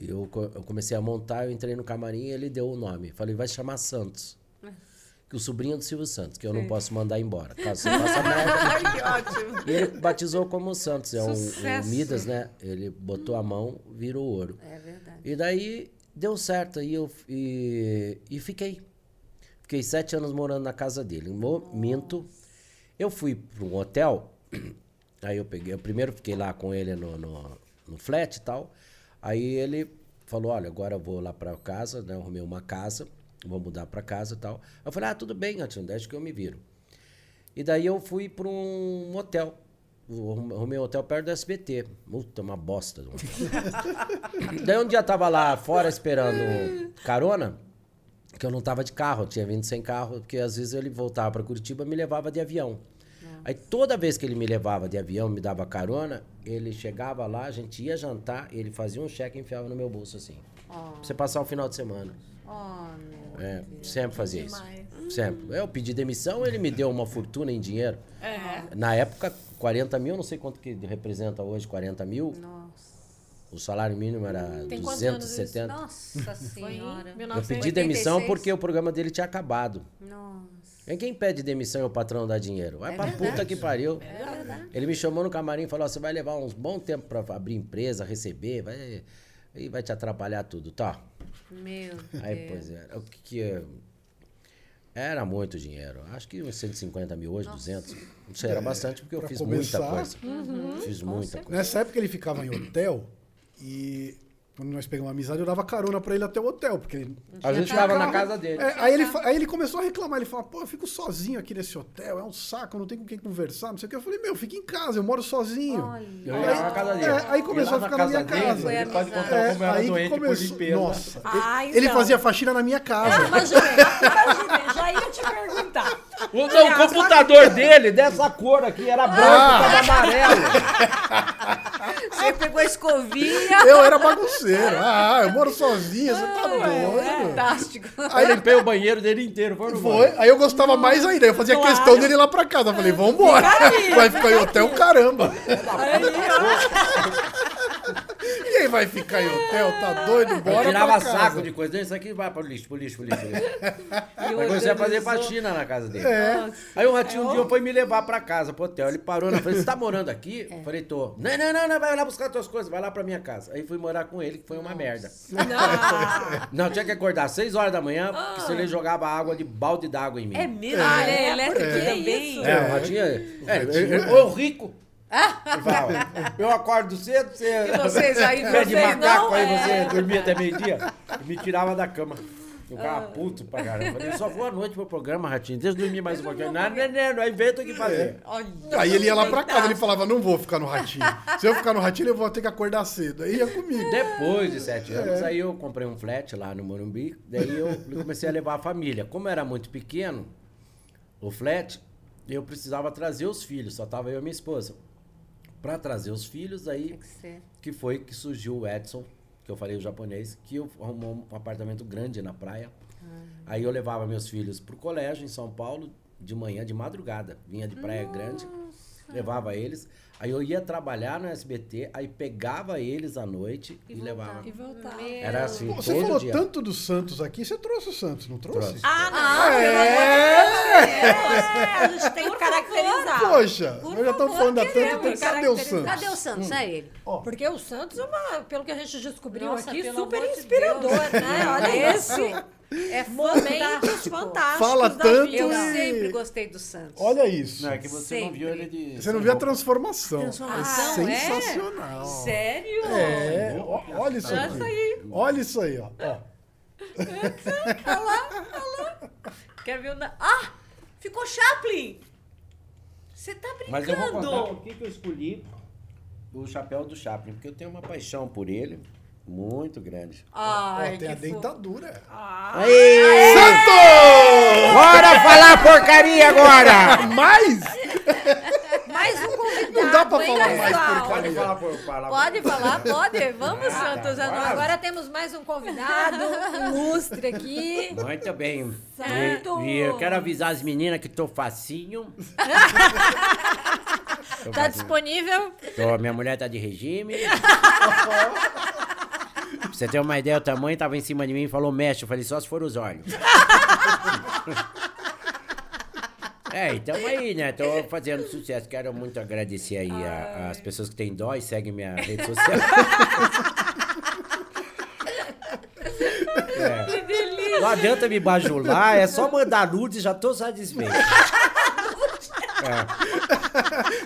eu, eu comecei a montar, eu entrei no camarim e ele deu o nome. Falei, vai chamar Santos que o sobrinho do Silvio Santos, que eu Sim. não posso mandar embora. Caso você faça merda. Ai, que ótimo. Ele batizou como Santos. É um, um, Midas, né? Ele botou a mão, virou ouro. É verdade. E daí deu certo. E eu e, e fiquei. Fiquei sete anos morando na casa dele. Minto. Eu fui para um hotel. Aí eu peguei. Eu primeiro fiquei lá com ele no, no, no flat e tal. Aí ele falou: Olha, agora eu vou lá para casa, né? Eu arrumei uma casa vou mudar para casa e tal. Eu falei, ah, tudo bem, Ratinho, deixa que eu me viro. E daí eu fui para um hotel. Arrumei um hotel perto do SBT. Puta, uma bosta. daí um dia tava lá fora esperando carona, que eu não tava de carro, eu tinha vindo sem carro, porque às vezes ele voltava para Curitiba e me levava de avião. Aí toda vez que ele me levava de avião, me dava carona, ele chegava lá, a gente ia jantar, ele fazia um cheque e enfiava no meu bolso assim. Oh. Pra você passar o final de semana. Oh, é, sempre fazia isso. Sempre. Eu pedi demissão, ele me deu uma fortuna em dinheiro. É. Na época, 40 mil, não sei quanto que representa hoje, 40 mil. Nossa. O salário mínimo era Tem 270. Nossa senhora. Eu pedi demissão porque o programa dele tinha acabado. Nossa. Quem pede demissão é o patrão dá dinheiro. Vai é pra verdade. puta que pariu. É verdade. Ele me chamou no camarim e falou: você vai levar uns bom tempo pra abrir empresa, receber, vai, e vai te atrapalhar tudo. Tá. Meu Aí, Deus. pois é. O que, que é? Era muito dinheiro. Acho que uns 150 mil hoje, Nossa. 200. Não sei, era é, bastante porque eu fiz começar, muita coisa. Uhum, fiz muita coisa. Nessa época ele ficava em hotel e quando nós pegamos amizade, eu dava carona pra ele até o hotel, porque ele... A gente ficava na casa dele. É, aí, ele, aí ele começou a reclamar, ele falou, pô, eu fico sozinho aqui nesse hotel, é um saco, eu não tenho com quem conversar, não sei o que. Eu falei, meu, fica em casa, eu moro sozinho. Olha. Eu ia na casa dele. É, aí começou a ficar na, minha dele, casa. Ele pode contar é, como era doente começou, por limpeza. Nossa, ah, ele, então. fazia faxina na minha casa. Ah, imaginei, imaginei, já ia te perguntar. O, não, o computador dele, dessa cor aqui, era branco, ah. tava amarelo. Você pegou a escovinha. Eu era bagunceiro. Ah, eu moro sozinha, você tá doido. É, fantástico. Aí eu limpei o banheiro dele inteiro. Foi, foi. Aí eu gostava mais ainda. Eu fazia claro. questão dele ir lá pra casa. Eu falei, vambora. Vai ficar em hotel, caramba. Aí, Quem vai ficar em hotel? Tá doido? Bora eu tirava saco de coisa. Isso aqui vai pro lixo, pro lixo, pro lixo. Pro lixo. Aí comecei a fazer faxina na casa dele. É. Aí o ratinho um dia foi me levar pra casa, pro hotel. Ele parou na frente. Você tá morando aqui? É. Falei, tô. Não, não, não, não, vai lá buscar tuas coisas. Vai lá pra minha casa. Aí fui morar com ele, que foi uma Nossa. merda. Não. não, tinha que acordar às 6 horas da manhã, porque ah. senão ele jogava água de balde d'água em mim. É mesmo? Ah, é, elétrico é. também? É, o ratinho... É, o rico... eu acordo cedo, você. E vocês aí, pé de macaco, não? aí você é. dormia até meio-dia. Me tirava da cama. ficava ah. puto pra caramba. Eu falei, só vou à noite pro programa, Ratinho. Deixa eu dormir mais um pouquinho. Não, não, não, não, aí vem, tem que fazer. É. Aí ele ia lá pra casa, ele falava, não vou ficar no Ratinho. Se eu ficar no Ratinho, eu vou ter que acordar cedo. Aí ia comigo. Depois de sete anos, é. aí eu comprei um flat lá no Morumbi. Daí eu comecei a levar a família. Como era muito pequeno, o flat, eu precisava trazer os filhos. Só tava eu e minha esposa. Pra trazer os filhos, aí que, que foi que surgiu o Edson que eu falei o japonês, que eu arrumou um apartamento grande na praia. Ah. Aí eu levava meus filhos pro colégio em São Paulo de manhã, de madrugada. Vinha de Praia Nossa. Grande, levava eles. Aí eu ia trabalhar no SBT, aí pegava eles à noite e, e levava. E voltava. Era assim, Pô, Você falou dia. tanto do Santos aqui, você trouxe o Santos, não trouxe? trouxe. Ah, não! Ah, é. é. A gente tem que caracterizar. Poxa, Por eu já estou falando há tanto tempo, cadê o Santos? Cadê o Santos? Hum. É ele. Oh. Porque o Santos é uma, pelo que a gente descobriu Nossa, aqui, super inspirador, de né? Olha isso. É momentos fantásticos. Fala tanto. Eu sempre gostei do Santos. Olha isso. Não, é que você sempre. não viu ele de. Você não viu a transformação. Transformação é sensacional. É? Sério? É. olha isso aqui. Aí. Olha isso aí, ó. ó. olha lá, olha lá. Quer ver o. Ah! Ficou Chaplin! Você tá brincando? Mas eu vou contar por que eu escolhi o chapéu do Chaplin, porque eu tenho uma paixão por ele. Muito grande. Ai, Ó, tem a dentadura. Ai. Aê! Santo! Bora falar porcaria agora! Mais? Dá pra falar mais porcaria. Pode falar. Pode falar, pode. Vamos, ah, Santos. Agora. agora temos mais um convidado ilustre aqui. Muito bem. Santo. E, e eu quero avisar as meninas que tô facinho. tô tá facinho. disponível? Tô, minha mulher tá de regime. Pra você ter uma ideia, o tamanho tava em cima de mim e falou, mexe. Eu falei, só se for os olhos. É, então aí, né? Tô fazendo sucesso. Quero muito agradecer aí a, as pessoas que têm dó e seguem minha rede social. é. Que delícia! Não adianta me bajular, é só mandar nudes e já tô satisfeito. é.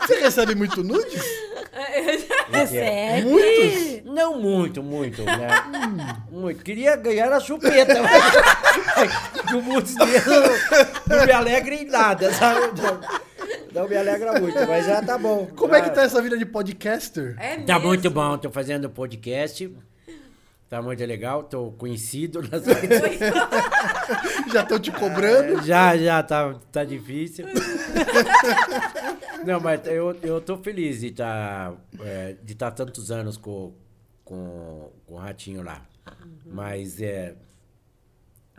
Você recebe muito nudes? Recebe? Muitos? Não muito, muito, né? muito. Queria ganhar a chupeta. o mundo não, não me alegra em nada, sabe? Não me alegra muito, mas já tá bom. Como é que tá essa vida de podcaster? É tá muito bom, tô fazendo podcast. Tá muito legal, tô conhecido nas redes Já estão te cobrando? É, já, já, tá, tá difícil. Não, mas eu, eu tô feliz de estar tá, é, de tá tantos anos com, com, com o Ratinho lá. Uhum. Mas é,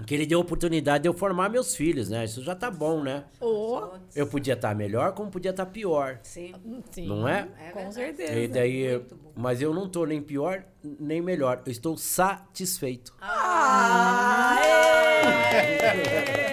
que ele deu a oportunidade de eu formar meus filhos, né? Isso já tá bom, né? Oh. Eu podia estar tá melhor, como podia estar tá pior. Sim. Sim. Não é? é Com certeza. E daí, mas eu não tô nem pior, nem melhor. Eu estou satisfeito. Ah!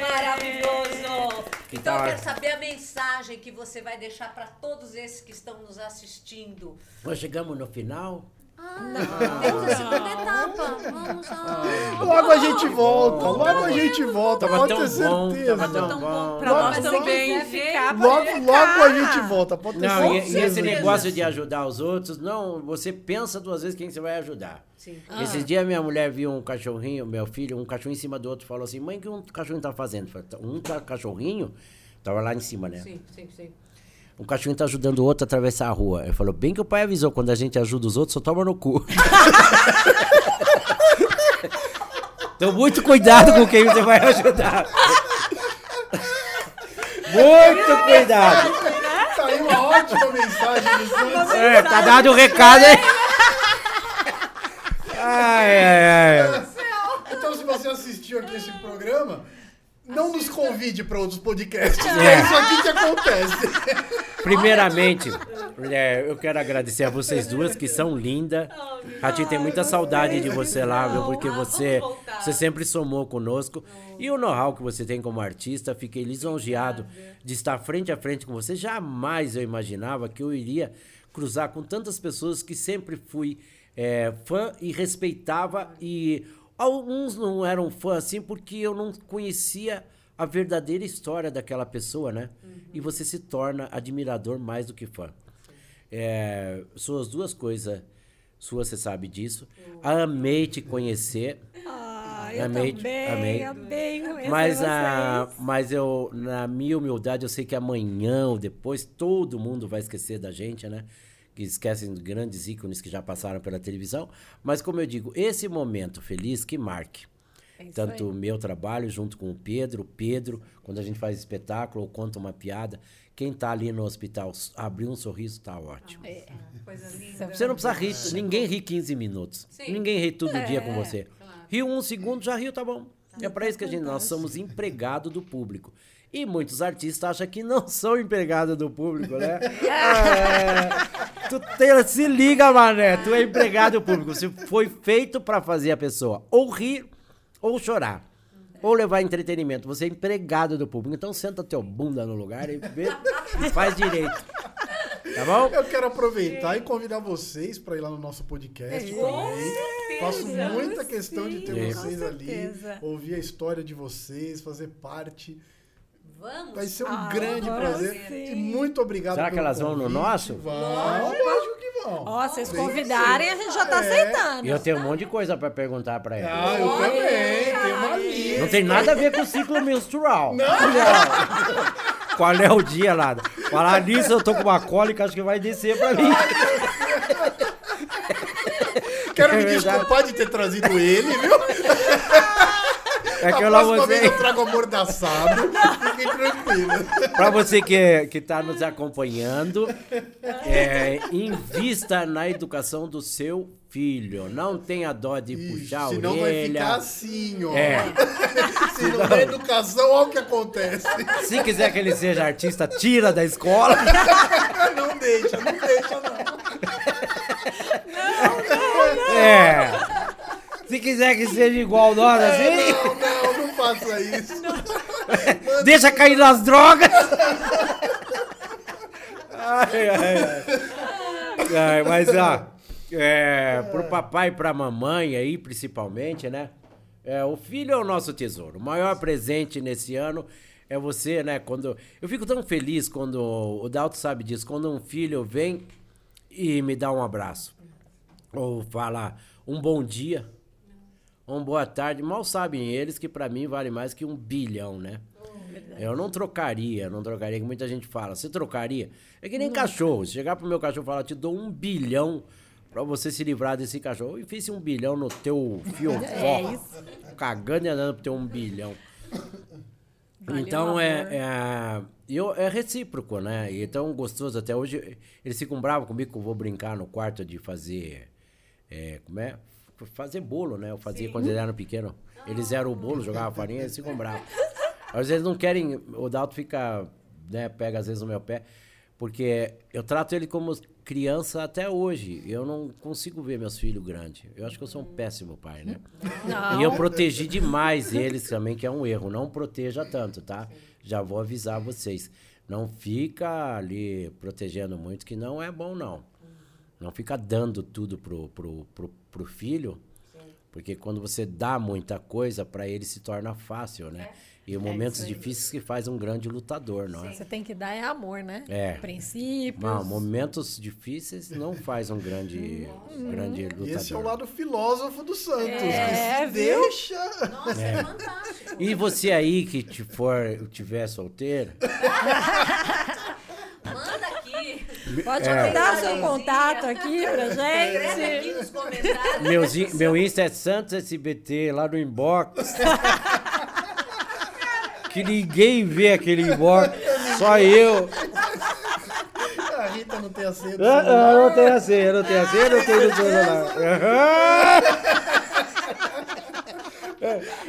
Maravilhoso! Então, eu quero saber a mensagem que você vai deixar para todos esses que estão nos assistindo. Nós chegamos no final. Não, temos a segunda etapa. Vamos lá. Logo a gente volta, logo a gente volta, tava pode ter certeza. Tava tão bom. Pra nós também ficar. Logo, logo a gente volta, pode ter não, certeza. E, esse negócio de ajudar os outros, não, você pensa duas vezes quem você vai ajudar. Sim. Ah. Esses dias minha mulher viu um cachorrinho, meu filho, um cachorrinho em cima do outro, falou assim, mãe, o que um cachorrinho tá fazendo? Um cachorrinho, tava lá em cima, né? Sim, sim, sim um cachorrinho tá ajudando o outro a atravessar a rua. Ele falou, bem que o pai avisou, quando a gente ajuda os outros, só toma no cu. então, muito cuidado com quem você vai ajudar. muito cuidado. Tá aí uma ótima mensagem. É, tá dado o um recado, hein? Ai, ai, ai. Então, se você assistiu aqui esse programa, não nos convide para outros podcasts. É. é isso aqui que acontece. Primeiramente, é, eu quero agradecer a vocês duas, que são lindas. A gente tem muita saudade de você lá, viu? Porque você, você sempre somou conosco. E o know-how que você tem como artista, fiquei lisonjeado de estar frente a frente com você. Jamais eu imaginava que eu iria cruzar com tantas pessoas que sempre fui é, fã e respeitava e Alguns não eram fãs assim porque eu não conhecia a verdadeira história daquela pessoa, né? Uhum. E você se torna admirador mais do que fã. É, são as duas coisas suas, você sabe disso. Uhum. Amei te conhecer. Ah, eu amei, também, amei. amei mas, a, mas eu, na minha humildade, eu sei que amanhã ou depois todo mundo vai esquecer da gente, né? Que esquecem grandes ícones que já passaram pela televisão. Mas, como eu digo, esse momento feliz que marque. É Tanto o meu trabalho junto com o Pedro, o Pedro, quando a gente faz espetáculo ou conta uma piada, quem está ali no hospital abrir um sorriso, está ótimo. Ah, é. Coisa linda. Você não precisa rir, ninguém ri 15 minutos. Sim. Ninguém ri todo é, dia com você. Claro. Riu um segundo, já riu, tá bom. É para isso que a gente, nós somos empregado do público. E muitos artistas acham que não são empregados do público, né? É, tu te, se liga, mané, tu é empregado do público. Você foi feito para fazer a pessoa ou rir ou chorar ou levar entretenimento. Você é empregado do público. Então senta teu bunda no lugar e, vê, e faz direito. Tá bom? Eu quero aproveitar e convidar vocês para ir lá no nosso podcast é, também. Faço muita questão sim, de ter vocês ali, ouvir a história de vocês, fazer parte. Vamos. Vai ser um ah, grande prazer. Sim. E muito obrigado Será que elas convite. vão no nosso? Vão, lógico que vão. Ó, vocês convidarem, a gente já tá é. aceitando. E eu tenho um monte de coisa pra perguntar pra elas. Ah, eu também. Tem uma lista. Não tem nada a ver com o ciclo menstrual. Não. Não. Qual é o dia, lá? Falar nisso, eu tô com uma cólica, acho que vai descer pra mim. Quero me desculpar de ter trazido ele, viu? É que a eu não vou eu trago amordaçado. Fiquem tranquilos. Pra você que, que tá nos acompanhando, é, invista na educação do seu filho. Não tenha dó de Ixi, puxar a senão orelha. Senão vai ficar assim, ó. É. Se não der educação, olha o que acontece. Se quiser que ele seja artista, tira da escola. Não deixa, não deixa, não. Não, não, não. É. Se quiser que seja igual nós, é, assim. Não, não, não faça isso. Não. Deixa cair nas drogas. Ai, ai, ai. ai mas, ó, é, pro papai e pra mamãe aí, principalmente, né? É, o filho é o nosso tesouro. O maior presente nesse ano é você, né? Quando eu fico tão feliz quando o Dalto sabe disso, quando um filho vem e me dá um abraço ou fala um bom dia uma boa tarde. Mal sabem eles que para mim vale mais que um bilhão, né? eu não trocaria, não trocaria, que muita gente fala. Você trocaria? É que nem não. cachorro. Se chegar pro meu cachorro e falar, te dou um bilhão pra você se livrar desse cachorro. E fiz um bilhão no teu fiofó. É isso. Cagando e andando pro teu um bilhão. Valeu então é, é, eu, é recíproco, né? E é tão gostoso até hoje. Eles ficam bravos comigo que eu vou brincar no quarto de fazer. É, como é? Fazer bolo, né? Eu fazia Sim. quando eles eram pequenos. Eles eram o bolo, jogavam farinha, eles se compravam. Às vezes não querem, o Dalto fica, né, pega às vezes no meu pé, porque eu trato ele como criança até hoje. Eu não consigo ver meus filhos grandes. Eu acho que eu sou um péssimo pai, né? Não. E eu protegi demais eles também, que é um erro. Não proteja tanto, tá? Já vou avisar vocês. Não fica ali protegendo muito, que não é bom, não. Não fica dando tudo pro, pro, pro, pro filho, Sim. porque quando você dá muita coisa, para ele se torna fácil, né? É. E é momentos difíceis que faz um grande lutador, não é? Você tem que dar é amor, né? É. Princípios. Não, momentos difíceis não faz um grande, um grande lutador. Esse é o lado filósofo do Santos. É, que deixa. Nossa, é. é fantástico. E você aí que te for, tiver solteiro. Pode é. mandar seu contato aqui pra gente. Aqui nos comentários. meu Insta é Santos SBT, lá no inbox. que ninguém vê aquele inbox, só eu. A Rita não tem a senha do ah, celular. não tem a senha, não tem a senha, não tem no celular.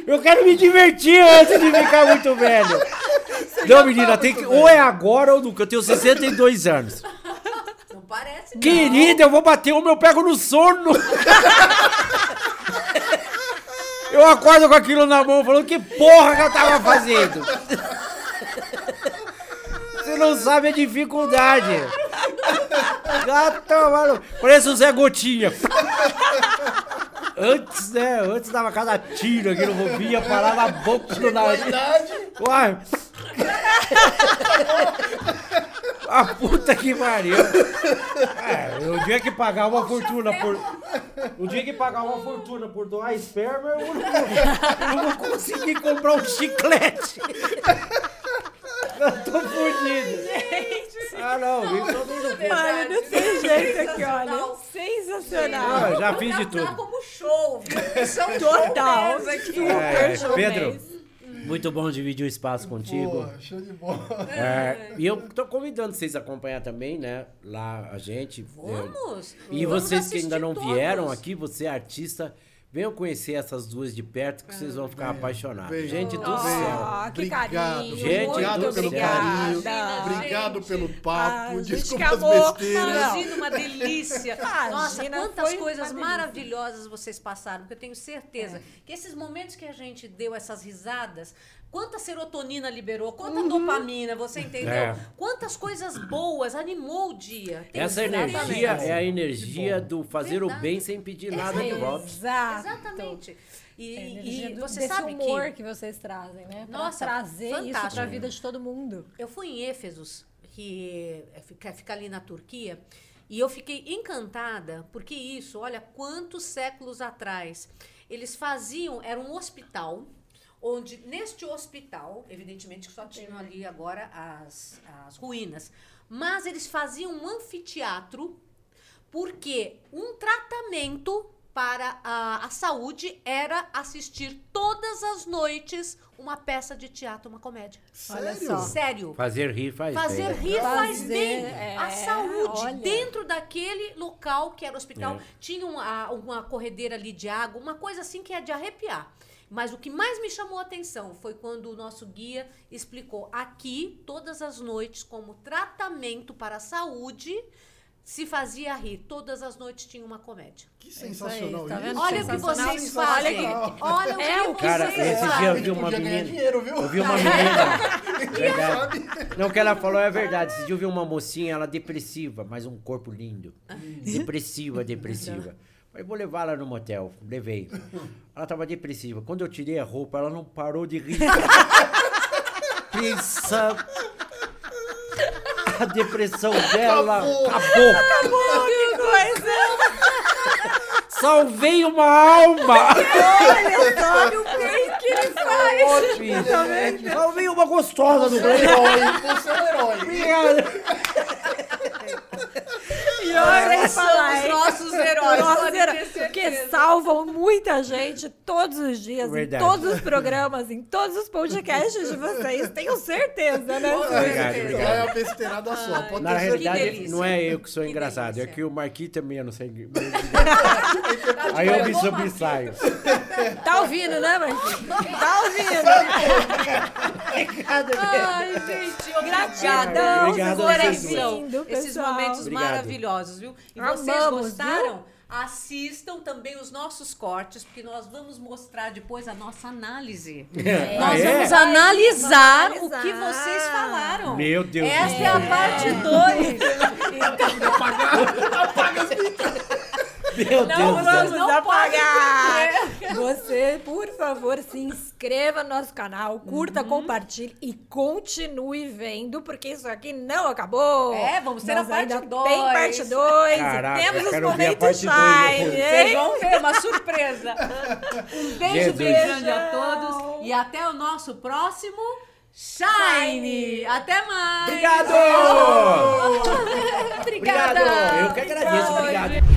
Eu quero me divertir antes de ficar muito velho. Não, menina, tem que, ou é agora ou nunca. Eu tenho 62 anos. Parece Querida, eu vou bater o meu pego no sono. eu acordo com aquilo na mão falando que porra que eu tava fazendo. Você não sabe a dificuldade. Gato, mano. Parece o Zé Gotinha. Antes, né? Antes dava cada tiro aqui no roupinha, parava a boca no nariz. Uai. A puta que pariu. É, eu tinha que pagar uma fortuna por. O dia que pagar uma fortuna por doar esperma, eu não, não vou conseguir comprar um chiclete. Eu tô fudido. Gente. Ah, não, vem todo mundo Mano, não tem jeito aqui, olha. Sensacional. Ah, já fiz de tudo. como show, viu? São Total. aqui. É, Pedro, muito bom dividir o espaço contigo. Pô, show de bola. É, e eu tô convidando vocês a acompanhar também, né? Lá a gente. Vamos. É, e Vamos vocês que ainda não assistir vieram todos. aqui, você é artista, venham conhecer essas duas de perto que vocês vão ficar apaixonados. venham. Gente do Oh. céu. Ah, que Obrigado. carinho. Gente, Obrigado pelo obrigada. carinho. Imagina, Obrigado gente. pelo Ah, papo. gente, Desculpa que as amor. besteiras. Imagina uma delícia. Imagina, Nossa, quantas coisas maravilhosas vocês passaram, porque eu tenho certeza que esses momentos que a gente deu essas risadas, quanta serotonina liberou, quanta dopamina, você entendeu? É. Quantas coisas boas, animou o dia. Tem Essa exatamente. energia é a energia do fazer o Verdade. bem sem pedir nada de volta. Exato. Exatamente. E, É a e do, você desse sabe humor que que... vocês trazem, né? Pra Nossa, trazer isso fantástico. pra vida de todo mundo. Eu fui em Éfesos, que é, fica, fica ali na Turquia, e eu fiquei encantada, porque isso, olha quantos séculos atrás, eles faziam, era um hospital, onde neste hospital, evidentemente que só tinham ali agora as, as ruínas, mas eles faziam um anfiteatro, porque um tratamento para a, a saúde era assistir todas as noites uma peça de teatro, uma comédia. Olha Sério? só. Sério. Fazer rir faz Fazer bem. rir faz Fazer, bem. é, a saúde, olha. dentro daquele local que era o hospital, É. tinha uma, uma corredeira ali de água, uma coisa assim que é de arrepiar. Mas o que mais me chamou a atenção foi quando o nosso guia explicou aqui, todas as noites, como tratamento para a saúde, se fazia rir. Todas as noites tinha uma comédia. Que sensacional tá isso. vendo? Olha o que vocês Olha fazem. que- Olha o É que o que Cara, vocês esse fazem. dia eu vi uma menina. dinheiro, viu? Eu vi uma menina. verdade. Não, o que ela falou é verdade. Esse dia eu vi uma mocinha, ela depressiva, mas um corpo lindo. Depressiva, depressiva. Falei, vou levar ela no motel. Levei. Ela tava depressiva. Quando eu tirei a roupa, ela não parou de rir. Pensa. A depressão dela acabou. Que coisa! Salvei uma alma. Olha o bem que ele faz! Filho. Salvei uma gostosa do Brasil. Herói, você é um herói. Obrigado. E falar, são os nossos heróis. Nossos heróis, que salvam muita gente todos os dias, Verdade. em todos os programas, em todos os podcasts de vocês. Tenho certeza, né? Obrigado, obrigado. É uma besteirada só. Pode Na realidade, não é eu que sou Que engraçado, é delícia. que o Marquinhos também é não sei. Aí eu me sobressaio. Tá ouvindo, né, Marquinhos? Tá ouvindo? Ai, gente, Gratidão, Obrigado vindo, Esses momentos Obrigado. maravilhosos, viu? E vocês Amamos, gostaram? Assistam também os nossos cortes, porque nós vamos mostrar depois a nossa análise. É. Nós Ah, é? vamos analisar Vamos o que analisar. vocês falaram. Meu Deus Esta do é a parte 2. Meu Não Deus vamos não apagar. Você, por favor, se inscreva no nosso canal, curta, compartilhe e continue vendo, porque isso aqui não acabou. É, vamos ter a Nós parte ainda dois. Tem parte 2. Caraca, Temos os a momentos parte shine. Vocês vão ver uma surpresa. Um beijo Jesus. bem grande a todos e até o nosso próximo Shine. Até mais. Obrigado! Obrigada. Obrigado! Eu que agradeço, obrigado.